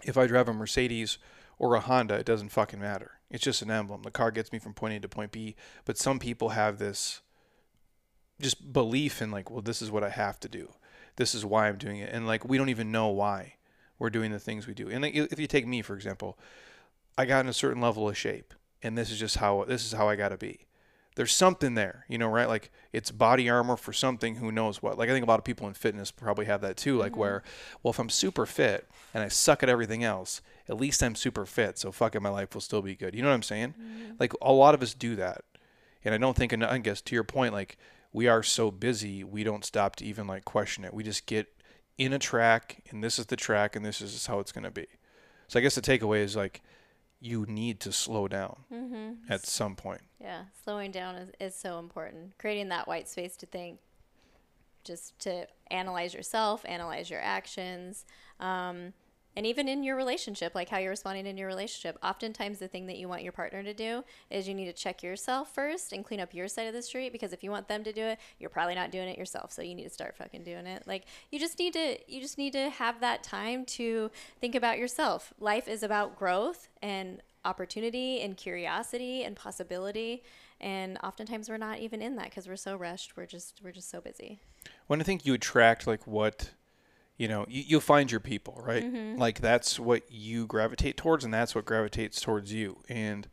if i drive a mercedes or a honda it doesn't fucking matter. It's just an emblem. The car gets me from point a to point b. But some people have this just belief in like well this is what i have to do. This is why i'm doing it. And like we don't even know why we're doing the things we do. And like, if you take me for example i got in a certain level of shape and this is just how this is how i got to be there's something there you know right? Like it's body armor for something who knows what. Like i think a lot of people in fitness probably have that too like mm-hmm. where well if i'm super fit and i suck at everything else at least i'm super fit so fuck it my life will still be good. You know what i'm saying? Mm-hmm. Like a lot of us do that. And i don't think and i guess to your point like we are so busy we don't stop to even like question it. We just get in a track and this is the track and this is how it's going to be. So i guess the takeaway is like you need to slow down at some point Yeah, slowing down is, is so important. Creating that white space to think, just to analyze yourself, analyze your actions. Um, and even in your relationship, like how you're responding in your relationship, oftentimes the thing that you want your partner to do is you need to check yourself first and clean up your side of the street because if you want them to do it, you're probably not doing it yourself. So you need to start fucking doing it. Like you just need to you just need to have that time to think about yourself. Life is about growth and opportunity and curiosity and possibility and oftentimes we're not even in that because we're so rushed we're just we're just so busy when i think you attract like what you know you, you'll find your people right? Mm-hmm. like that's what you gravitate towards and that's what gravitates towards you. And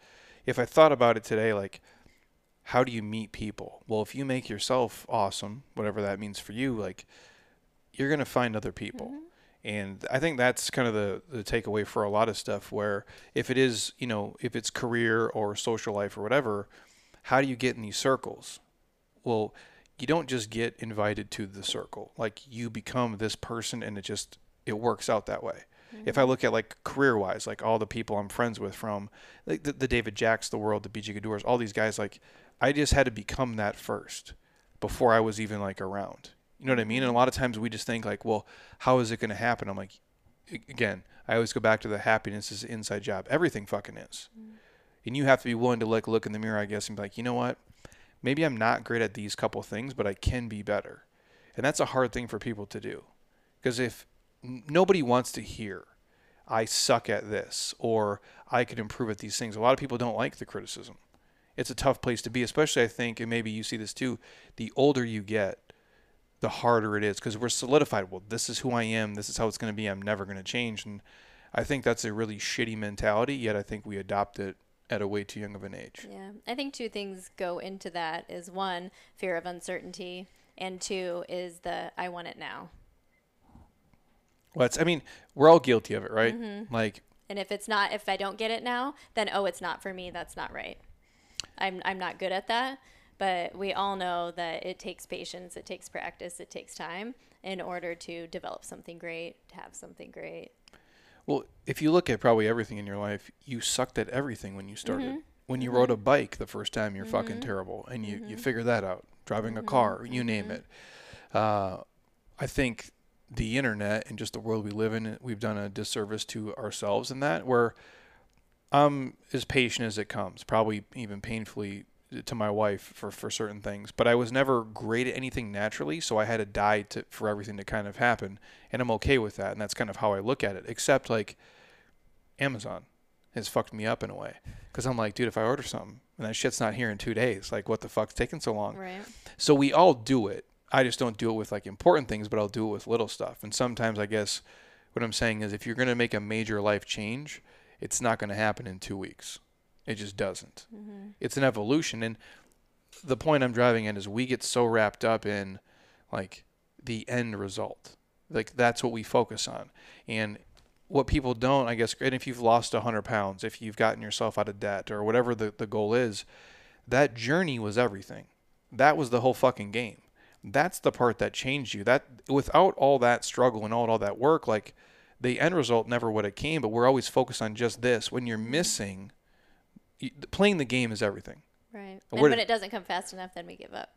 if i thought about it today like how do you meet people? Well if you make yourself awesome whatever that means for you like you're going to find other people. And i think that's kind of the, the takeaway for a lot of stuff where if it is you know if it's career or social life or whatever how do you get in these circles? Well you don't just get invited to the circle. Like you become this person and it just it works out that way. If i mm-hmm. look at like career wise like all the people i'm friends with from like the, the david jacks the world the bj Gaddours, all these guys like i just had to become that first before i was even like around. You know what i mean? And a mm-hmm. lot of times we just think like well how is it going to happen? I'm like again i always go back to the happiness is an inside job. Everything fucking is. Mm. And you have to be willing to like look in the mirror i guess and be like you know what maybe I'm not great at these couple things, but I can be better. And that's a hard thing for people to do. Because if nobody wants to hear, I suck at this, or I could improve at these things, a lot of people don't like the criticism. It's a tough place to be, especially I think, and maybe you see this too, the older you get, the harder it is because we're solidified. Well, this is who I am. This is how it's going to be. I'm never going to change. And I think that's a really shitty mentality, yet I think we adopt it at a way too young of an age. Yeah, I think two things go into that is one, fear of uncertainty, and two is the I want it now. Well, it's, I mean, we're all guilty of it, right? Mm-hmm. Like, And if it's not if I don't get it now, then oh, it's not for me. That's not right. I'm I'm not good at that, but we all know that it takes patience, it takes practice, it takes time in order to develop something great, to have something great. Well, if you look at probably everything in your life, you sucked at everything when you started. Mm-hmm. When you mm-hmm. rode a bike the first time, you're fucking mm-hmm. terrible, and you you figure that out. Driving a car, you name it. Uh, I think the internet and just the world we live in, we've done a disservice to ourselves in that. Where I'm as patient as it comes, probably even painfully to my wife for, for certain things. But I was never great at anything naturally, so I had to die to, for everything to kind of happen, and I'm okay with that. And that's kind of how I look at it. Except like Amazon has fucked me up in a way, because I'm like, dude, if I order something and that shit's not here in two days, like what the fuck's taking so long? Right. So we all do it. I just don't do it with like important things, but I'll do it with little stuff. And sometimes I guess what I'm saying is if you're going to make a major life change, it's not going to happen in 2 weeks. It just doesn't. Mm-hmm. It's an evolution and the point I'm driving at is we get so wrapped up in like the end result. Like that's what we focus on. And what people don't, I guess, and if you've lost 100 pounds, if you've gotten yourself out of debt or whatever the, the goal is, that journey was everything. That was the whole fucking game. That's the part that changed you. That without all that struggle and all, all that work, like the end result never would have came. But we're always focused on just this. When you're missing, playing the game is everything. Right. And when it doesn't come fast enough, then we give up.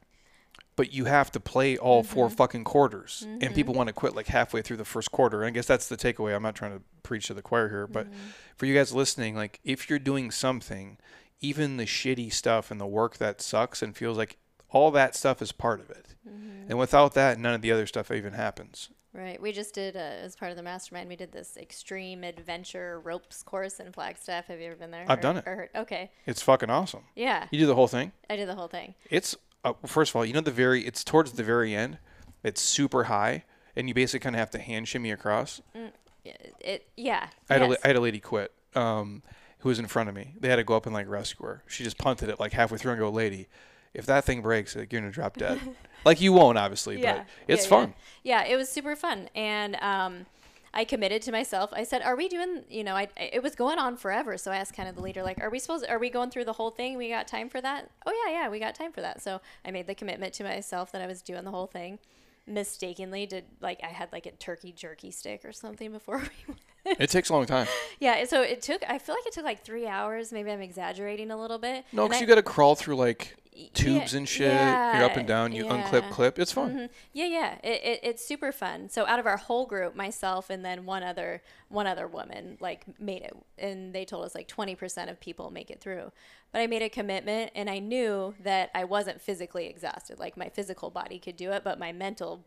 But you have to play all Mm-hmm. four fucking quarters, and people want to quit like halfway through the first quarter. And I guess that's the takeaway. I'm not trying to preach to the choir here, but Mm-hmm. for you guys listening, like if you're doing something, even the shitty stuff and the work that sucks and feels like all that stuff is part of it. Mm-hmm. And without that, none of the other stuff even happens. Right. We just did, uh, as part of the mastermind, we did this extreme adventure ropes course in Flagstaff. Have you ever been there? I've Or- done it. or Okay. It's fucking awesome. Yeah. You do the whole thing. I did the whole thing. It's uh, first of all, you know the very it's towards the very end. It's super high, and you basically kind of have to hand shimmy across. Yeah, It, yeah. I had, a, yes. la- I had a lady quit um, who was in front of me. They had to go up and like rescue her. She just punted it like halfway through and go, "Lady, if that thing breaks, like, you're gonna drop dead." like you won't, obviously, yeah. but it's yeah, fun. Yeah. yeah, it was super fun. And um, I committed to myself. I said, "Are we doing? You know, I it was going on forever." So I asked kind of the leader, like, "Are we supposed? Are we going through the whole thing? We got time for that?" Oh yeah, yeah, we got time for that. So I made the commitment to myself that I was doing the whole thing. Mistakenly did like I had like a turkey jerky stick or something before we went. It takes a long time. Yeah, so it took. I feel like it took like three hours. Maybe I'm exaggerating a little bit. No, because you got to crawl through like tubes yeah, and shit. You're up and down. You unclip, clip. It's fun. Mhm. Yeah, yeah, it, it, it's super fun. So out of our whole group, myself and then one other one other woman like made it, and they told us like twenty percent of people make it through. But I made a commitment, and I knew that I wasn't physically exhausted. Like my physical body could do it, but my mental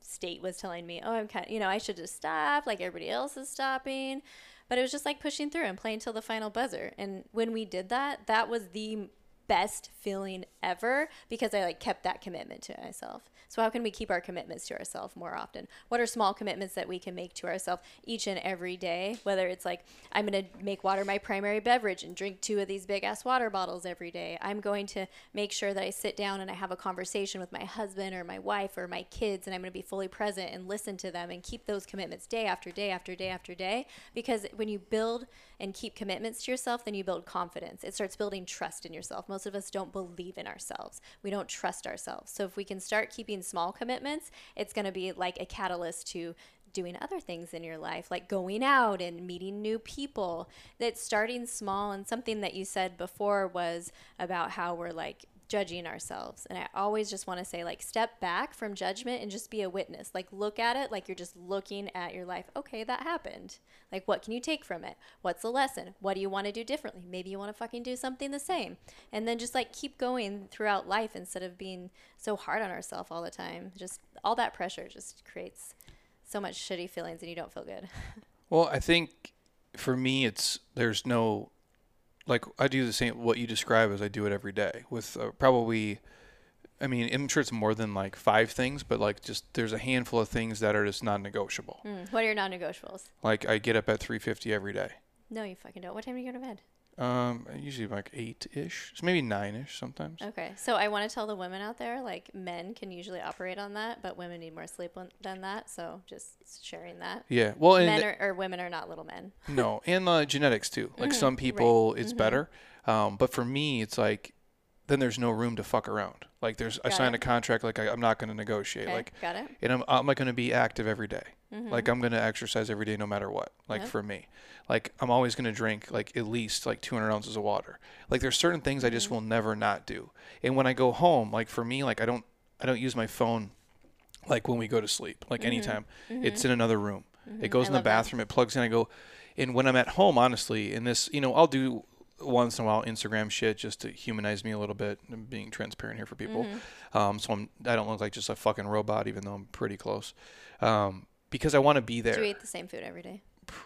state was telling me, oh, I'm kind, of, you know, I should just stop. Like everybody else is stopping. But it was just like pushing through and playing till the final buzzer. And when we did that, that was the best feeling ever because I like kept that commitment to myself. So how can we keep our commitments to ourselves more often? What are small commitments that we can make to ourselves each and every day? Whether it's like I'm going to make water my primary beverage and drink two of these big ass water bottles every day. I'm going to make sure that I sit down and I have a conversation with my husband or my wife or my kids and I'm going to be fully present and listen to them and keep those commitments day after day after day after day because when you build and keep commitments to yourself, then you build confidence. It starts building trust in yourself. Most of us don't believe in ourselves. We don't trust ourselves. So if we can start keeping small commitments, it's going to be like a catalyst to doing other things in your life, like going out and meeting new people. That starting small and something that you said before was about how we're like judging ourselves. And I always just want to say, like, step back from judgment and just be a witness. Like, look at it like you're just looking at your life. Okay, that happened. Like, what can you take from it? What's the lesson? What do you want to do differently? Maybe you want to fucking do something the same. And then just like keep going throughout life instead of being so hard on ourselves all the time. Just all that pressure just creates so much shitty feelings and you don't feel good. Well, I think for me, it's there's no like I do the same what you describe as I do it every day with uh, probably. I mean, I'm sure it's more than like five things, but like just there's a handful of things that are just non-negotiable. Mm. What are your non-negotiables? Like I get up at 3:50 every day. No, you fucking don't. What time do you go to bed? Um, usually like eight-ish, so maybe nine-ish sometimes. Okay, so I want to tell the women out there, like men can usually operate on that, but women need more sleep than that. So just sharing that. Yeah. Well, men are, or women are not little men. No, and uh, genetics too. Like Mhm, some right. people, it's Mhm. better. Um, but for me, it's like then there's no room to fuck around. Like there's, I signed it. a contract. Like I, I'm not going to negotiate. Okay, Like, got it. and I'm, I'm going to be active every day. Mhm. Like I'm going to exercise every day, no matter what. Like Yep. for me, like I'm always going to drink like at least like 200 ounces of water. Like there's certain things I just Mm-hmm. will never not do. And when I go home, like for me, like I don't, I don't use my phone. Like when we go to sleep, like anytime, it's in another room. It goes Mm-hmm. I in the love that. bathroom. It plugs in. I go, and when I'm at home, honestly, in this, you know, I'll do once in a while Instagram shit just to humanize me a little bit. I'm being transparent here for people. Mm-hmm. Um, so I'm, I don't look like just a fucking robot, even though I'm pretty close. Um, because I want to be there. Do you eat the same food every day?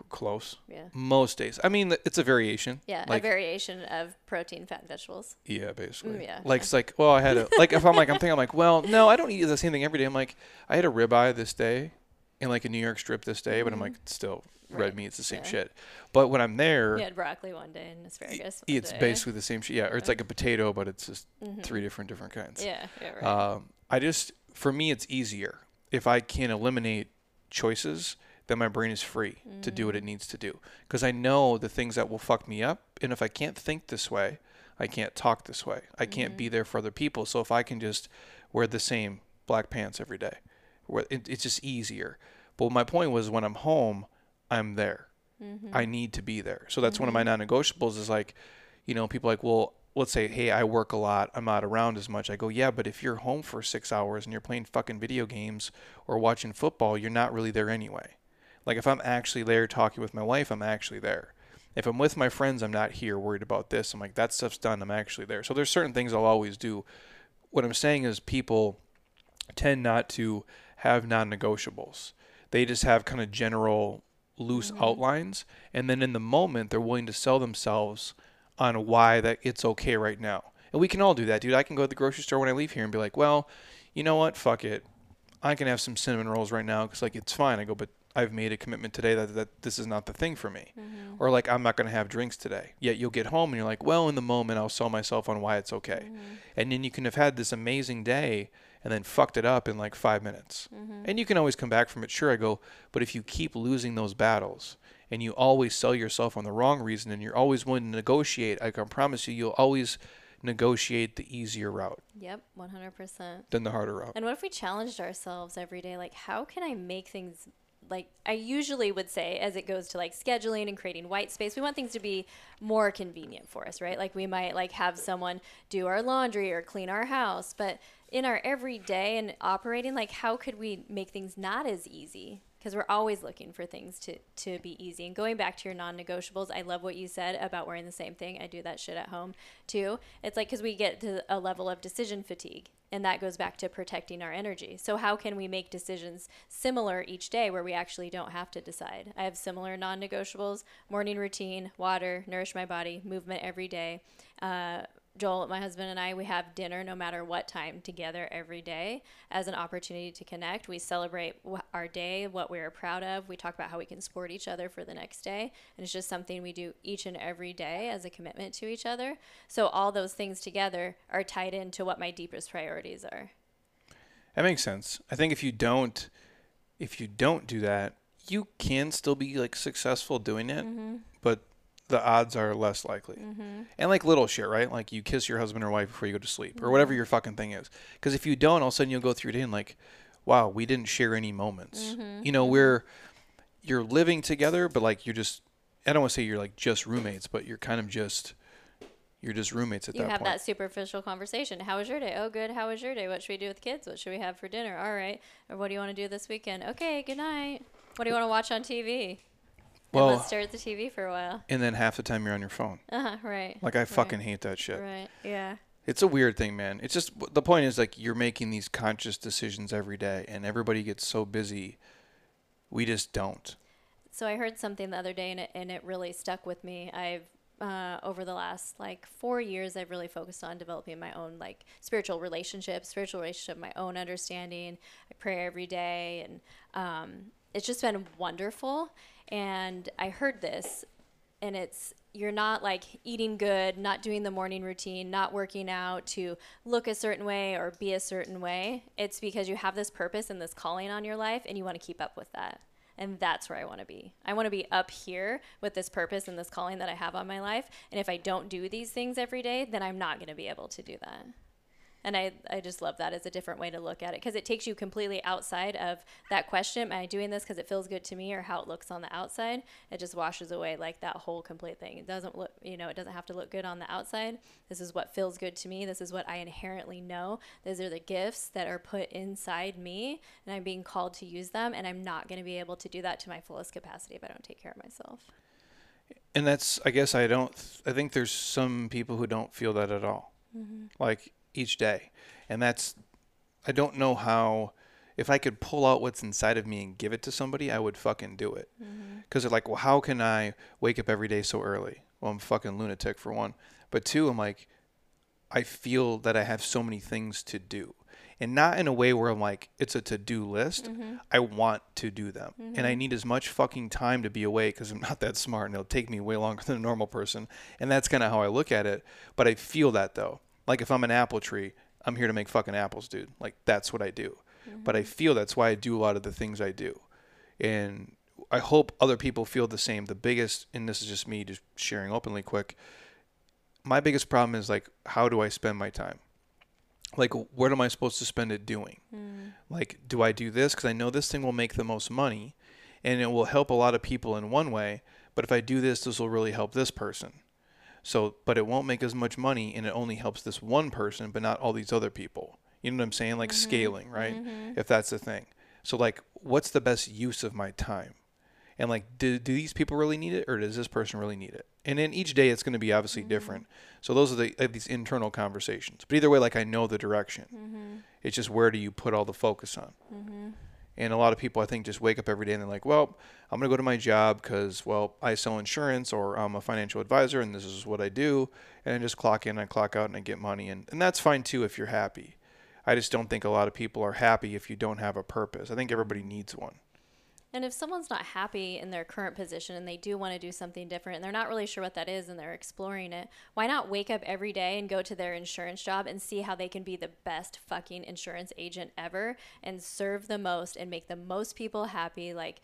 Close. Yeah. Most days. I mean, it's a variation. Yeah, Like, a variation of protein, fat, and vegetables. yeah, basically. Mm, yeah, Like yeah. it's like, well, I had a like if I'm like I'm thinking I'm like, well, no, I don't eat the same thing every day. I'm like, I had a ribeye this day, and like a New York strip this day, but I'm like, still red Mm-hmm. Right, meat. It's the same yeah. shit. But when I'm there, You had broccoli one day and asparagus. one it's day. basically the same shit. Yeah, or it's like a potato, but it's just Mhm. three different different kinds. Yeah, yeah, right. Um, I just for me, it's easier if I can eliminate choices. Then my brain is free to do what Mm. it needs to do because I know the things that will fuck me up. And if I can't think this way, I can't talk this way. I can't Mm-hmm. be there for other people. So if I can just wear the same black pants every day, it's just easier. But my point was when I'm home, I'm there. Mm-hmm. I need to be there. So that's one of my non-negotiables. Is like, you know, people like, well, let's say, hey, I work a lot, I'm not around as much. I go, yeah, but if you're home for six hours and you're playing fucking video games or watching football, you're not really there anyway. Like if I'm actually there talking with my wife, I'm actually there. If I'm with my friends, I'm not here worried about this. I'm like, that stuff's done. I'm actually there. So there's certain things I'll always do. What I'm saying is people tend not to have non-negotiables. They just have kind of general loose outlines and then in the moment they're willing to sell themselves on why that it's okay right now. And we can all do that, dude. I can go to the grocery store when I leave here and be like, "Well, you know what? Fuck it. I can have some cinnamon rolls right now cuz like it's fine." I go, "But I've made a commitment today that, that this is not the thing for me." Mm-hmm. Or like I'm not going to have drinks today. Yet you'll get home and you're like, "Well, in the moment I'll sell myself on why it's okay." Mm-hmm. And then you can have had this amazing day and then fucked it up in like 5 minutes. Mm-hmm. And you can always come back from it. Sure, I go, but if you keep losing those battles and you always sell yourself on the wrong reason and you're always willing to negotiate, I can promise you, you'll always negotiate the easier route Yep, 100%. than the harder route. And what if we challenged ourselves every day? Like, how can I make things like I usually would say as it goes to like scheduling and creating white space, we want things to be more convenient for us, right? Like we might like have someone do our laundry or clean our house, but in our everyday and operating, like how could we make things not as easy? Because we're always looking for things to, to be easy. And going back to your non negotiables, I love what you said about wearing the same thing. I do that shit at home too. It's like because we get to a level of decision fatigue and that goes back to protecting our energy. So how can we make decisions similar each day where we actually don't have to decide? I have similar non-negotiables: morning routine, water, nourish my body, movement every day. Uh, Joel, my husband, and I, we have dinner no matter what time together every day as an opportunity to connect. We celebrate our day, what we are proud of. We talk about how we can support each other for the next day. And it's just something we do each and every day as a commitment to each other. So all those things together are tied into what my deepest priorities are. That makes sense. I think if you don't, if you don't do that, you can still be like successful doing it, mm-hmm. but the odds are less likely. Mm-hmm. And like little shit, right? Like you kiss your husband or wife before you go to sleep mm-hmm. or whatever your fucking thing is. Because if you don't, all of a sudden you'll go through it and like, wow, we didn't share any moments. Mm-hmm. You know, mm-hmm. we're, you're living together, but like you're just, I don't want to say you're like just roommates, but you're kind of just, you're just roommates at you that have that superficial conversation. How was your day? Oh, good. How was your day? What should we do with kids? What should we have for dinner? All right. Or what do you want to do this weekend? Okay, good night. What do you want to watch on TV? Well, let's stare at the TV for a while. And then half the time you're on your phone. Uh huh. Right. Like I fucking right. hate that shit. Right. Yeah. It's a weird thing, man. It's just the point is like you're making these conscious decisions every day, and everybody gets so busy. We just don't. So I heard something the other day, and it and it really stuck with me. I've uh, over the last like four years, I've really focused on developing my own like spiritual relationship, spiritual relationship, my own understanding. I pray every day, and um, it's just been wonderful. And I heard this, and it's you're not like eating good, not doing the morning routine, not working out to look a certain way or be a certain way. It's because you have this purpose and this calling on your life, and you want to keep up with that. And that's where I want to be. I want to be up here with this purpose and this calling that I have on my life. And if I don't do these things every day, then I'm not going to be able to do that. And I, I just love that as a different way to look at it because it takes you completely outside of that question Am I doing this because it feels good to me or how it looks on the outside? It just washes away like that whole complete thing. It doesn't look, you know, it doesn't have to look good on the outside. This is what feels good to me. This is what I inherently know. Those are the gifts that are put inside me and I'm being called to use them. And I'm not going to be able to do that to my fullest capacity if I don't take care of myself. And that's, I guess, I don't, I think there's some people who don't feel that at all. Mm-hmm. Like, each day. And that's, I don't know how, if I could pull out what's inside of me and give it to somebody, I would fucking do it. Because mm-hmm. they're like, well, how can I wake up every day so early? Well, I'm fucking lunatic for one. But two, I'm like, I feel that I have so many things to do. And not in a way where I'm like, it's a to do list. Mm-hmm. I want to do them. Mm-hmm. And I mm-hmm. need as much fucking time to be awake because I'm not that smart and it'll take me way longer than a normal person. And that's kind of how I look at it. But I feel that though. Like if I'm an apple tree, I'm here to make fucking apples, dude. Like that's what I do. Mm-hmm. But I feel that's why I do a lot of the things I do. And I hope other people feel the same. The biggest, and this is just me just sharing openly quick. My biggest problem is like, how do I spend my time? Like, what am I supposed to spend it doing? Mm. Like, do I do this? Because I know this thing will make the most money and it will help a lot of people in one way. But if I do this, this will really help this person. So, but it won't make as much money and it only helps this one person, but not all these other people. You know what I'm saying? Like mm-hmm. scaling, right? Mm-hmm. If that's the thing. So, like, what's the best use of my time? And like, do, do these people really need it or does this person really need it? And then each day it's going to be obviously mm-hmm. different. So those are the like, these internal conversations. But either way, like I know the direction. Mm-hmm. It's just where do you put all the focus on? And a lot of people, I think, just wake up every day and they're like, well, I'm going to go to my job because, well, I sell insurance or I'm a financial advisor and this is what I do. And I just clock in and clock out and I get money. And, and that's fine too if you're happy. I just don't think a lot of people are happy if you don't have a purpose. I think everybody needs one. And if someone's not happy in their current position and they do want to do something different and they're not really sure what that is and they're exploring it, why not wake up every day and go to their insurance job and see how they can be the best fucking insurance agent ever and serve the most and make the most people happy? Like,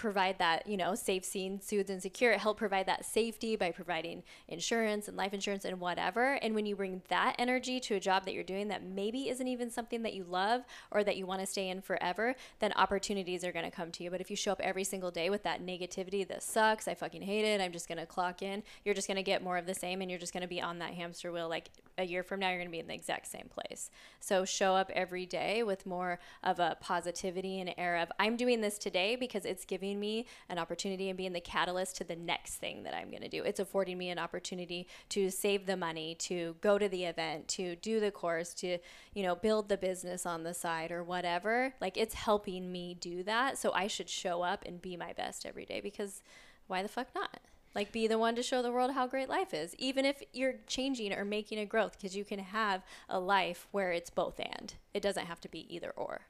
provide that, you know, safe, seen, soothed, and secure. Help provide that safety by providing insurance and life insurance and whatever. And when you bring that energy to a job that you're doing that maybe isn't even something that you love or that you want to stay in forever, then opportunities are going to come to you. But if you show up every single day with that negativity, this sucks, I fucking hate it, I'm just going to clock in, you're just going to get more of the same and you're just going to be on that hamster wheel. Like a year from now, you're going to be in the exact same place. So show up every day with more of a positivity and air of, I'm doing this today because it's giving me an opportunity and being the catalyst to the next thing that I'm going to do. It's affording me an opportunity to save the money, to go to the event, to do the course, to, you know, build the business on the side or whatever. Like it's helping me do that. So I should show up and be my best every day because why the fuck not? Like be the one to show the world how great life is, even if you're changing or making a growth, because you can have a life where it's both and. It doesn't have to be either or.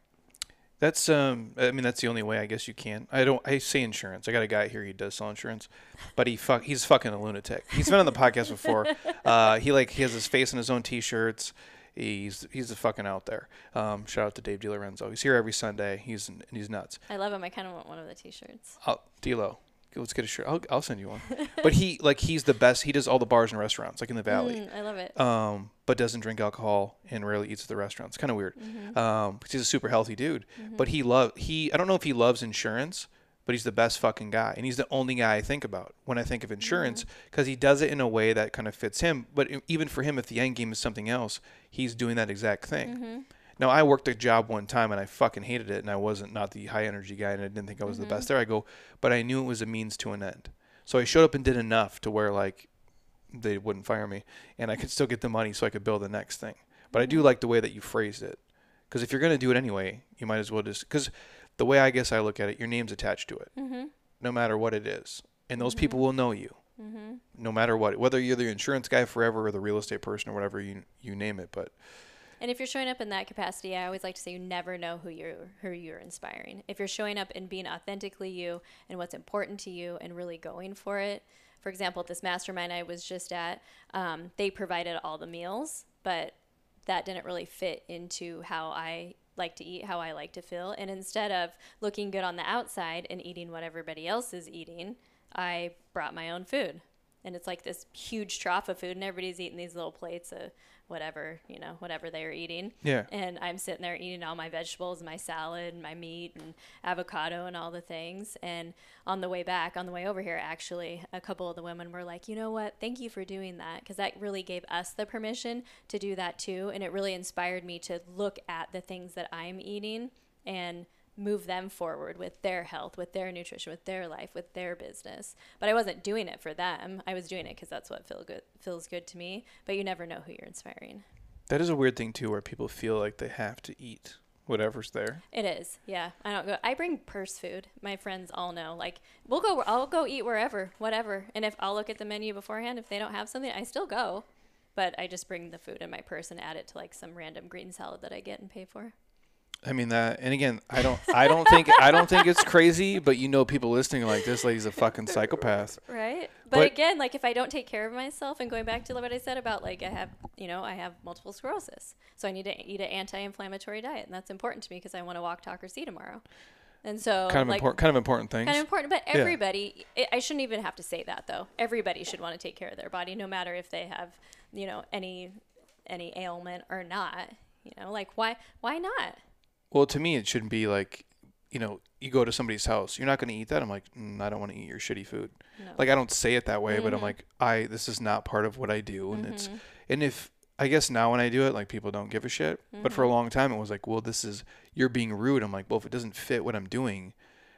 That's um. I mean, that's the only way I guess you can. I don't. I say insurance. I got a guy here. He does sell insurance, but he fuck. He's fucking a lunatic. He's been on the podcast before. Uh, he like he has his face in his own t-shirts. He's he's a fucking out there. Um, shout out to Dave DiLorenzo. He's here every Sunday. He's he's nuts. I love him. I kind of want one of the t-shirts. Oh, D'Lo, let's get a shirt. I'll, I'll send you one. but he like he's the best. He does all the bars and restaurants like in the valley. Mm, I love it. Um, but doesn't drink alcohol and rarely eats at the restaurants. Kind of weird. Mm-hmm. Um, 'cause he's a super healthy dude. But he love he. I don't know if he loves insurance, but he's the best fucking guy, and he's the only guy I think about when I think of insurance because he does it in a way that kind of fits him. But even for him, if the end game is something else, he's doing that exact thing. Now I worked a job one time and I fucking hated it and I wasn't not the high energy guy and I didn't think I was the best there. I go, but I knew it was a means to an end. So I showed up and did enough to where like they wouldn't fire me and I could still get the money so I could build the next thing. But I do like the way that you phrased it. Cuz if you're going to do it anyway, you might as well just cuz the way I guess I look at it, your name's attached to it. Mm-hmm. No matter what it is. And those people will know you. Mm-hmm. No matter what. Whether you're the insurance guy forever or the real estate person or whatever you you name it, but And if you're showing up in that capacity, I always like to say you never know who you're who you're inspiring. If you're showing up and being authentically you and what's important to you and really going for it. For example, this mastermind I was just at, um, they provided all the meals, but that didn't really fit into how I like to eat, how I like to feel. And instead of looking good on the outside and eating what everybody else is eating, I brought my own food. And it's like this huge trough of food, and everybody's eating these little plates of whatever, you know, whatever they are eating. yeah. And I'm sitting there eating all my vegetables, my salad, and my meat, and avocado, and all the things. And on the way back, on the way over here, actually, a couple of the women were like, you know what? Thank you for doing that. Because that really gave us the permission to do that too. And it really inspired me to look at the things that I'm eating and move them forward with their health, with their nutrition, with their life, with their business. But I wasn't doing it for them. I was doing it because that's what feel good feels good to me. But you never know who you're inspiring. That is a weird thing too where people feel like they have to eat whatever's there. It is, yeah. I don't go. I bring purse food. My friends all know. Like we'll go. I'll go eat wherever, whatever. And if I'll look at the menu beforehand, if they don't have something, I still go. But I just bring the food in my purse and add it to like some random green salad that I get and pay for. I mean that, and again, I don't, I don't think, I don't think it's crazy, but you know, people listening are like this lady's a fucking psychopath. Right. But, But- again, like if I don't take care of myself and going back to what I said about like I have, you know, I have multiple sclerosis. So I need to eat an anti-inflammatory diet and that's important to me because I want to walk, talk, or see tomorrow. And so Kind of like, important, kind of important things. kind of important but Yeah. everybody I i shouldn't even have to say that though everybody should want to take care of their body no matter if they have you know any any ailment or not you know like why why not Well, to me, it shouldn't be like, you know, you go to somebody's house, you're not going to eat that. I'm like, mm, I don't want to eat your shitty food. no Like, I don't say it that way, but I'm Mhm. like, I, this is not part of what I do, and it's, Mhm. and if I guess now when I do it, like people don't give a shit. But for a Mhm. long time, it was like, well, this is you're being rude. I'm like, well, if it doesn't fit what I'm doing,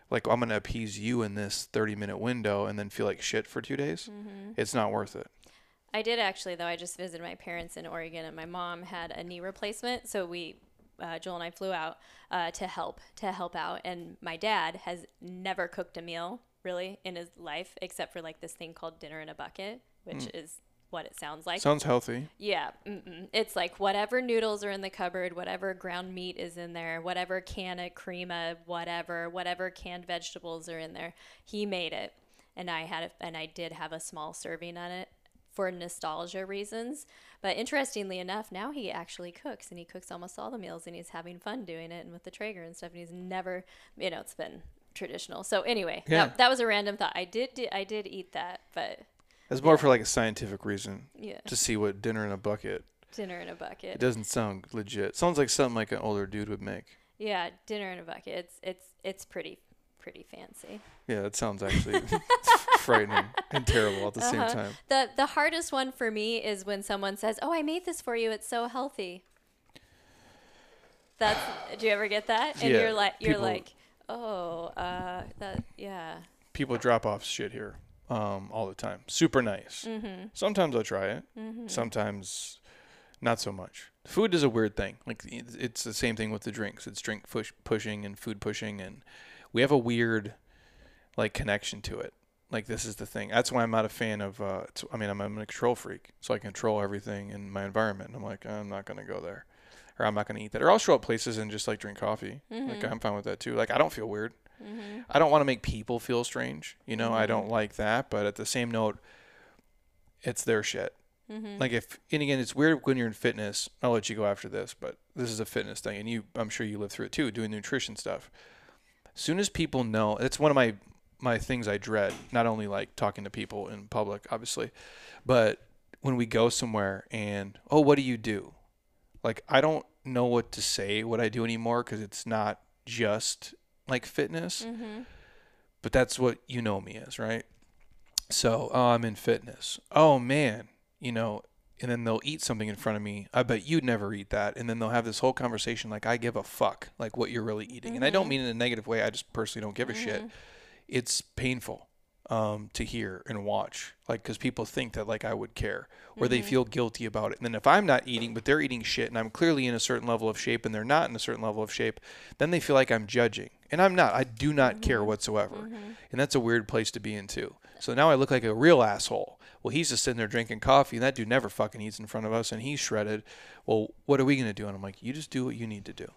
like I'm gonna appease you in this 30 minute window and then feel like shit for two days. Mhm. It's not worth it. I did actually, though. I just visited my parents in Oregon, and my mom had a knee replacement, so we, uh, Joel and I, flew out uh, to help to help out. And my dad has never cooked a meal really in his life, except for like this thing called dinner in a bucket, which is what it sounds like. Sounds healthy. Yeah, mm-mm. it's like whatever noodles are in the cupboard, whatever ground meat is in there, whatever can of crema, whatever, whatever canned vegetables are in there. He made it, and I had, a, and I did have a small serving on it for nostalgia reasons. But interestingly enough, now he actually cooks, and he cooks almost all the meals, and he's having fun doing it, and with the Traeger and stuff. And he's never, you know, it's been traditional. So anyway, Yeah. that, that was a random thought. I did, di- I did eat that, but It's more for like a scientific reason yeah, to see what dinner in a bucket. dinner in a bucket. It doesn't sound legit. Sounds like something like an older dude would make. Yeah, dinner in a bucket. It's it's it's pretty pretty fancy. Yeah, that sounds actually frightening and terrible at the same Uh-huh. time. The the hardest one for me is when someone says, "Oh, I made this for you. It's so healthy." That's do you ever get that? And Yeah, you're like you're people- like, "Oh, uh that yeah." People drop off shit here um, all the time. Super nice. Mm-hmm. Sometimes I'll try it. Mm-hmm. Sometimes not so much. Food is a weird thing. Like it's it's the same thing with the drinks. It's drink push, pushing and food pushing, and we have a weird like connection to it. Like this is the thing. That's why I'm not a fan of. Uh, I mean, I'm, I'm a control freak, so I control everything in my environment. And I'm like, I'm not gonna go there, or I'm not gonna eat that, or I'll show up places and just like drink coffee. Like Mhm. I'm fine with that too. Like I don't feel weird. Mm-hmm. I don't want to make people feel strange. You know, I don't like that. But at the same note, it's their shit. Mm-hmm. Like if and again, it's weird when you're in fitness. I'll let you go after this, but this is a fitness thing, and you, I'm sure you live through it too, doing nutrition stuff. As soon as people know, it's one of my my things I dread. Not only like talking to people in public, obviously, but when we go somewhere and oh, what do you do? Like I don't know what to say what I do anymore because it's not just like fitness mm-hmm. but that's what you know me as, right? So, oh, I'm in fitness. Oh man, you know, and then they'll eat something in front of me. I bet you'd never eat that. And then they'll have this whole conversation like I give a fuck like what you're really eating. And I don't Mhm. mean in a negative way. I just personally don't give a shit. It's painful um, to hear and watch, like because people think that like I would care or they Mhm. feel guilty about it. And then if I'm not eating, but they're eating shit, and I'm clearly in a certain level of shape, and they're not in a certain level of shape, then they feel like I'm judging, and I'm not. I do not care Mhm. whatsoever, Mhm. and that's a weird place to be in too. So now I look like a real asshole. Well, he's just sitting there drinking coffee, and that dude never fucking eats in front of us, and he's shredded. Well, what are we gonna do? And I'm like, you just do what you need to do.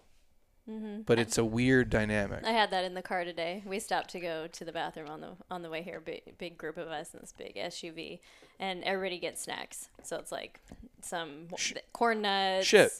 Mm-hmm. But it's a weird dynamic. I had that in the car today. We stopped to go to the bathroom on the on the way here. Big big group of us in this big SUV, and everybody gets snacks. So it's like some Sh- corn nuts, Shit.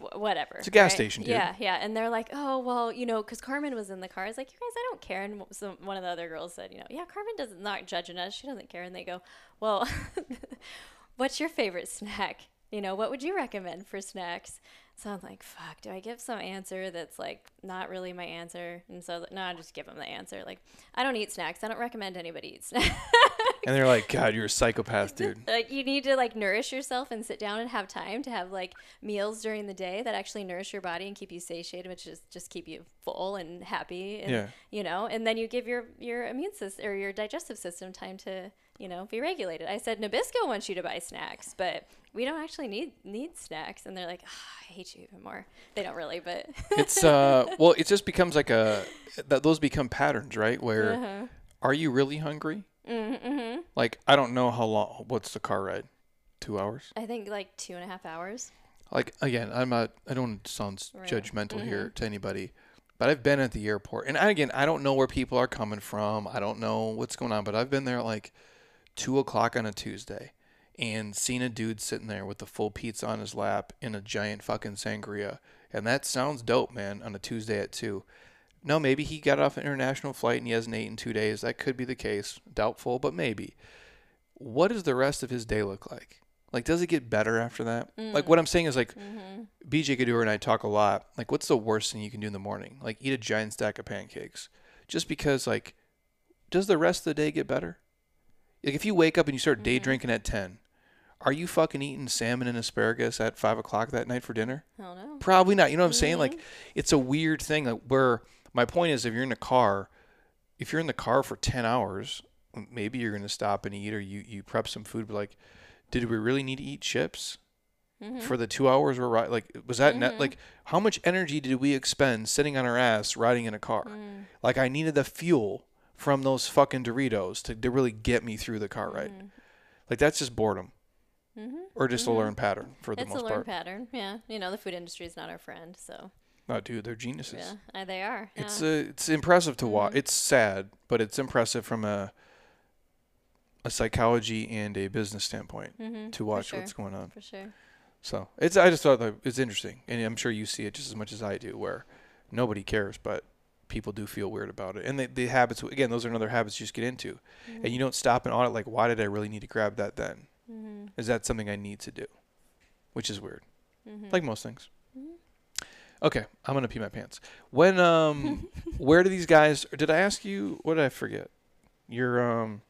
wh- whatever. It's a gas right? station, dude. Yeah, yeah. And they're like, oh well, you know, because Carmen was in the car. I was like, you guys, I don't care. And so one of the other girls said, you know, yeah, Carmen doesn't not judging us. She doesn't care. And they go, well, what's your favorite snack? You know, what would you recommend for snacks? So I'm like, fuck, do I give some answer that's like not really my answer? And so I was like, no, I just give them the answer. Like, I don't eat snacks. I don't recommend anybody eat snacks. and they're like, God, you're a psychopath, dude. like, you need to like nourish yourself and sit down and have time to have like meals during the day that actually nourish your body and keep you satiated, which is just keep you full and happy. And, Yeah. You know, and then you give your your immune system or your digestive system time to you know be regulated. I said Nabisco wants you to buy snacks, but we don't actually need need snacks. And they're like, "Ah, I hate you even more. They don't really, but It's uh, well, it just becomes like a that those become patterns, right? Where uh-huh. are you really hungry? mm-hmm. Like I don't know how long. What's the car ride? Two hours. I think like two and a half hours. Like again, I'm not. I don't want to sound Right. judgmental here to anybody, but I've been at the airport, and I, again, I don't know where people are coming from. I don't know what's going on, but I've been there at like two o'clock on a Tuesday, and seen a dude sitting there with a full pizza on his lap and a giant fucking sangria, and that sounds dope, man. On a Tuesday at two. No, maybe he got off an international flight and he hasn't eaten in two days. That could be the case. Doubtful, but maybe. What does the rest of his day look like? Like, does it get better after that? Like, what I'm saying is, like, Mm-hmm. BJ Gaddour and I talk a lot. Like, what's the worst thing you can do in the morning? Like, eat a giant stack of pancakes. Just because, like, does the rest of the day get better? Like, if you wake up and you start day Mhm. drinking at 10, are you fucking eating salmon and asparagus at 5 o'clock that night for dinner? I don't. Probably not. You know what I'm saying? Like, it's a weird thing. Like, where my point is, if you're in a car, if you're in the car for 10 hours, maybe you're going to stop and eat or you, you prep some food. But, like, did we really need to eat chips? Mhm. for the two hours we're riding. Like, was that net? Mhm. Like, how much energy did we expend sitting on our ass riding in a car? Mm. Like, I needed the fuel from those fucking Doritos to, to really get me through the car ride. Mhm. Like, that's just boredom Mhm. or just Mhm. a learned pattern for the most part. It's a learned part. pattern. Yeah. You know, the food industry is not our friend, so No, dude, they're geniuses. yeah, uh, they are. It's yeah. uh, it's impressive to watch. Mhm. It's sad, but it's impressive from a a psychology and a business standpoint Mhm, to watch sure, what's going on. for sure. So it's I just thought that it's interesting, and I'm sure you see it just as much as I do, where nobody cares, but people do feel weird about it. And the, the habits, again, those are another habits you just get into. Mm-hmm. And you don't stop and audit, like, why did I really need to grab that then? Mm-hmm. Is that something I need to do? Which is weird. Mm-hmm. Like most things. Okay, I'm gonna pee my pants. When um, where do these guys? Did I ask you? What did I forget? Your um,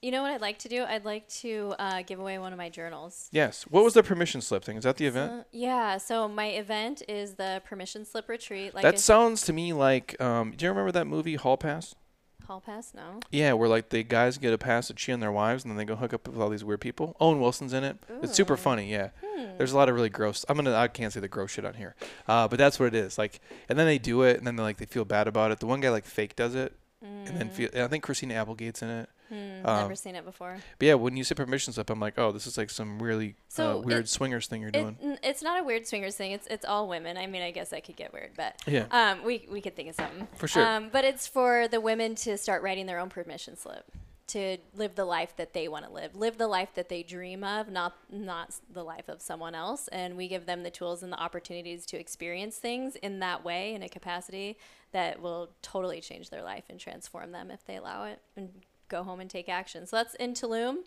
You know what I'd like to do? I'd like to uh, give away one of my journals. yes. What was the permission slip thing? Is that the event? Uh, yeah, so my event is the permission slip retreat. Like that sounds to me like um. Do you remember that movie Hall Pass? Hall pass? No. Yeah, where like the guys get a pass to cheat on their wives and then they go hook up with all these weird people. Owen Wilson's in it. It's super funny. Yeah. Hmm. There's a lot of really gross. I'm gonna. I can't say the gross shit on here, uh, but that's what it is. Like, and then they do it, and then they like they feel bad about it. The one guy like fake does it, and then feel. And I think Christina Applegate's in it. Hmm, um, never seen it before. But yeah, when you say permissions up, I'm like, oh, this is like some really So uh, weird it- swingers thing you're It, doing. it's not a weird swingers thing. It's it's all women. I mean, I guess that could get weird, but Yeah. um, we we could think of something For sure. Um, but it's for the women to start writing their own permission slip to live the life that they want to live, live the life that they dream of, not not the life of someone else. And we give them the tools and the opportunities to experience things in that way, in a capacity that will totally change their life and transform them if they allow it and go home and take action. So that's in Tulum,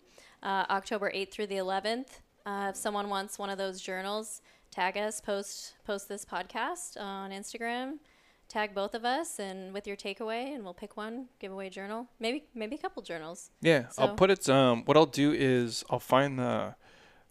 uh, October 8th through the 11th. Uh, if someone wants one of those journals, tag us, post post this podcast on Instagram, tag both of us, and with your takeaway, and we'll pick one, giveaway journal, maybe maybe a couple journals. Yeah, I'll put it. Um, what I'll do is I'll find the,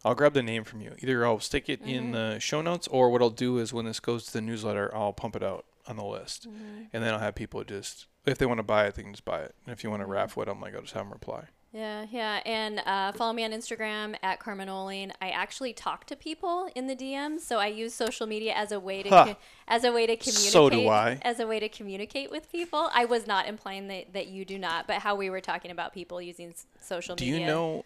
I'll grab the name from you. Either I'll stick it in mm-hmm. the show notes, or what I'll do is when this goes to the newsletter, I'll pump it out on the list, mm-hmm. and then I'll have people just if they want to buy it, they can just buy it. And if you want to mm-hmm. raffle it I'm like, I'll just have them reply. Yeah, yeah, and uh, follow me on Instagram at Carmen Ohling. I actually talk to people in the DMs, so I use social media as a way to Huh. co- as a way to communicate. So do I. As a way to communicate with people. I was not implying that, that you do not, but how we were talking about people using social Do media. Do you know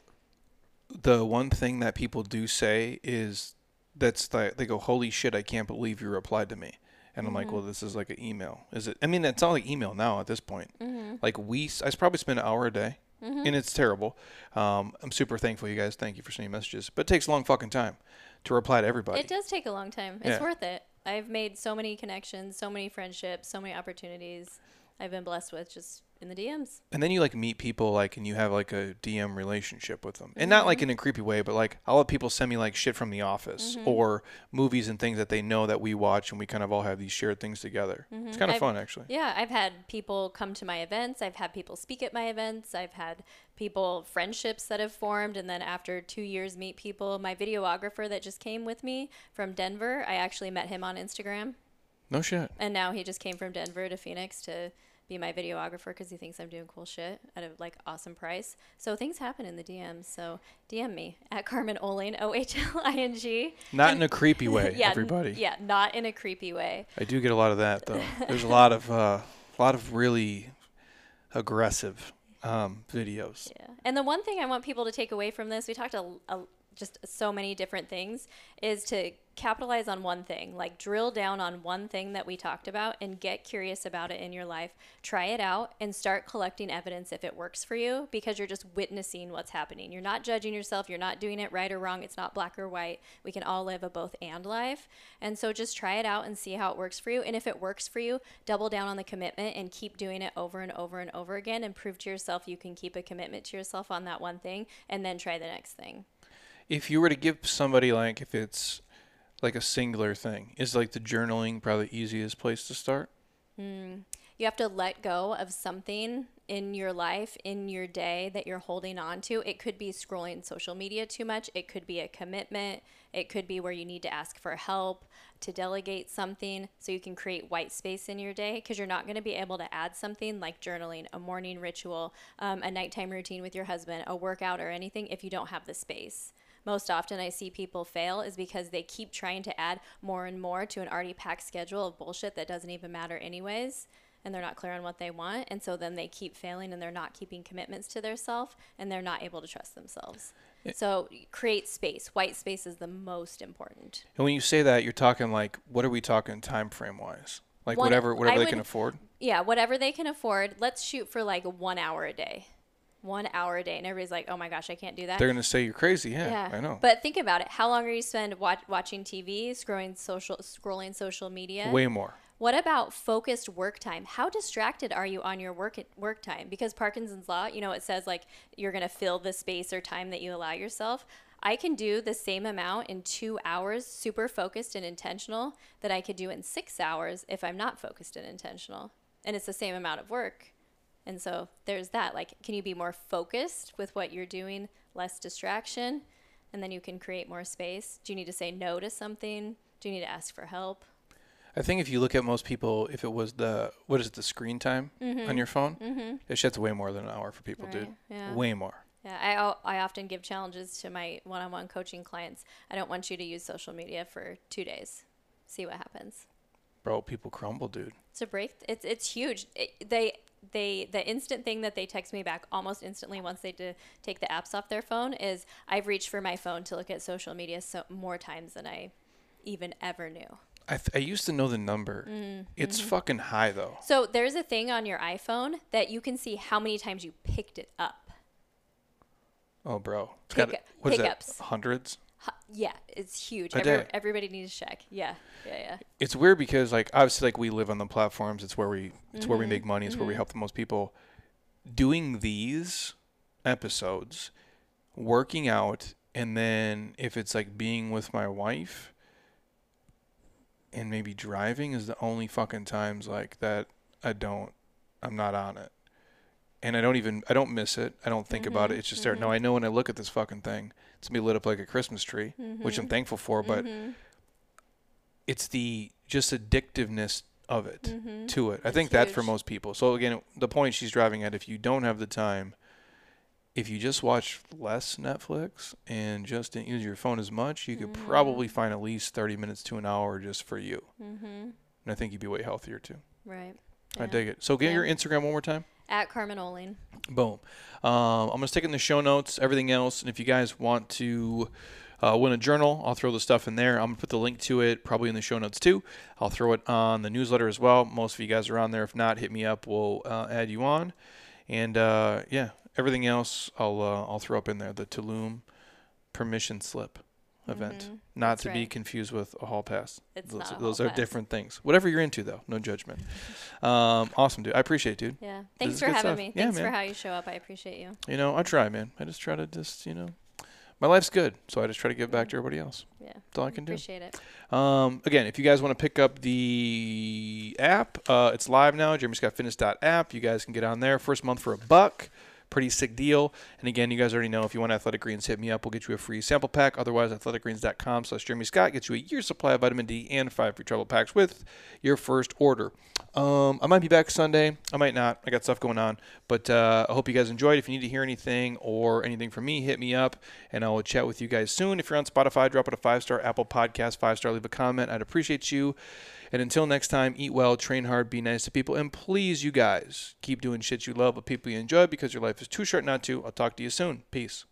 the one thing that people do say is that's like they go, "Holy shit, I can't believe you replied to me." And I'm like, Mm-hmm. well, this is like an email. Is it? I mean, it's all like email now at this point. Mm-hmm. Like we, I probably spend an hour a day, and it's terrible. Um, I'm super thankful, you guys. Thank you for sending messages, but it takes a long fucking time to reply to everybody. It does take a long time. It's Yeah. worth it. I've made so many connections, so many friendships, so many opportunities. I've been blessed with just in the DMs. And then you like meet people like and you have like a DM relationship with them. And not like mm-hmm. in a creepy way, but like I'll have people send me like shit from the office mm-hmm. or movies and things that they know that we watch and we kind of all have these shared things together. Mm-hmm. It's kind of I've- fun actually. Yeah, I've had people come to my events. I've had people speak at my events. I've had people friendships that have formed, and then after two years, meet people. My videographer that just came with me from Denver, I actually met him on Instagram, No shit. and now he just came from Denver to Phoenix to be my videographer because he thinks I'm doing cool shit at a like awesome price. So things happen in the DMs. So DM me at Carmen Ohling O H L I N G. Not in a creepy way, Yeah, n- everybody. Yeah, not in a creepy way. I do get a lot of that though. There's a lot of uh, a lot of really aggressive um, videos. Yeah. And the one thing I want people to take away from this, we talked a, a, just so many different things, is to capitalize on one thing. Like drill down on one thing that we talked about and get curious about it in your life. Try it out and start collecting evidence if it works for you because you're just witnessing what's happening. You're not judging yourself. You're not doing it right or wrong. It's not black or white. We can all live a both and life. And so just try it out and see how it works for you. And if it works for you, double down on the commitment and keep doing it over and over and over again and prove to yourself you can keep a commitment to yourself on that one thing and then try the next thing. If you were to give somebody like if it's like a singular thing, is like the journaling probably the easiest place to start? You have to let go of something in your life, in your day that you're holding on to. It could be scrolling social media too much. It could be a commitment. It could be where you need to ask for help, to delegate something so you can create white space in your day because you're not going to be able to add something like journaling, a morning ritual, um, a nighttime routine with your husband, a workout, or anything if you don't have the space. Most often, I see people fail is because they keep trying to add more and more to an already packed schedule of bullshit that doesn't even matter, anyways and they're not clear on what they want and so then they keep failing and they're not keeping commitments to their self and they're not able to trust themselves. So create space. White space is the most important. And when you say that, you're talking like, what are we talking time frame wise? Like One- whatever whatever I they would- can afford. yeah whatever they can afford. Let's shoot for like one hour a day one hour a day and everybody's like oh my gosh i can't do that They're gonna say you're crazy. Yeah, I know. but think about it how long are you spend watch, watching tv scrolling social scrolling social media Way more. What about focused work time? How distracted are you on your work work time? Because Parkinson's law, you know, it says like you're going to fill the space or time that you allow yourself. I can do the same amount in 2 hours super focused and intentional that I could do in 6 hours if I'm not focused and intentional. And it's the same amount of work. And so there's that like can you be more focused with what you're doing, less distraction, and then you can create more space? Do you need to say no to something? Do you need to ask for help? I think if you look at most people, if it was the what is it, the screen time on your phone, Mm-hmm. it sheds way more than an hour for people, dude. Yeah. Way more. Yeah, I, I often give challenges to my one on one coaching clients. I don't want you to use social media for two days. See what happens. Bro, people crumble, dude. It's a break. It's, it's huge. It, they, they, the instant thing that they text me back almost instantly once they do take the apps off their phone is I've reached for my phone to look at social media so more times than I even ever knew. I, th- I used to know the number. Mm-hmm. It's fucking high though. So there's a thing on your iPhone that you can see how many times you picked it up. Oh, bro. It's Pick- got what is that? pickups. Hundreds. Yeah, it's huge. Every, everybody needs to check. Yeah, yeah, yeah. It's weird because like obviously like we live on the platforms. It's where we it's where we Mm-hmm. make money. It's where we mm-hmm. help the most people. Doing these episodes, working out, and then if it's like being with my wife, and maybe driving is the only fucking times like that I don't I'm not on it. And I don't even I don't miss it. I don't think about it. Mm-hmm. It's just there. No, mm-hmm. I know when I look at this fucking thing, gonna be lit up like a Christmas tree, which I'm thankful for, but Mm-hmm. it's the just addictiveness of it Mm-hmm. to it. I think that's for most people. So again, the point she's driving at if you don't have the time, if you just watch less Netflix and just didn't use your phone as much, you could Mm-hmm. probably find at least 30 minutes to an hour just for you. Mm-hmm. And I think you'd be way healthier too. Right. I Yeah. dig it. So get Yeah. your Instagram one more time. At Carmen Ohling. Boom. Um, I'm going to stick in the show notes, everything else. And if you guys want to uh, win a journal, I'll throw the stuff in there. I'm going to put the link to it probably in the show notes too. I'll throw it on the newsletter as well. Most of you guys are on there. If not, hit me up. We'll uh, add you on. And uh, yeah, everything else I'll, uh, I'll throw up in there. The Tulum permission slip event. Mhm. Not That's to be confused with a hall pass. It's those not those are pass. different things. Whatever you're into, though. No judgment. Um, awesome, dude. I appreciate it, dude. Yeah. Thanks for having stuff. me. Yeah, Thanks man. for how you show up. I appreciate you. You know, I try, man. I just try to just, you know, my life's good, so I just try to give back to everybody else. Yeah. That's all I can do. Appreciate it. Um, again, if you guys want to pick up the app, uh, it's live now. JeremyScottFitness.app. You guys can get on there. First month for a buck. Pretty sick deal. And again, you guys already know if you want Athletic Greens, hit me up. We'll get you a free sample pack. Otherwise, athleticgreens.com slash Jeremy Scott gets you a year's supply of vitamin D and five free travel packs with your first order. Um, I might be back Sunday. I might not. I got stuff going on. But uh, I hope you guys enjoyed. If you need to hear anything or anything from me, hit me up and I will chat with you guys soon. If you're on Spotify, drop it a five star Apple Podcast, five star, leave a comment. I'd appreciate you. And until next time, eat well, train hard, be nice to people, and please, you guys, keep doing shit you love with people you enjoy because your life is too short not to. I'll talk to you soon. Peace.